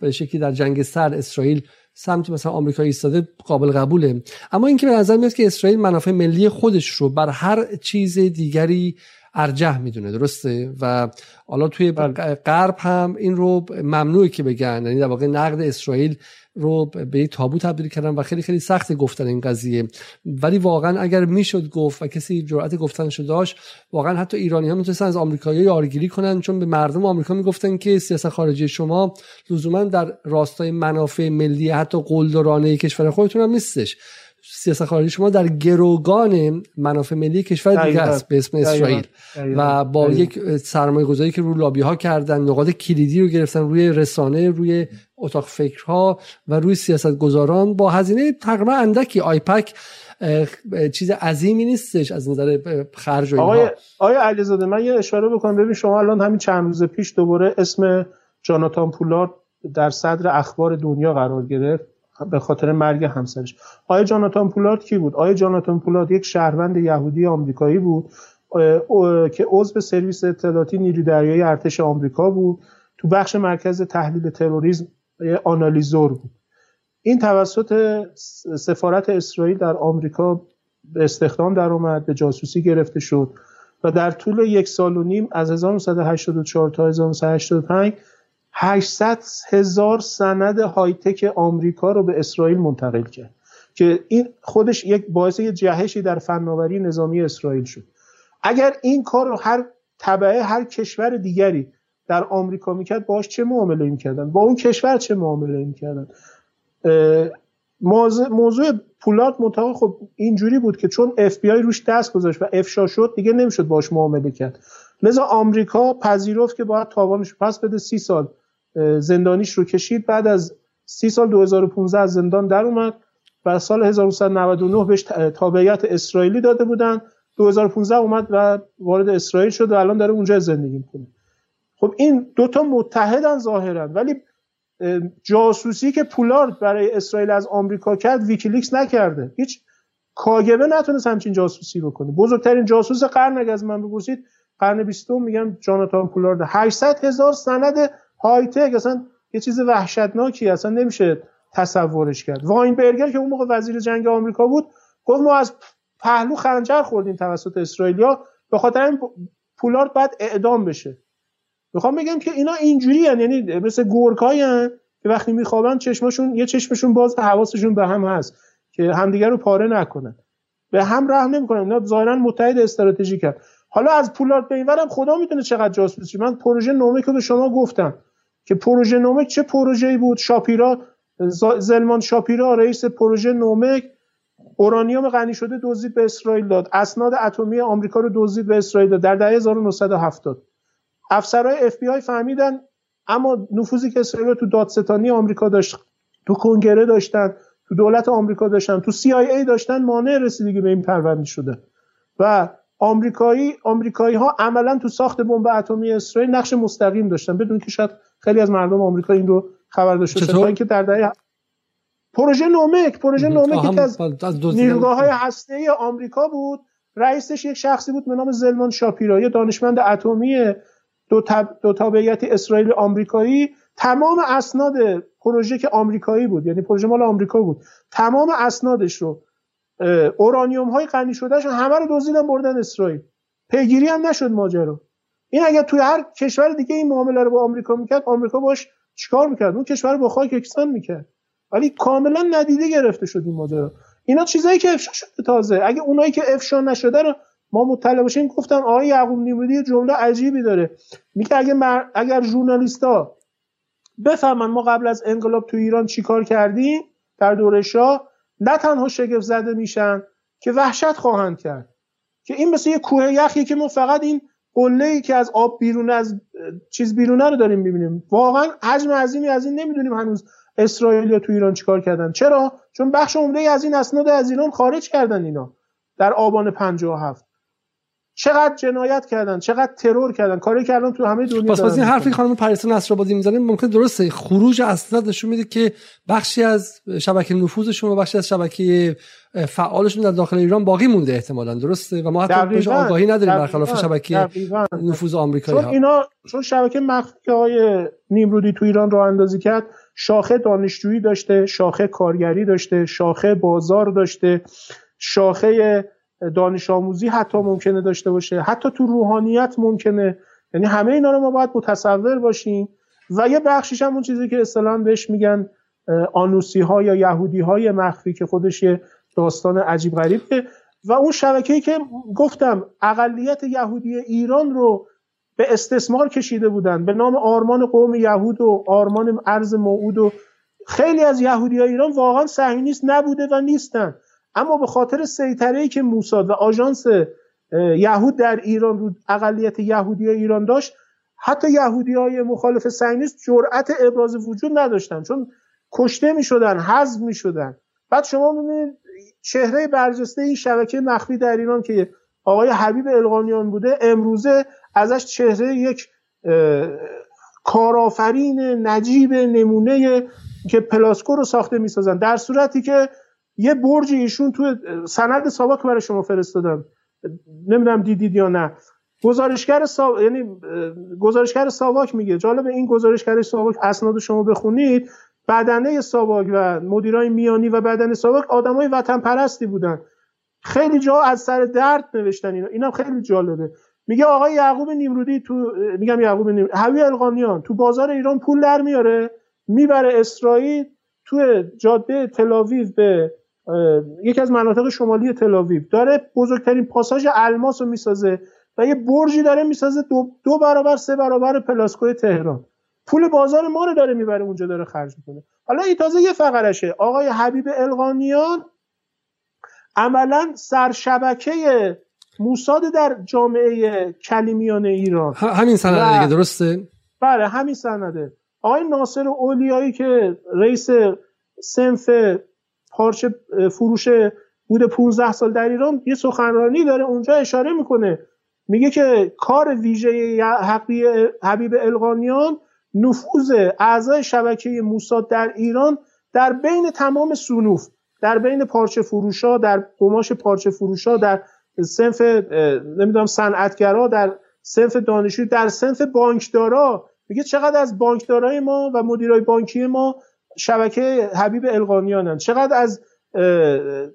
به شکلی در جنگ سر اسرائیل سمت مثلا آمریکا ایستاده قابل قبوله. اما اینکه به نظر میاد که اسرائیل منافع ملی خودش رو بر هر چیز دیگری ارجح می‌دونه درسته؟ و حالا توی بله. غرب هم این رو ممنوعه که بگن. یعنی در واقع نقد اسرائیل رو به یک تابو تبدیل کردن و خیلی خیلی سخت گفتن این قضیه. ولی واقعا اگر می‌شد گفت و کسی جرأت گفتنشو داشت واقعا حتی ایرانی ها می‌تونستن از آمریکایی یارگیری کنن چون به مردم آمریکا می‌گفتن که سیاست خارجی شما لزوما در راستای منافع ملی حتی قلدرانه کشور خودتون هم نیستش. سیاست خارجی شما در گروگان منافع ملی کشور دیگه است به اسم اسرائیل. و با یک سرمایه گذاری که رو لابی ها کردن نقاط کلیدی رو گرفتن روی رسانه روی اتاق فکرها و روی سیاست گذاران با هزینه تقریبا اندکی. آیپک چیز عظیمی نیستش از نظر خرج و آقای آقای علیزاده من یه اشاره بکنم. ببین شما الان همین چند روز پیش دوباره اسم جاناتان پولارد در صدر اخبار دنیا قرار گرفت. به خاطر مرگ همسرش. آیا جاناتان پولارد کی بود؟ آیا جاناتان پولارد یک شهروند یهودی آمریکایی بود که عضو سرویس اطلاعاتی نیروی دریایی ارتش آمریکا بود. تو بخش مرکز تحلیل تروریسم آنالیزور بود. این توسط سفارت اسرائیل در آمریکا به استخدام در اومد به جاسوسی گرفته شد و در طول یک سال و نیم از 1984 تا 1985 800 هزار سند هایتک آمریکا رو به اسرائیل منتقل کرد که این خودش یک باعث یه جهشی در فناوری نظامی اسرائیل شد. اگر این کار رو هر طبعه هر کشور دیگری در آمریکا می‌کرد باش چه معامله می‌کردن؟ با اون کشور چه معامله می‌کردن؟ موضوع پولاد منطقه خب اینجوری بود که چون اف بی آی روش دست گذاشت و افشا شد دیگه نمی‌شد باش معامله کرد. لذا آمریکا پذیرفت که باید تاوانش پس بده. سی سال زندانیش رو کشید. بعد از سی سال 2015 از زندان در اومد و سال 1999 بهش تابعیت اسرائیلی داده بودن. 2015 اومد و وارد اسرائیل شد و الان داره اونجا زندگی می‌کنه. خب این دوتا متحدن ظاهرا ولی جاسوسی که پولارد برای اسرائیل از آمریکا کرد ویکیلیکس نکرده. هیچ کاگبه نتونست همچین جاسوسی بکنه. بزرگترین جاسوس قرن اگه از من بپرسید قرن بیستم میگم جاناتان پولارد 800 هزار سند های تک اصلا یه چیز وحشتناکی اصلا نمیشه تصورش کرد. واینبرگر که اون موقع وزیر جنگ آمریکا بود گفت ما از پهلو خنجر خوردیم توسط اسرائیلیا. به خاطر این پولارد باید اعدام بشه. می‌خوام بگم که اینا اینجوری یعنی مثل گورکایی که وقتی میخوابن چشمشون یه چشمشون باز حواسشون به هم هست که همدیگه رو پاره نکنن. به هم رحم نمی‌کنن. اینا ظاهرا متحد استراتژیکن. حالا از پولارد به اینورم خدا می‌تونه چقدر جاسوسی. من پروژه نومک رو به شما گفتم. که پروژه نومک چه پروژه‌ای بود؟ شاپیرا زلمان شاپیرا رئیس پروژه نومک اورانیوم غنی شده دزدید به اسرائیل داد. اسناد اتمی آمریکا رو دزدید به اسرائیل داد. در دهه 1970 افسرهای اف بی آی فهمیدن اما نفوذی که اسرائیل تو دادستانی آمریکا داشت تو کنگره داشتن تو دولت آمریکا داشتن تو ای داشتن مانع رسیدگی به این پرونده شده. و آمریکایی آمریکایی ها عملا تو ساخت بمب اتمی اسرائیل نقش مستقیم داشتن بدون که شاید خیلی از مردم آمریکا این رو خبر داشته باشن اینکه در دهه پروژه نومک پروژه نومک که از نیروگاه های هسته ای آمریکا بود. رئیسش یک شخصی بود به نام زلمان شاپیرا دانشمند اتمی دو, تب... دو تابعیت اسرائیل آمریکایی. تمام اسناد پروژه که آمریکایی بود یعنی پروژه مال آمریکا بود. تمام اسنادش رو اورانیوم های غنی شدهش همه رو دزدیدن بردن اسرائیل. پیگیری هم نشد ماجرا. این اگر توی هر کشور دیگه این معامله رو با آمریکا می‌کرد آمریکا باش چیکار می‌کرد؟ اون کشور با خاک یکسان می‌کرد. ولی کاملا ندیده گرفته شد این ماجرا اینا چیزایی که افشا شده تازه. اگه اونایی که افشا نشده رو ما مطلع باشیم گفتم آقای یعقوب نیمودی جمله عجیبی داره. میگه اگه مر... اگر ژورنالیستا بفهمن ما قبل از انقلاب تو ایران چیکار کردیم در دوره شاه نه تنها شگفت زده میشن که وحشت خواهند کرد. که این مثل یه کوه یخی که ما فقط این قله ای که از آب بیرون از چیز بیرونه رو داریم می‌بینیم. واقعا حجم عظیمی از این نمی‌دونیم هنوز اسرائیل تو ایران چیکار کردن. چرا؟ چون بخش عمده از این اسناد از ایران خارج کردن اینا در آبان 57 چقدر جنایت کردن چقدر ترور کردن. کاری کردن تو همه دنیا پس این حرفی خانم پریسا نصرآبادی می‌زنه ممکن درسته خروج اسناد نشون میده که بخشی از شبکه نفوذشون و بخشی از شبکه فعالشون در داخل ایران باقی مونده احتمالا درسته؟ و ما حتی بهش آگاهی نداریم برخلاف شبکه نفوذ آمریکایی چون اینا چون شبکه مخفی که های نیمرودی تو ایران راه اندازی کرد شاخه دانشجویی داشته شاخه کارگری داشته شاخه بازار داشته شاخه دانش آموزی حتی ممکنه داشته باشه حتی تو روحانیت ممکنه. یعنی همه اینا رو ما باید متصور باشیم. و یه بخشیش هم اون چیزی که اصطلاحا بهش میگن آنوسی ها یا یهودی های مخفی که خودش یه داستان عجیب غریبه. و اون شبکه‌ای که گفتم اقلیت یهودی ایران رو به استثمار کشیده بودن. به نام آرمان قوم یهود و آرمان ارز موعود و خیلی از یهودی ایران واقعا صهیونیست نبوده و نیستن. اما به خاطر سیطره که موساد و آژانس یهود در ایران رو اقلیت یهودی ایران داشت حتی یهودی های مخالف صهیونیست جرأت ابراز وجود نداشتن. چون کشته می شدن حذف می شدن بعد شما می‌بینید چهره برجسته این شبکه مخفی در ایران که آقای حبیب القانیان بوده امروزه ازش چهره یک کارآفرین نجیب نمونه که پلاسکو رو ساخته می‌سازن. در صورتی که یه برج ایشون تو سند ساواک برای شما فرستادم نمی‌دونم دیدید یا نه. گزارشگر سا... یعنی گزارشگر ساواک میگه. جالب این گزارشگر ساواک اسناد شما بخونید. بدنه ساواک و مدیرای میانی و بدنه ساواک آدمای وطن پرستی بودن. خیلی جا از سر درد نوشتن اینا. اینم خیلی جالبه. میگه آقای یعقوب نیمرودی تو میگم یعقوب نیمرودی هوی القانیان تو بازار ایران پول در میاره می‌بره اسرائیل تو جاده تلاویو به یکی از مناطق شمالی تلاویو داره بزرگترین پاساژ الماس رو می‌سازه و یه برجی داره می‌سازه دو, دو برابر سه برابر پلاسکوی تهران. پول بازار ما رو داره می‌بره اونجا داره خرج می‌کنه. حالا این تازه یه فقرشه. آقای حبیب القانیان عملا سرشبکه موساد در جامعه کلیمیان ایران. همین سنده دیگه درسته؟ بله همین سنده آقای ناصر اولیایی که رئیس سنف پارچه فروش بوده 15 سال در ایران یه سخنرانی داره اونجا اشاره می‌کنه. میگه که کار ویژه حبیب القانیان نفوذ اعضای شبکه موساد در ایران در بین تمام سنوف در بین پارچه فروشا در قماش پارچه فروشا در سنف نمی‌دونم صنعتگرا در سنف دانشجو در سنف بانکدارا. میگه چقدر از بانکدارای ما و مدیرای بانکی ما شبکه حبیب القانیانن؟ چقدر از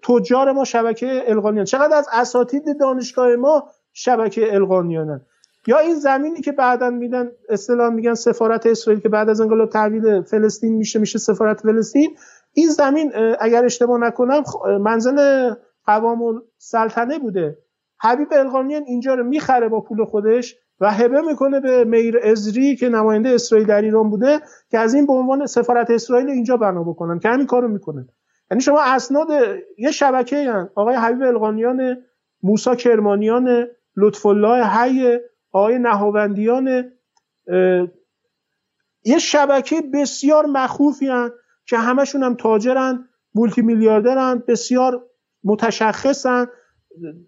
تجار ما شبکه القانیان؟ چقدر از اساتید دانشگاه ما شبکه القانیانن؟ یا این زمینی که بعدا میدن اصطلاح میگن سفارت اسرائیل که بعد از انقلاب تحویل فلسطین میشه میشه سفارت فلسطین. این زمین اگر اشتباه نکنم منزل قوام سلطنه بوده. حبیب القانیان اینجا رو می‌خره با پول خودش و هبه می‌کنه به میر ازری که نماینده اسرائیل در ایران بوده که از این به عنوان سفارت اسرائیل اینجا بنا بکنن که همین کارو می‌کنن یعنی شما اسناد یه شبکه هن. آقای حبیب القانیان موسا کرمانیان لطف الله حی آقای نهاوندیان یه شبکه بسیار مخوفی هن که همشون هم تاجرن مولتی میلیاردرن بسیار متشخصن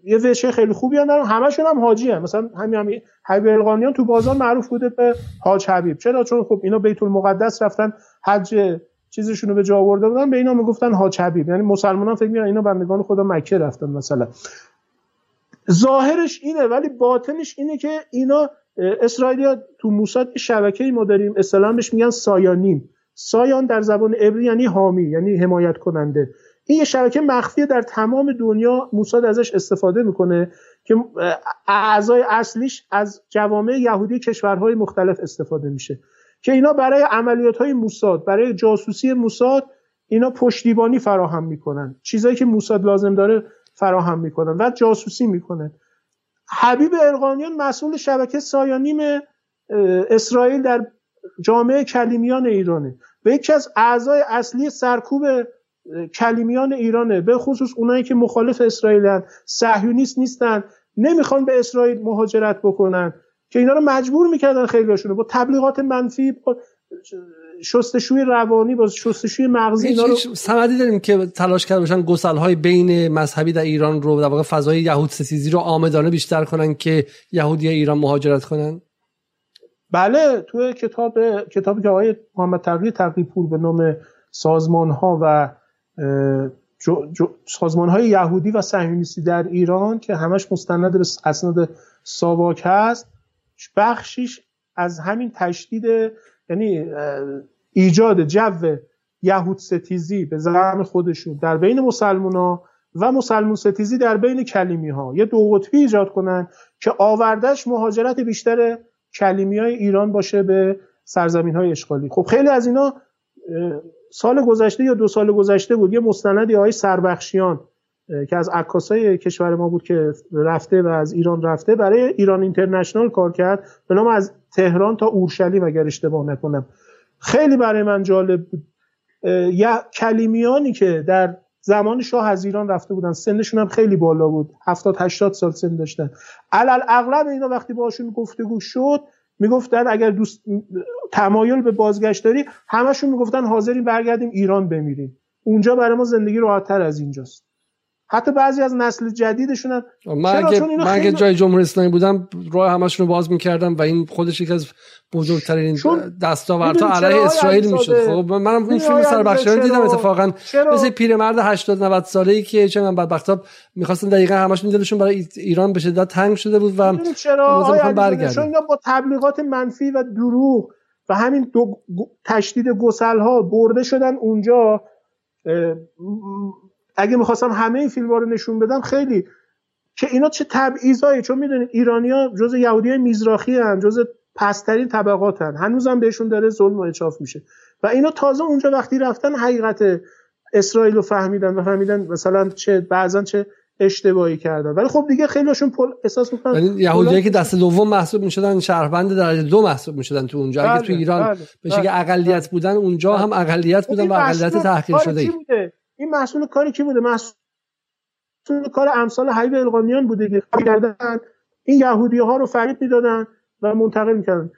یه وشه خیلی خوبی هم دارن. همشون هم حاجی هم. مثلا همین همین حبیب القانیان تو بازار معروف بوده به حاج حبیب. چرا؟ چون خب اینا بیت المقدس رفتن حج چیزشون رو به جا آورده بودن به اینا می‌گفتن حاج حبیب. یعنی مسلمانان فکر می‌کنن اینا بندگان خدا مکه رفتن مثلا. ظاهرش اینه ولی باطنش اینه که اینا اسرائیلیا تو موساد شبکه ای ما داریم. اصطلاحا بهش میگن سایانیم. سایان در زبان عبری یعنی حامی یعنی حمایت کننده این یه شبکه مخفی در تمام دنیا موساد ازش استفاده می‌کنه که اعضای اصلیش از جوامع یهودی کشورهای مختلف استفاده میشه. که اینا برای عملیات های موساد برای جاسوسی موساد اینا پشتیبانی فراهم می‌کنن. چیزایی که موساد لازم داره فراهم می‌کنن و جاسوسی می‌کنن حبیب ارقانیان مسئول شبکه سایانیم اسرائیل در جامعه کلیمیان ایرانه. و یکی از اعضای اصلی سرکوب کلیمیان ایرانه. به خصوص اونایی که مخالف اسرائیلن صهیونیست نیستن. نمی‌خوان به اسرائیل مهاجرت بکنن. که اینا رو مجبور می‌کردن خیلیاشونو با تبلیغات منفی با شستشوی روانی با شستشوی مغزی اینا رو سندی داریم که تلاش کرده باشن گسل های بین مذهبی در ایران رو در واقع فضای یهود ستیزی رو آمدانه بیشتر کنن که یهودی ایران مهاجرت کنن؟ بله تو کتاب کتابی که آقای محمد تقی تقی پور به نام سازمان ها و سازمان های یهودی و صهیونیستی در ایران که همش مستند به اسناد ساواک هست بخشیش از همین تشدید یعنی ایجاد جو یهود ستیزی به زعم خودشون در بین مسلمان ها و مسلمون ستیزی در بین کلیمی ها یه دو قطبی ایجاد کنن که آوردش مهاجرت بیشتر کلیمی های ایران باشه به سرزمین های اشغالی. خب خیلی از اینا سال گذشته یا دو سال گذشته بود. یه مستندی های سربخشیان که از عکاسای کشور ما بود که رفته و از ایران رفته برای ایران اینترنشنال کار کرد. به نام از تهران تا اورشلیم اگر اشتباه نکنم. خیلی برای من جالب بود. یا کلیمیانی که در زمان شاه از ایران رفته بودن سنشون هم خیلی بالا بود. 70 80 سال سن داشتن. علل اغلب اینا وقتی باشون گفتگو شد می‌گفتن اگر دوست تمایل به بازگشت داری همشون می‌گفتن حاضرین برگردیم ایران بمیریم. اونجا برای ما زندگی راحتتر از اینجاست. حتی بعضی از نسل جدیدشون هم. من اگه, من اگه جای جمهوری اسلامی بودم راه همشون رو باز می‌کردم و این خودش یکی از بزرگترین دستاوردها علیه اسرائیل می‌شد. خب منم اون فیلم سربخشیان دیدم اتفاقا. مثل پیرمرد 80 90 ساله ای که چه من بدبختا می‌خواستن دقیقا همشون دلشون برای ایران به شدت تنگ شده بود و چرا برگردن. با تبلیغات منفی و دروغ و همین دو تشدید گسل ها برده شدن اونجا اگه می‌خواستم همه این فیلم رو نشون بدم خیلی. که اینا چه تبعیضایی؟ چون می‌دونید ایرانیا جز یهودی میزراخی هن جز پسترین طبقات هن. هنوزم بهشون داره ظلم و اچاف میشه. و اینا تازه اونجا وقتی رفتن حقیقت اسرائیل رو فهمیدن و فهمیدن مثلا چه بعضا چه اشتباهی کردن. ولی خب دیگه خیلیشون پل احساس می‌کنن یعنی یهودیایی که دست دوم محسوب می‌شدن شهروند درجه دو محسوب می‌شدن تو اونجا. اگه تو بله، ایران بله، بشه که بله. اقلیت بودن اونجا هم اقلیت خب بودن و اقلیت تحقیر شده. این محصول کاری کی بوده؟ محصول کار امثال حبیب القانیان بوده که کردن. این یهودی ها رو فرید می‌دادن و منتقل می‌کردن.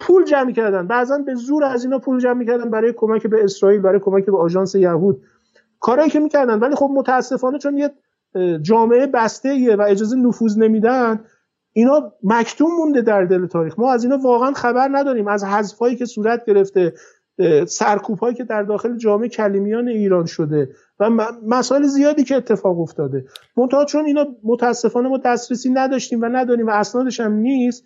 پول جمع کردن بعضا به زور از اینا پول جمع می‌کردن برای کمک به اسرائیل برای کمک به آژانس یهود. کارهایی که می‌کردن. ولی خب متاسفانه چون یه جامعه بسته و اجازه نفوذ نمیدن اینا مکتوم مونده در دل تاریخ. ما از اینا واقعا خبر نداریم. از حذفایی که صورت گرفته. سرکوب هایی که در داخل جامعه کلیمیان ایران شده و مسائل زیادی که اتفاق افتاده منتها چون اینا متاسفانه ما دسترسی نداشتیم و نداریم و اسنادش هم نیست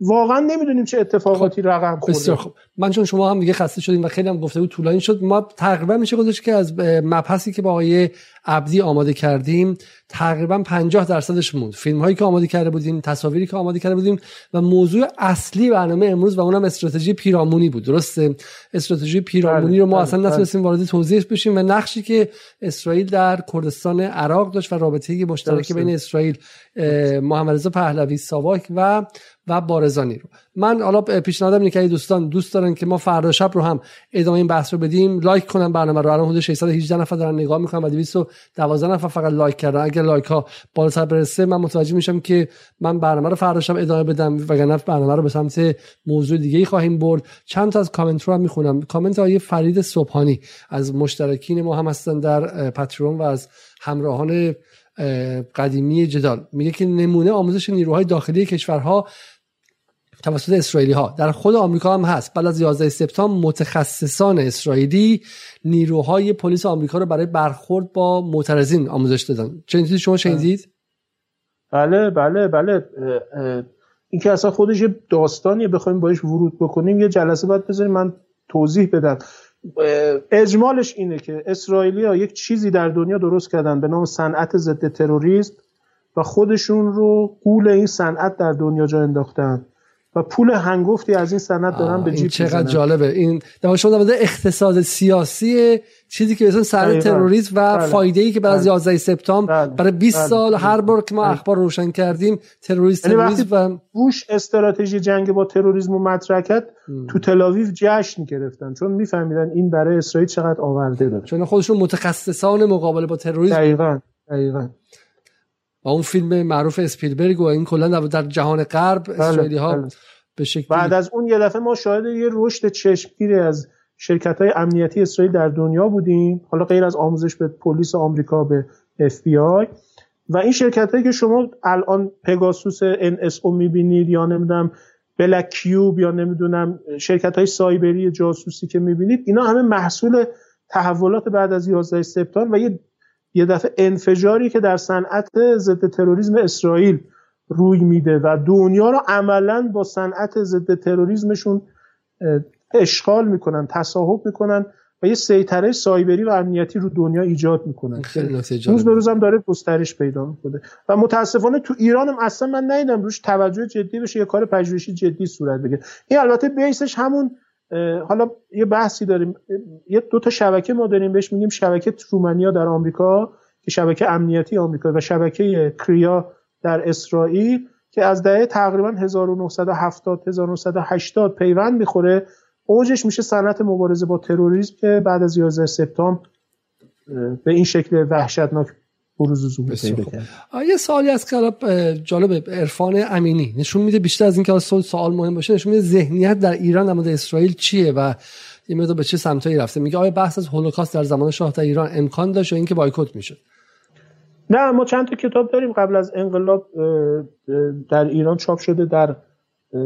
واقعا نمی‌دونیم چه اتفاقاتی خب. رقم خورده من چون شما هم دیگه خسته شدیم و خیلی هم گفته بود طولانی شد ما تقریبا میشه گذاشت که از مبحثی که با آقای عبدی آماده کردیم تقریبا 50 درصدش موند. فیلم هایی که آماده کرده بودیم تصاویری که آماده کرده بودیم و موضوع اصلی برنامه امروز و اونم استراتژی پیرامونی بود. درسته؟ استراتژی پیرامونی رو ما بله، اصلا بله. نتونستیم وارد توضیح بشیم و نقشی که اسرائیل در کردستان عراق داشت و رابطه مشترک بین اسرائیل محمد رضا پهلوی ساواک و و بارزانی رو. من حالا پیشنهادم اینه که دوستان دوست دارن که ما فردا شب رو هم ادامه این بحث رو بدیم like کنن برنامه رو. الان حدود 618 نفر دارن نگاه می‌کنن و 212 نفر فقط like کردن. اگر like ها بالاتر برسه من متوجه میشم که من برنامه رو فردا شب ادامه بدم وگرنه برنامه رو به سمت موضوع دیگه ای خواهیم برد. چند تا از کامنت رو هم می‌خونم. کامنت های فرید صبحانی از مشترکین ما هم هستن در Patreon و از همراهان قدیمی جدال. میگه که نمونه آموزش نیروهای داخلی کشورها توسط اسرائیلی ها در خود آمریکا هم هست. بعد از 11 سپتامبر متخصصان اسرائیلی نیروهای پلیس آمریکا رو برای برخورد با معترضین آموزش دادن. چیزی شما شنیدید؟ بله بله بله. این که اصلا خودش داستانیه بخوایم باش ورود بکنیم یه جلسه باید بذاریم من توضیح بدم. اجمالش اینه که اسرائیلی ها یک چیزی در دنیا درست کردن به نام صنعت ضد تروریسم و خودشون رو قول این صنعت در دنیا جا انداختن. و پول هنگفتی از این سند دارن به جیب چقدر جالبه این در شما در اقتصاد سیاسی چیزی که مثلا سر تروریسم و بله. فایده ای که بعد از 11 بله. سپتامبر بله. برای 20 بله. سال هر بار که ما. اخبار روشن کردیم تروریست یعنی تروریسم و بوش استراتژی جنگ با تروریسم و مطرح کرد تو تل جشن گرفتن چون میفهمیدن این برای اسرائیل چقدر آورده داره چون خودشون متخصصان مقابله با تروریسم دقیقاً دقیقاً و اون فیلم معروف اسپیلبرگ و این کلا در جهان غرب بله، اسرائیلی ها بله. به شکلی بعد از اون یه دفعه ما شاهد یه رشد چشمگیری از شرکت های امنیتی اسرائیل در دنیا بودیم حالا غیر از آموزش به پلیس آمریکا به اف بی آی و این شرکت هایی که شما الان Pegasus NSO می‌بینید یا نمی‌دونم Black Cube یا نمی‌دونم شرکت های سایبری جاسوسی که می‌بینید اینا همه محصول تحولات بعد از 11 سپتامبر و یه یه دفعه انفجاری که در صنعت ضد تروریسم اسرائیل روی میده و دنیا رو عملا با صنعت ضد تروریسمشون اشغال می‌کنن تصاحب می‌کنن و یه سیطره سایبری و امنیتی رو دنیا ایجاد می‌کنن. روز به روز هم داره گسترش پیدا می‌کنه. و متاسفانه تو ایران هم اصلا من ندیدم روش توجه جدی بشه یه کار پژوهشی جدی صورت بگیره. این البته بیسش همون حالا یه بحثی داریم یه دو تا شبکه ما داریم بهش میگیم شبکه ترومنیا در آمریکا که شبکه امنیتی آمریکا و شبکه کریا در اسرائیل که از دهه تقریبا 1970 1980 پیوند می‌خوره. اوجش میشه صنعت مبارزه با تروریسم که بعد از 11 سپتامبر به این شکل وحشتناک بروز ظهور پیدا کرد. یه سوالی از که جالب عرفان امینی نشون میده بیشتر از اینکه سوال مهم باشه نشون میده ذهنیت در ایران در مورد اسرائیل چیه و یه مقدار به چه سمتایی رفته. میگه آیا بحث از هولوکاست در زمان شاه در ایران امکان داشت یا اینکه بایکوت می‌شد؟ نه ما چند تا کتاب داریم قبل از انقلاب در ایران چاپ شده در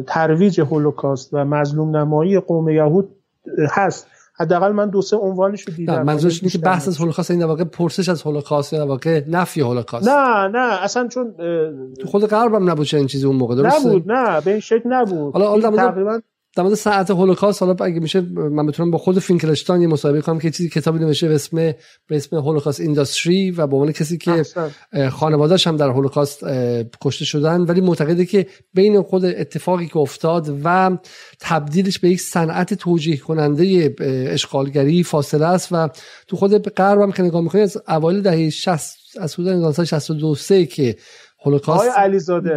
ترویج هولوکاست و مظلوم نمایی قوم یهود هست. حداقل من دو سه عنوانش رو دیدم. منظورش اینه که بحث از هولوکاست این واقع پرسش از هولوکاست یا واقع نفی هولوکاست. نه نه اصلا چون تو خود غرب هم نبود این چیزی اون موقع درسته؟ نبود نه به این شکل نبود. حالا تقریبا در مورد ساعت هولوکاست حالا اگه میشه من بتونم با خود فینکلشتان یه مصاحبه کنم که چیزی کتابی نوشته به اسم به اسم هولوکاست اینداستری و به عنوان کسی که خانواده‌اش هم در هولوکاست کشته شدن. ولی معتقده که بین خود اتفاقی که افتاد و تبدیلش به یک صنعت توجیه کننده اشغالگری فاصله است و تو خود غرب هم که نگاه می‌کنید از اوایل دهه 60 از حدود 1962 که هولوکاست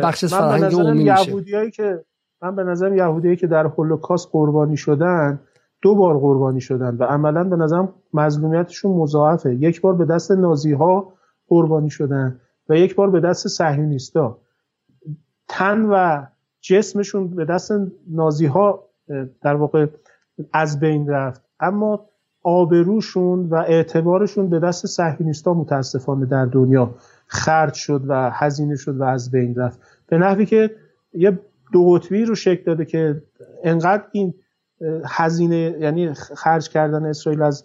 بخش فرهنگ عمومی میشه. که من به نظرم یهودیایی که در هولوکاست قربانی شدن دو بار قربانی شدن و عملا به نظرم مظلومیتشون مضاعفه. یک بار به دست نازی ها قربانی شدن و یک بار به دست صهیونیستا. تن و جسمشون به دست نازی ها در واقع از بین رفت. اما آبروشون و اعتبارشون به دست صهیونیستا متاسفانه در دنیا خرج شد و هزینه شد و از بین رفت. به نحوی که یه دو قطبی رو شکل داده که انقدر این هزینه یعنی خرج کردن اسرائیل از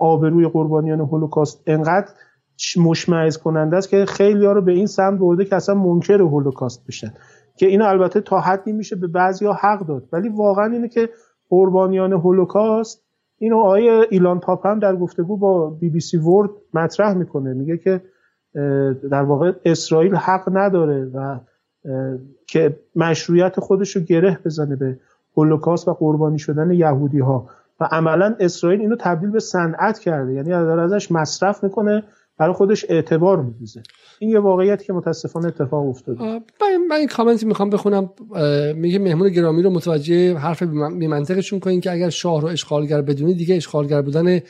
آبروی قربانیان هولوکاست انقدر مشمعز کننده است که خیلی ها رو به این سمت برده که اصلا منکر هولوکاست بشن. که اینو البته تا حدی میشه به بعضی ها حق داد. ولی واقعا اینه که قربانیان هولوکاست اینو آیه ایلان پاپ هم در گفتگو با بی بی سی ورد مطرح می‌کنه. میگه که در واقع اسرائیل حق نداره و که مشروعیت خودش رو گره بزنه به هولوکاست و قربانی شدن یهودی ها و عملا اسرائیل اینو تبدیل به صنعت کرده. یعنی داره ازش مصرف می‌کنه برای خودش اعتبار میدوزه این یه واقعیتی که متاسفانه اتفاق افتاده. من این کامنتی می‌خوام بخونم. میگه مهمون گرامی رو متوجه حرف بی منطقشون کنین که اگر شاه رو اشغالگر بدونی دیگه اشغالگر بودن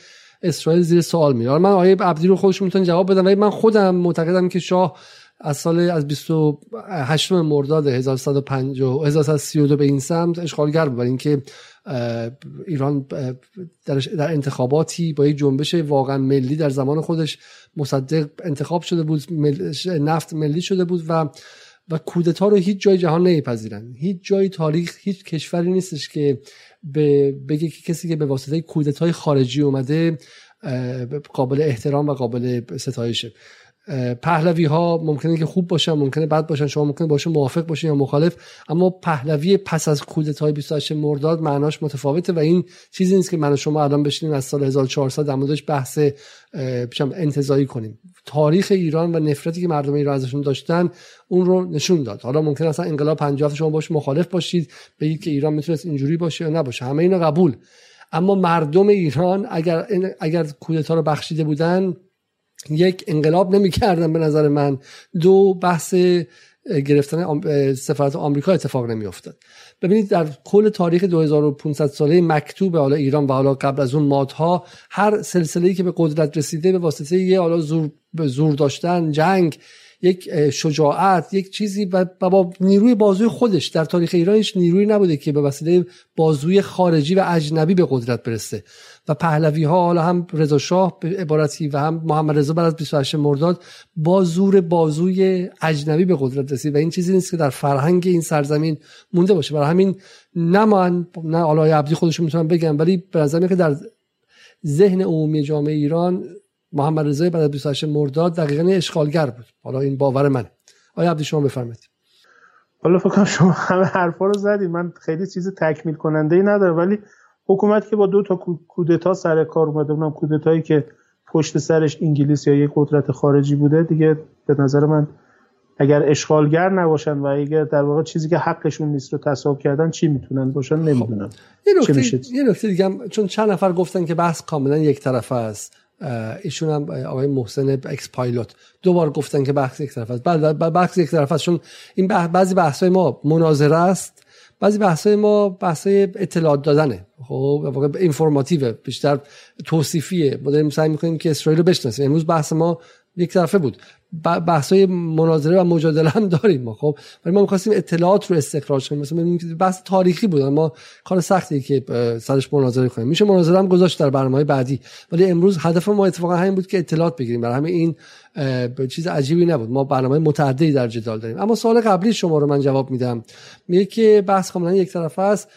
اسرائیل زیر سوال میره. من آیه عبدی رو خودش می‌تونن جواب بدم ولی من خودم معتقدم که شاه از سال از 28 مرداد 1150 1132 به این سمت اشغالگر بود. اینکه ایران در, انتخاباتی با یک جنبش واقعا ملی در زمان خودش مصدق انتخاب شده بود نفت ملی شده بود و و کودتا رو هیچ جای جهان نمیپذیرن. هیچ جای تاریخ هیچ کشوری نیستش که به بگه که کسی که به واسطه کودتای خارجی اومده قابل احترام و قابل ستایشه. پهلوی ها ممکنه که خوب باشن ممکنه بد باشن شما ممکنه باشون موافق باشین یا مخالف. اما پهلوی پس از کودتای 28 مرداد معناش متفاوته و این چیزی نیست که من و شما الان بشینیم از سال 1400 در موردش بحث انتظایی کنیم. تاریخ ایران و نفرتی که مردم ایران ازشون داشتن اون رو نشون داد. حالا ممکن اصلا انقلاب 50 شما باش مخالف باشید بگید که ایران می‌تونست اینجوری باشه یا نباشه. همه اینا قبول. اما مردم ایران اگر اگر کودتا رو بخشیده بودن یک انقلاب نمی‌کردن به نظر من. دو بحث گرفتن سفارت آمریکا اتفاق نمیافتاد. ببینید در کل تاریخ 2500 ساله مکتوب حالا ایران و حالا قبل از اون مادها هر سلسله‌ای که به قدرت رسیده به واسطه یه حالا زور زور داشتن جنگ یک شجاعت یک چیزی و با نیروی بازوی خودش. در تاریخ ایران هیچ نیروی نبوده که به وسیله بازوی خارجی و اجنبی به قدرت برسه. و پهلوی ها حالا هم رضا شاه به عبارتی و هم محمد رضا بعد از 28 مرداد با زور بازوی اجنبی به قدرت رسید. و این چیزی نیست که در فرهنگ این سرزمین مونده باشه. برای همین نه من نه آلای عبدی خودشون می‌تونم بگم ولی به نظر که در ذهن عمومی جامعه ایران محمد رضا بعد از 28 مرداد دقیقا اشغالگر بود. حالا این باور منه. آیا عبدی شما بفرمایید؟ حالا فکر شما همه حرفا رو زدید من خیلی چیز تکمیل کننده ای ندارم. ولی حکومتی که با دو تا کودتا سر کار اومده اونم کودتایی که پشت سرش انگلیس یا یک قدرت خارجی بوده دیگه به نظر من اگر اشغالگر نباشن و اگر در واقع چیزی که حقشون نیست رو تصاحب کردن چی می‌تونن باشن؟ نمی‌دونم. نکته یه نکته دیگه چون چند نفر گفتن که بحث کاملا یک طرفه است. ایشون هم آقای محسن اکس پایلوت دو بار گفتن که بحث یک طرف است. بحث یک طرف است. چون این بعضی بحث های ما مناظره است. بعضی بحث های ما بحث اطلاعات دادنه. خب واقعا اینفورماتیو بیشتر توصیفیه. ما داریم سعی می‌کنیم که اسرائیل رو بشناسیم. امروز بحث ما یک طرفه بود. بحث های مناظره و مجادله هم داریم ما خب؟ ولی ما می‌خواستیم اطلاعات رو استخراج کنیم. مثلا بحث تاریخی بود ما کار سختی که سرش مناظره کنیم. میشه مناظره هم گذاشت در برنامه بعدی. ولی امروز هدف ما اتفاقا همین بود که اطلاعات بگیریم. برای همه این چیز عجیبی نبود. ما برنامه متعددی در جدال داریم. اما سوال قبلی شما رو من جواب میدم. میگه که بحث کاملا یک طرفه است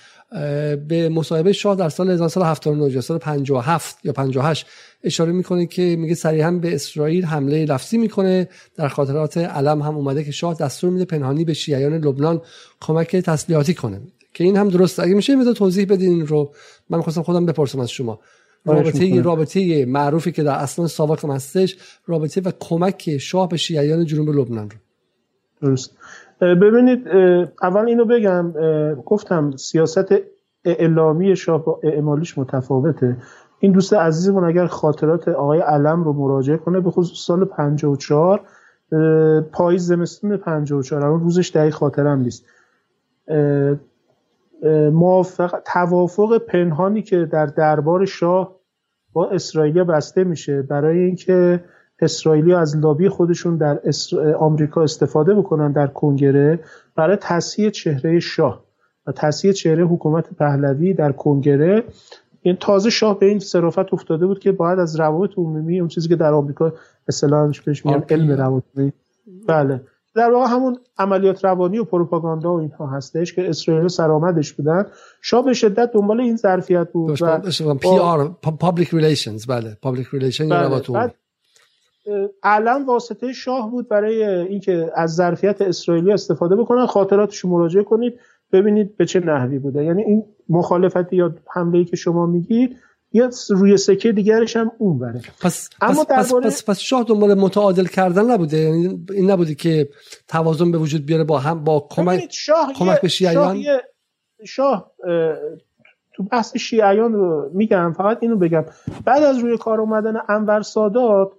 به مصاحبه شاه در سال 1979 یا سال 57 یا 58 اشاره می‌کنه که میگه صریحا به اسرائیل حمله لفظی می‌کنه. در خاطرات علم هم اومده که شاه دستور میده پنهانی به شیعیان لبنان کمک تسلیحاتی کنه. که این هم درست. اگه میشه میذار توضیح بدین رو. من می‌خواستم خودم بپرسم از شما. رابطه رابطه معروفی که در اصلا ساواک هستش رابطه و کمک شاه به شیعیان جنوب لبنان رو. درست. ببینید اول اینو بگم. گفتم سیاست اعلامی شاه با اعمالیش متفاوته. این دوست عزیزمون اگر خاطرات آقای علم رو مراجعه کنه به خصوص سال 54 پاییز زمستون 54 اون روزش دقیق خاطرم نیست. موافق توافق پنهانی که در دربار شاه با اسرائیل بسته میشه برای اینکه اسرائیلی از لابی خودشون در آمریکا استفاده بکنن در کنگره برای تصحیح چهره شاه و تصحیح چهره حکومت پهلوی در کنگره. این تازه شاه به این صرافت افتاده بود که باید از روابط عمومی اون چیزی که در آمریکا اصطلاحش بهش میگن علم روابط بله. در واقع همون عملیات روانی و پروپاگاندا و اینها هستش که اسرائیل سرآمدش بودن شاه به شدت دنبال این ظرفیت بود و PR public relations بله. public relation بله. علم واسطه شاه بود برای اینکه از ظرفیت اسرائیلی استفاده بکنن خاطراتش مراجعه کنید. ببینید به چه نحوی بوده. یعنی این مخالفتی یا حمله ای که شما میگید یا روی سکه دیگرش هم اون بره پس اما پس, پس, پس, پس شاه دنبال متعادل کردن نبوده؟ یعنی این نبوده که توازن به وجود بیاره با هم با کمک شاه کمک به شیعیان؟ شاه, شاه تو بحث شیعیان رو میگم فقط اینو بگم. بعد از روی کار اومدن انور سادات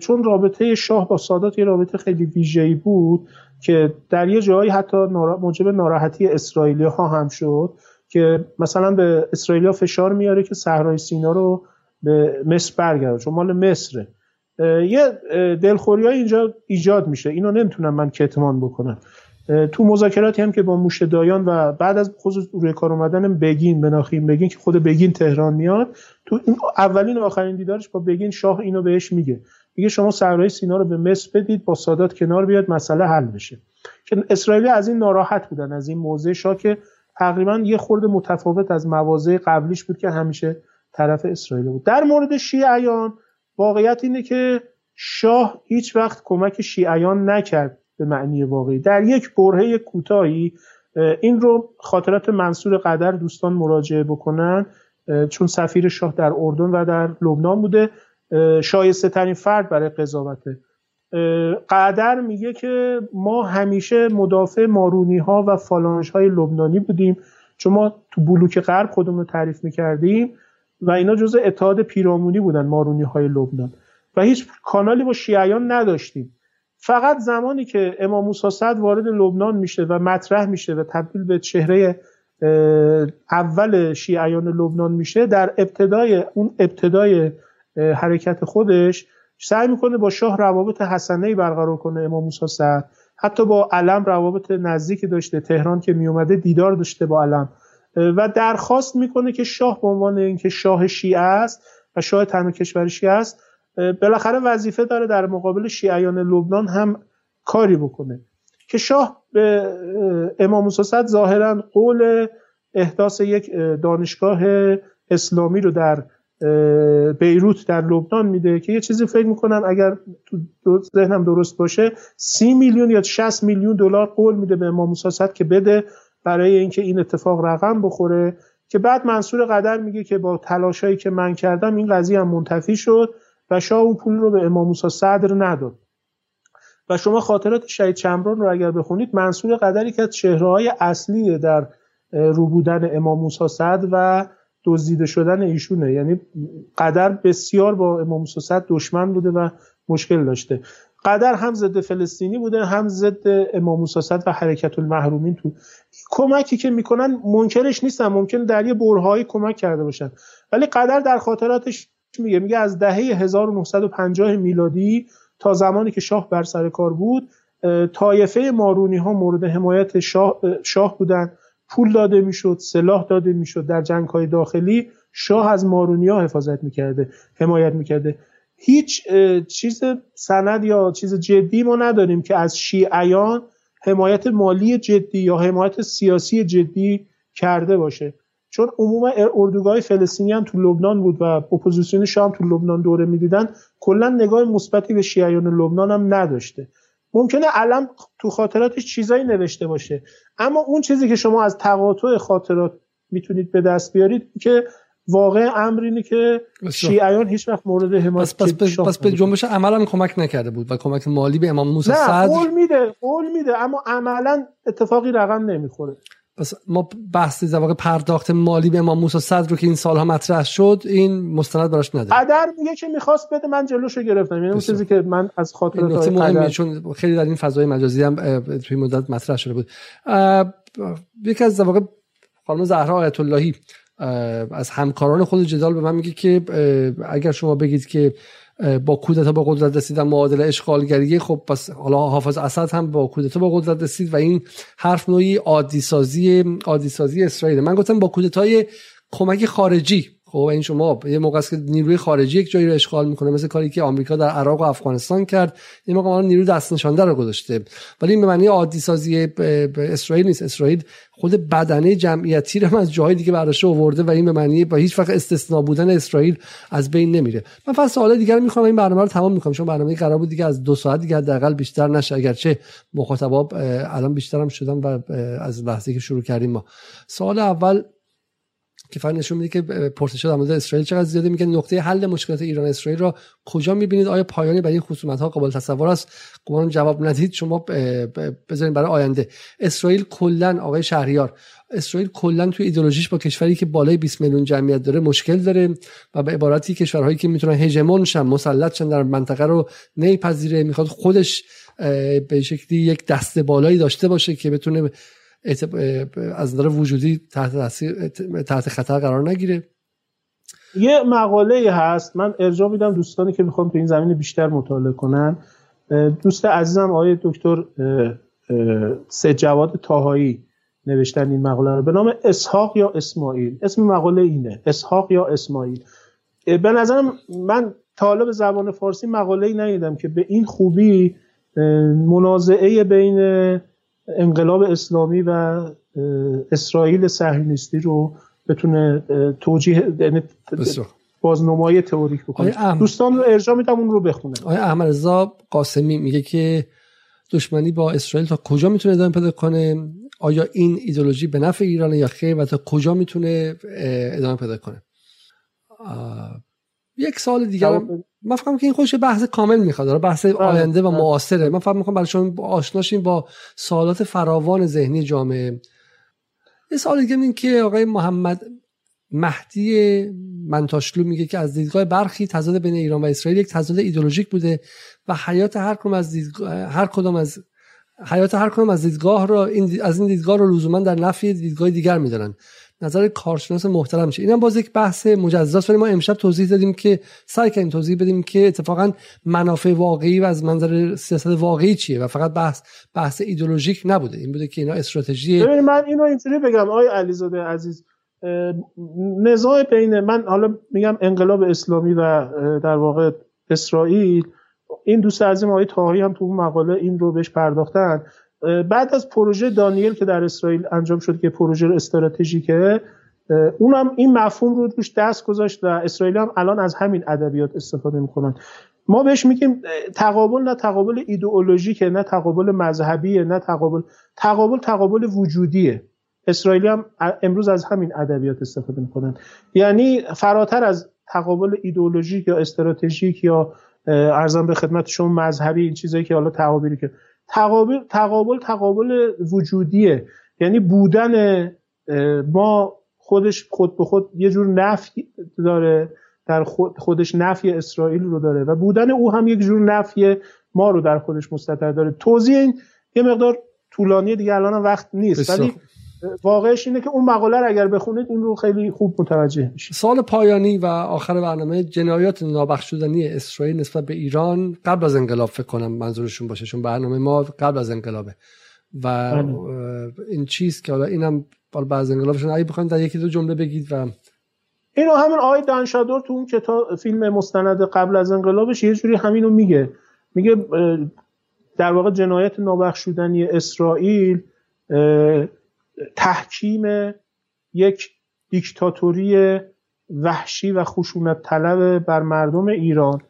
چون رابطه شاه با سادات یه رابطه خیلی ویژه‌ای بود که در یه جایی حتی موجب ناراحتی اسرائیلی ها هم شد که مثلا به اسرائیل فشار میاره که صحرای سینا رو به مصر برگرده چون مال مصره. یه دلخوری های اینجا ایجاد میشه. اینو نمی‌تونم من کتمان بکنم. تو مذاکراتی هم که با موشه دایان و بعد از خصوص روی کار اومدن بگین بناخیم بگین که خود بگین تهران میاد تو اولین و آخرین دیدارش با بگین شاه اینو بهش میگه. میگه شما صحرای سینا رو به مصر بدید با سادات کنار بیاد مسئله حل بشه. که اسرائیلی از این ناراحت بودن از این موضع شاه که تقریبا یه خورده متفاوت از مواضع قبلیش بود که همیشه طرف اسرائیل بود. در مورد شیعیان واقعیت اینه که شاه هیچ وقت کمک شیعیان نکرد به معنی واقعی. در یک برهه کوتاهی این رو خاطرات منصور قدر دوستان مراجعه بکنن چون سفیر شاه در اردن و در لبنان بوده. شایسته ترین فرد برای قضاوته قدر میگه که ما همیشه مدافع مارونی ها و فالانش های لبنانی بودیم. چون ما تو بلوک غرب خودمون رو تعریف می‌کردیم و اینا جز اتحاد پیرامونی بودن مارونی های لبنان. و هیچ کانالی با شیعیان نداشتیم. فقط زمانی که امام موسی صد وارد لبنان میشه و مطرح میشه و تبدیل به چهره اول شیعیان لبنان میشه در ابتدای اون ابتدای حرکت خودش سعی می‌کنه با شاه روابط حسنه برقرار کنه امام موسی سعد حتی با علم روابط نزدیکی داشته تهران که میومده دیدار داشته با علم. و درخواست می‌کنه که شاه به عنوان اینکه شاه شیعه است و شاه تنها کشور شیعه است بالاخره وظیفه داره در مقابل شیعیان لبنان هم کاری بکنه. که شاه به امام موسی ظاهرا قول احداث یک دانشگاه اسلامی رو در بیروت در لبنان میده که یه چیزی فکر می‌کنم اگر تو ذهنم درست باشه سی میلیون یا 60 میلیون دلار قول میده به امام موسی که بده برای اینکه این اتفاق رقم بخوره. که بعد منصور قدر میگه که با تلاشایی که من کردم این قضیه هم منتفی شد و شاه اون پول رو به امام موسی صدر نداد. و شما خاطرات شهید چمران رو اگر بخونید منصور قدری که از چهره اصلی در رو بودن امام موسی صدر و دزدیده شدن ایشونه. یعنی قدر بسیار با امام صدر دشمن بوده و مشکل داشته. قدر هم ضد فلسطینی بوده هم ضد امام موسی و حرکت المحرومین تو. کمکی که می‌کنن منکرش نیستن ممکن در یه برهایی کمک کرده باشن. ولی قدر در خاطراتش میگه میگه از دهه 1950 میلادی تا زمانی که شاه بر سر کار بود طایفه مارونی ها مورد حمایت شاه, شاه بودن. پول داده می‌شد سلاح داده می‌شد در جنگ های داخلی شاه از مارونی ها حفاظت می‌کرده حمایت می‌کرده. هیچ چیز سند یا چیز جدی ما نداریم که از شیعیان حمایت مالی جدی یا حمایت سیاسی جدی کرده باشه. چون عموما اردوگاه فلسطینی هم تو لبنان بود و اپوزیسیون شام تو لبنان دوره می‌دیدن. کلا نگاه مثبتی به شیعیان لبنان هم نداشته. ممکنه علم تو خاطراتش چیزایی نوشته باشه. اما اون چیزی که شما از تقاطع خاطرات می‌تونید به دست بیارید که واقع امر اینه که شیعیان هیچ وقت مورد حمایت پس, پس, پس به جنبش عمل هم کمک نکرده بود و کمک مالی به امام موسی صدر نه قول میده قول میده اما عملا اتفاقی رقم نمی‌خوره. ما بحث در واقع پرداخت مالی به امام موسی صدر رو که این سالها مطرح شد این مستند براش نداره قدر میگه که می‌خواست بده من جلوشو گرفتم. یعنی اون چیزی که من از خاطرات مهمه چون خیلی در این فضای مجازی هم توی مدت مطرح شده بود. یکی از در واقع خانم زهرا آیت اللهی از همکاران خود جدال به من میگه که اگر شما بگید که با کودتا با قدرت رسیدن معادله اشغالگری خب پس حالا حافظ اسد هم با کودتا با قدرت رسید و این حرف نوعی عادی سازی عادی اسرائیل. من گفتم با کودتای کمک خارجی. خب این شما یه موقع است که نیروی خارجی یک جایی رو اشغال می‌کنه مثل کاری که آمریکا در عراق و افغانستان کرد. این موقع ما نیرو دست نشانده رو گذاشته. ولی این به معنی عادی سازی اسرائیل نیست. اسرائیل خود بدنه جمعیتی رو از جای دیگه برداشته آورده و این به معنی با هیچ وقت استثنا بودن اسرائیل از بین نمیره. من فقط سوال دیگر می‌خوام این برنامه رو تمام می‌کنم. چون برنامه قرار بود دیگه از دو ساعت دیگه حداقل بیشتر نشه. اگرچه مخاطبا الان بیشترم شدن و از لحظه که شروع کردیم ما. سوال اول که فقط نشون میده که پرسش در اسرائیل چقدر زیاده. میگه نقطه حل مشکلات ایران اسرائیل را کجا می‌بینید؟ آیا پایانی برای این خصومت ها قابل تصور است؟ گمان جواب ندید. شما بذارین برای آینده. اسرائیل کلا آقای شهریار اسرائیل کلا توی ایدولوژیش با کشوری که بالای 20 میلیون جمعیت داره مشکل داره و به عبارتی کشورهایی که می‌تونن هژمون شن مسلط شن در منطقه رو نمیپذیره می‌خواد خودش به شکلی یک دست بالایی داشته باشه که بتونه از نظر وجودی تحت تحت خطر قرار نگیره. یه مقاله هست. من ارجاع میدم دوستانی که می‌خوام تو این زمین بیشتر مطالعه کنن. دوست عزیزم آقای دکتر سه جواد تاهایی نوشتن این مقاله رو. به نام اسحاق یا اسماعیل. اسم مقاله اینه. اسحاق یا اسماعیل. به نظرم من به زبان فارسی مقاله ای ندیدم که به این خوبی منازعه بین انقلاب اسلامی و اسرائیل صهیونیستی رو بتونه توجیه یعنی بازنمایی تئوریک بکنه. دوستان رو ارجاع میدم اون رو بخونن. آیا احمد رضا قاسمی میگه که دشمنی با اسرائیل تا کجا می‌تونه ادامه پیدا کنه؟ آیا این ایدولوژی به نفع ایرانه یا خیر و تا کجا می‌تونه ادامه پیدا کنه؟ یک سال دیگر من فکر که این خودش بحث کامل می‌خواد بحث بله، آینده و بله. معاصره. من فکر می‌کنم برای شما آشناشین با سوالات فراوان ذهنی جامعه. یه سوال دیگه این که آقای محمد مهدی منتاشلو میگه که از دیدگاه برخی تضاد بین ایران و اسرائیل یک تضاد ایدولوژیک بوده و حیات هر کدوم از هر کدوم از حیات هر کدوم از دیدگاه را این از این دیدگاه رو لزوما در نفی دیدگاه دیگر میدارن نظر کارشناس محترم شه اینم باز یک بحث مجزاست ولی ما امشب توضیح دادیم که سعی کنیم توضیح بدیم که اتفاقا منافع واقعی و از منظر سیاست واقعی چیه و فقط بحث بحث ایدولوژیک نبوده. این بوده که اینا استراتژی من اینو اینجوری بگم آقای علیزاده عزیز. نزاع بین من حالا میگم انقلاب اسلامی و در واقع اسرائیل این دوست عزیزم آقای تاهی هم تو مقاله این رو بهش پرداختن. بعد از پروژه دانیل که در اسرائیل انجام شد که پروژه استراتژیکه اونم این مفهوم رو روش دست گذاشت و اسرائیل هم الان از همین ادبیات استفاده می‌کنن. ما بهش میگیم تقابل نه تقابل ایدئولوژیکه نه تقابل مذهبیه نه تقابل تقابل تقابل وجودیه. اسرائیلی هم امروز از همین ادبیات استفاده می‌کنن. یعنی فراتر از تقابل ایدئولوژیک یا استراتژیک یا ارزان به خدمت شما مذهبی این چیزایی که حالا تعابیری که تقابل تقابل تقابل وجودیه. یعنی بودن ما خودش خود به خود یه جور نفی داره در خودش نفی اسرائیل رو داره و بودن او هم یک جور نفی ما رو در خودش مستتر داره. توضیح این یه مقدار طولانی دیگه الان وقت نیست. ولی واقعش اینه که اون مقاله رو اگر بخونید این رو خیلی خوب متوجه میشه سال پایانی و آخر برنامه جنایات نابخشودنی اسرائیل نسبت به ایران قبل از انقلاب فکر کنم منظورشون باشه چون برنامه ما قبل از انقلابه. و بله. این چیز که حالا اینم بعد از انقلابشون اگه بخواید در یکی دو جمله بگید و اینو همین آقای دانشادور تو اون کتاب فیلم مستند قبل از انقلابش یه جوری همینو میگه. میگه در واقع جنایت نابخشودنی اسرائیل تحکیم یک دیکتاتوری وحشی و خشونت طلب بر مردم ایران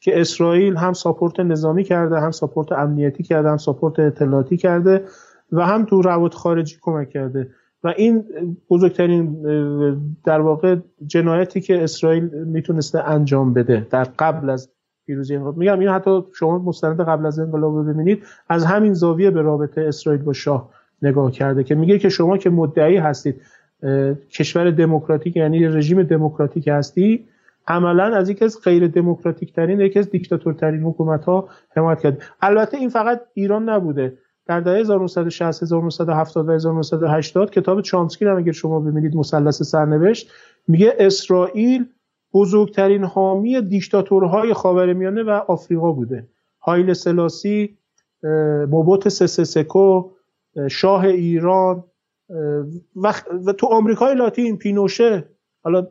که اسرائیل هم ساپورت نظامی کرده هم ساپورت امنیتی کرده هم ساپورت اطلاعاتی کرده و هم تو روابط خارجی کمک کرده. و این بزرگترین در واقع جنایتی که اسرائیل می‌تونسته انجام بده در قبل از پیروزی انقلاب. میگم این حتی شما مستند قبل از انقلاب ببینید از همین زاویه به رابطه اسرائیل با شاه نگاه کرده که میگه که شما که مدعی هستید کشور دموکراتیک یعنی رژیم دموکراتیک هستی عملا از یکی از غیر دموکراتیک ترین یکی از دیکتاتورترین حکومت ها حمایت کرد. البته این فقط ایران نبوده. در دهه 1960 1970 و 1980 کتاب چامسکی رو اگر شما ببینید مثلث سرنوشت میگه اسرائیل بزرگترین حامی دیکتاتورهای خاورمیانه و آفریقا بوده. هایل سلاسی موبوت سسسکو شاه ایران و, و تو آمریکای لاتین پینوشه حالا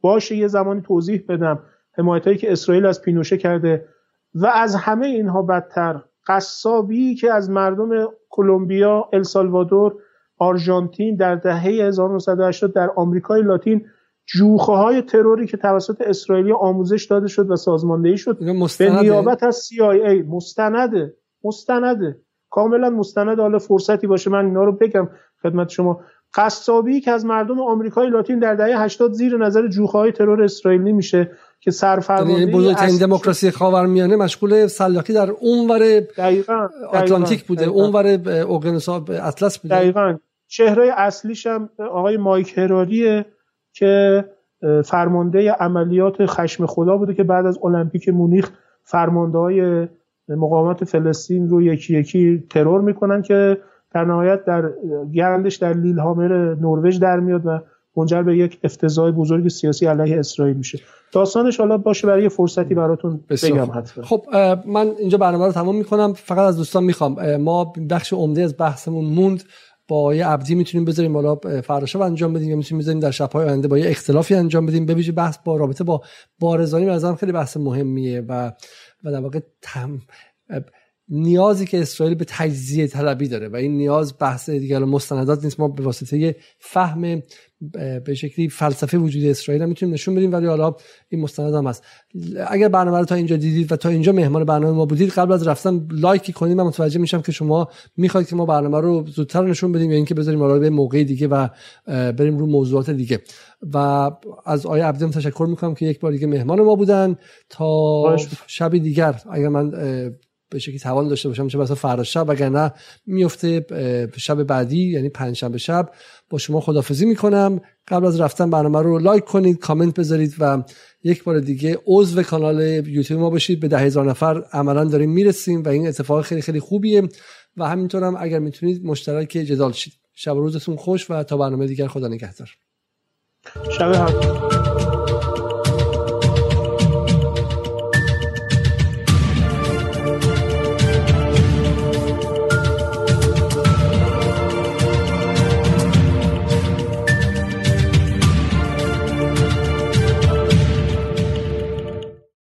باشه یه زمانی توضیح بدم حمایت هایی که اسرائیل از پینوشه کرده و از همه اینها بدتر قصابی که از مردم کلمبیا، السالوادور، آرژانتین در دهه 1980 در آمریکای لاتین جوخه های تروری که توسط اسرائیلی آموزش داده شد و سازماندهی شد به نیابت از CIA مستنده مستنده. کاملا مستند. حالا فرصتی باشه من اینا رو بگم خدمت شما. قصابی که از مردم آمریکای لاتین در دهه 80 زیر نظر جوخه های ترور اسرائیلی میشه که سرفرمانده یعنی بزرگترین دموکراسی خاورمیانه مشغول سلاخی در اونور اتلانتیک بوده اونور اقیانوس اطلس بوده. دقیقاً. چهره اصلیش هم آقای مایک هراریه که فرمانده عملیات خشم خدا بوده که بعد از المپیک مونیخ فرمانده های مقاومت فلسطین رو یکی یکی ترور می‌کنن که در نهایت در گرندش در لیل هامر نروژ در میاد و منجر به یک افتضاح بزرگ سیاسی علیه اسرائیل میشه. داستانش حالا باشه برای فرصتی براتون بگم حتما. خب من اینجا برنامه رو تمام می‌کنم. فقط از دوستان می‌خوام ما بخش عمده از بحثمون موند. با یه عبدی می‌تونیم بذاریم بالا فراشا انجام بدیم یا می‌تونیم بذاریم در شبهای آینده با یه اختلافی انجام بدیم. ببینید بحث با رابطه با بارزانی به خیلی بحث مهمیه و و در واقع تم نیازی که اسرائیل به تجزیه طلبی داره و این نیاز بحث دیگر مستندات نیست ما به واسطه فهم به شکلی فلسفه وجود اسرائیل هم می‌تونیم نشون بدیم ولی حالا این مستند هم هست. اگر برنامه رو تا اینجا دیدید و تا اینجا مهمان برنامه ما بودید قبل از رفتن لایک کنید من متوجه میشم که شما می‌خواید که ما برنامه رو زودتر نشون بدیم یا اینکه بذاریم حالا به موقع دیگه و بریم رو موضوعات دیگه. و از آیه عبدیم تشکر می‌کنم که یک بار دیگه مهمان ما بودن تا شب دیگر. اگر من به شکلی توان داشته باشم چه بسا فردا شب وگرنه میفته شب بعدی یعنی پنجشنبه شب با شما خدافزی می‌کنم. قبل از رفتن برنامه رو لایک کنید کامنت بذارید و یک بار دیگه عضو کانال یوتیوب ما باشید. به ده هزار نفر عملا داریم می‌رسیم و این اتفاق خیلی خیلی خوبیه. و همینطور هم اگر می‌تونید مشترک جدال شید. شب روزتون خوش و تا برنامه دیگر خدا نگهدار. شب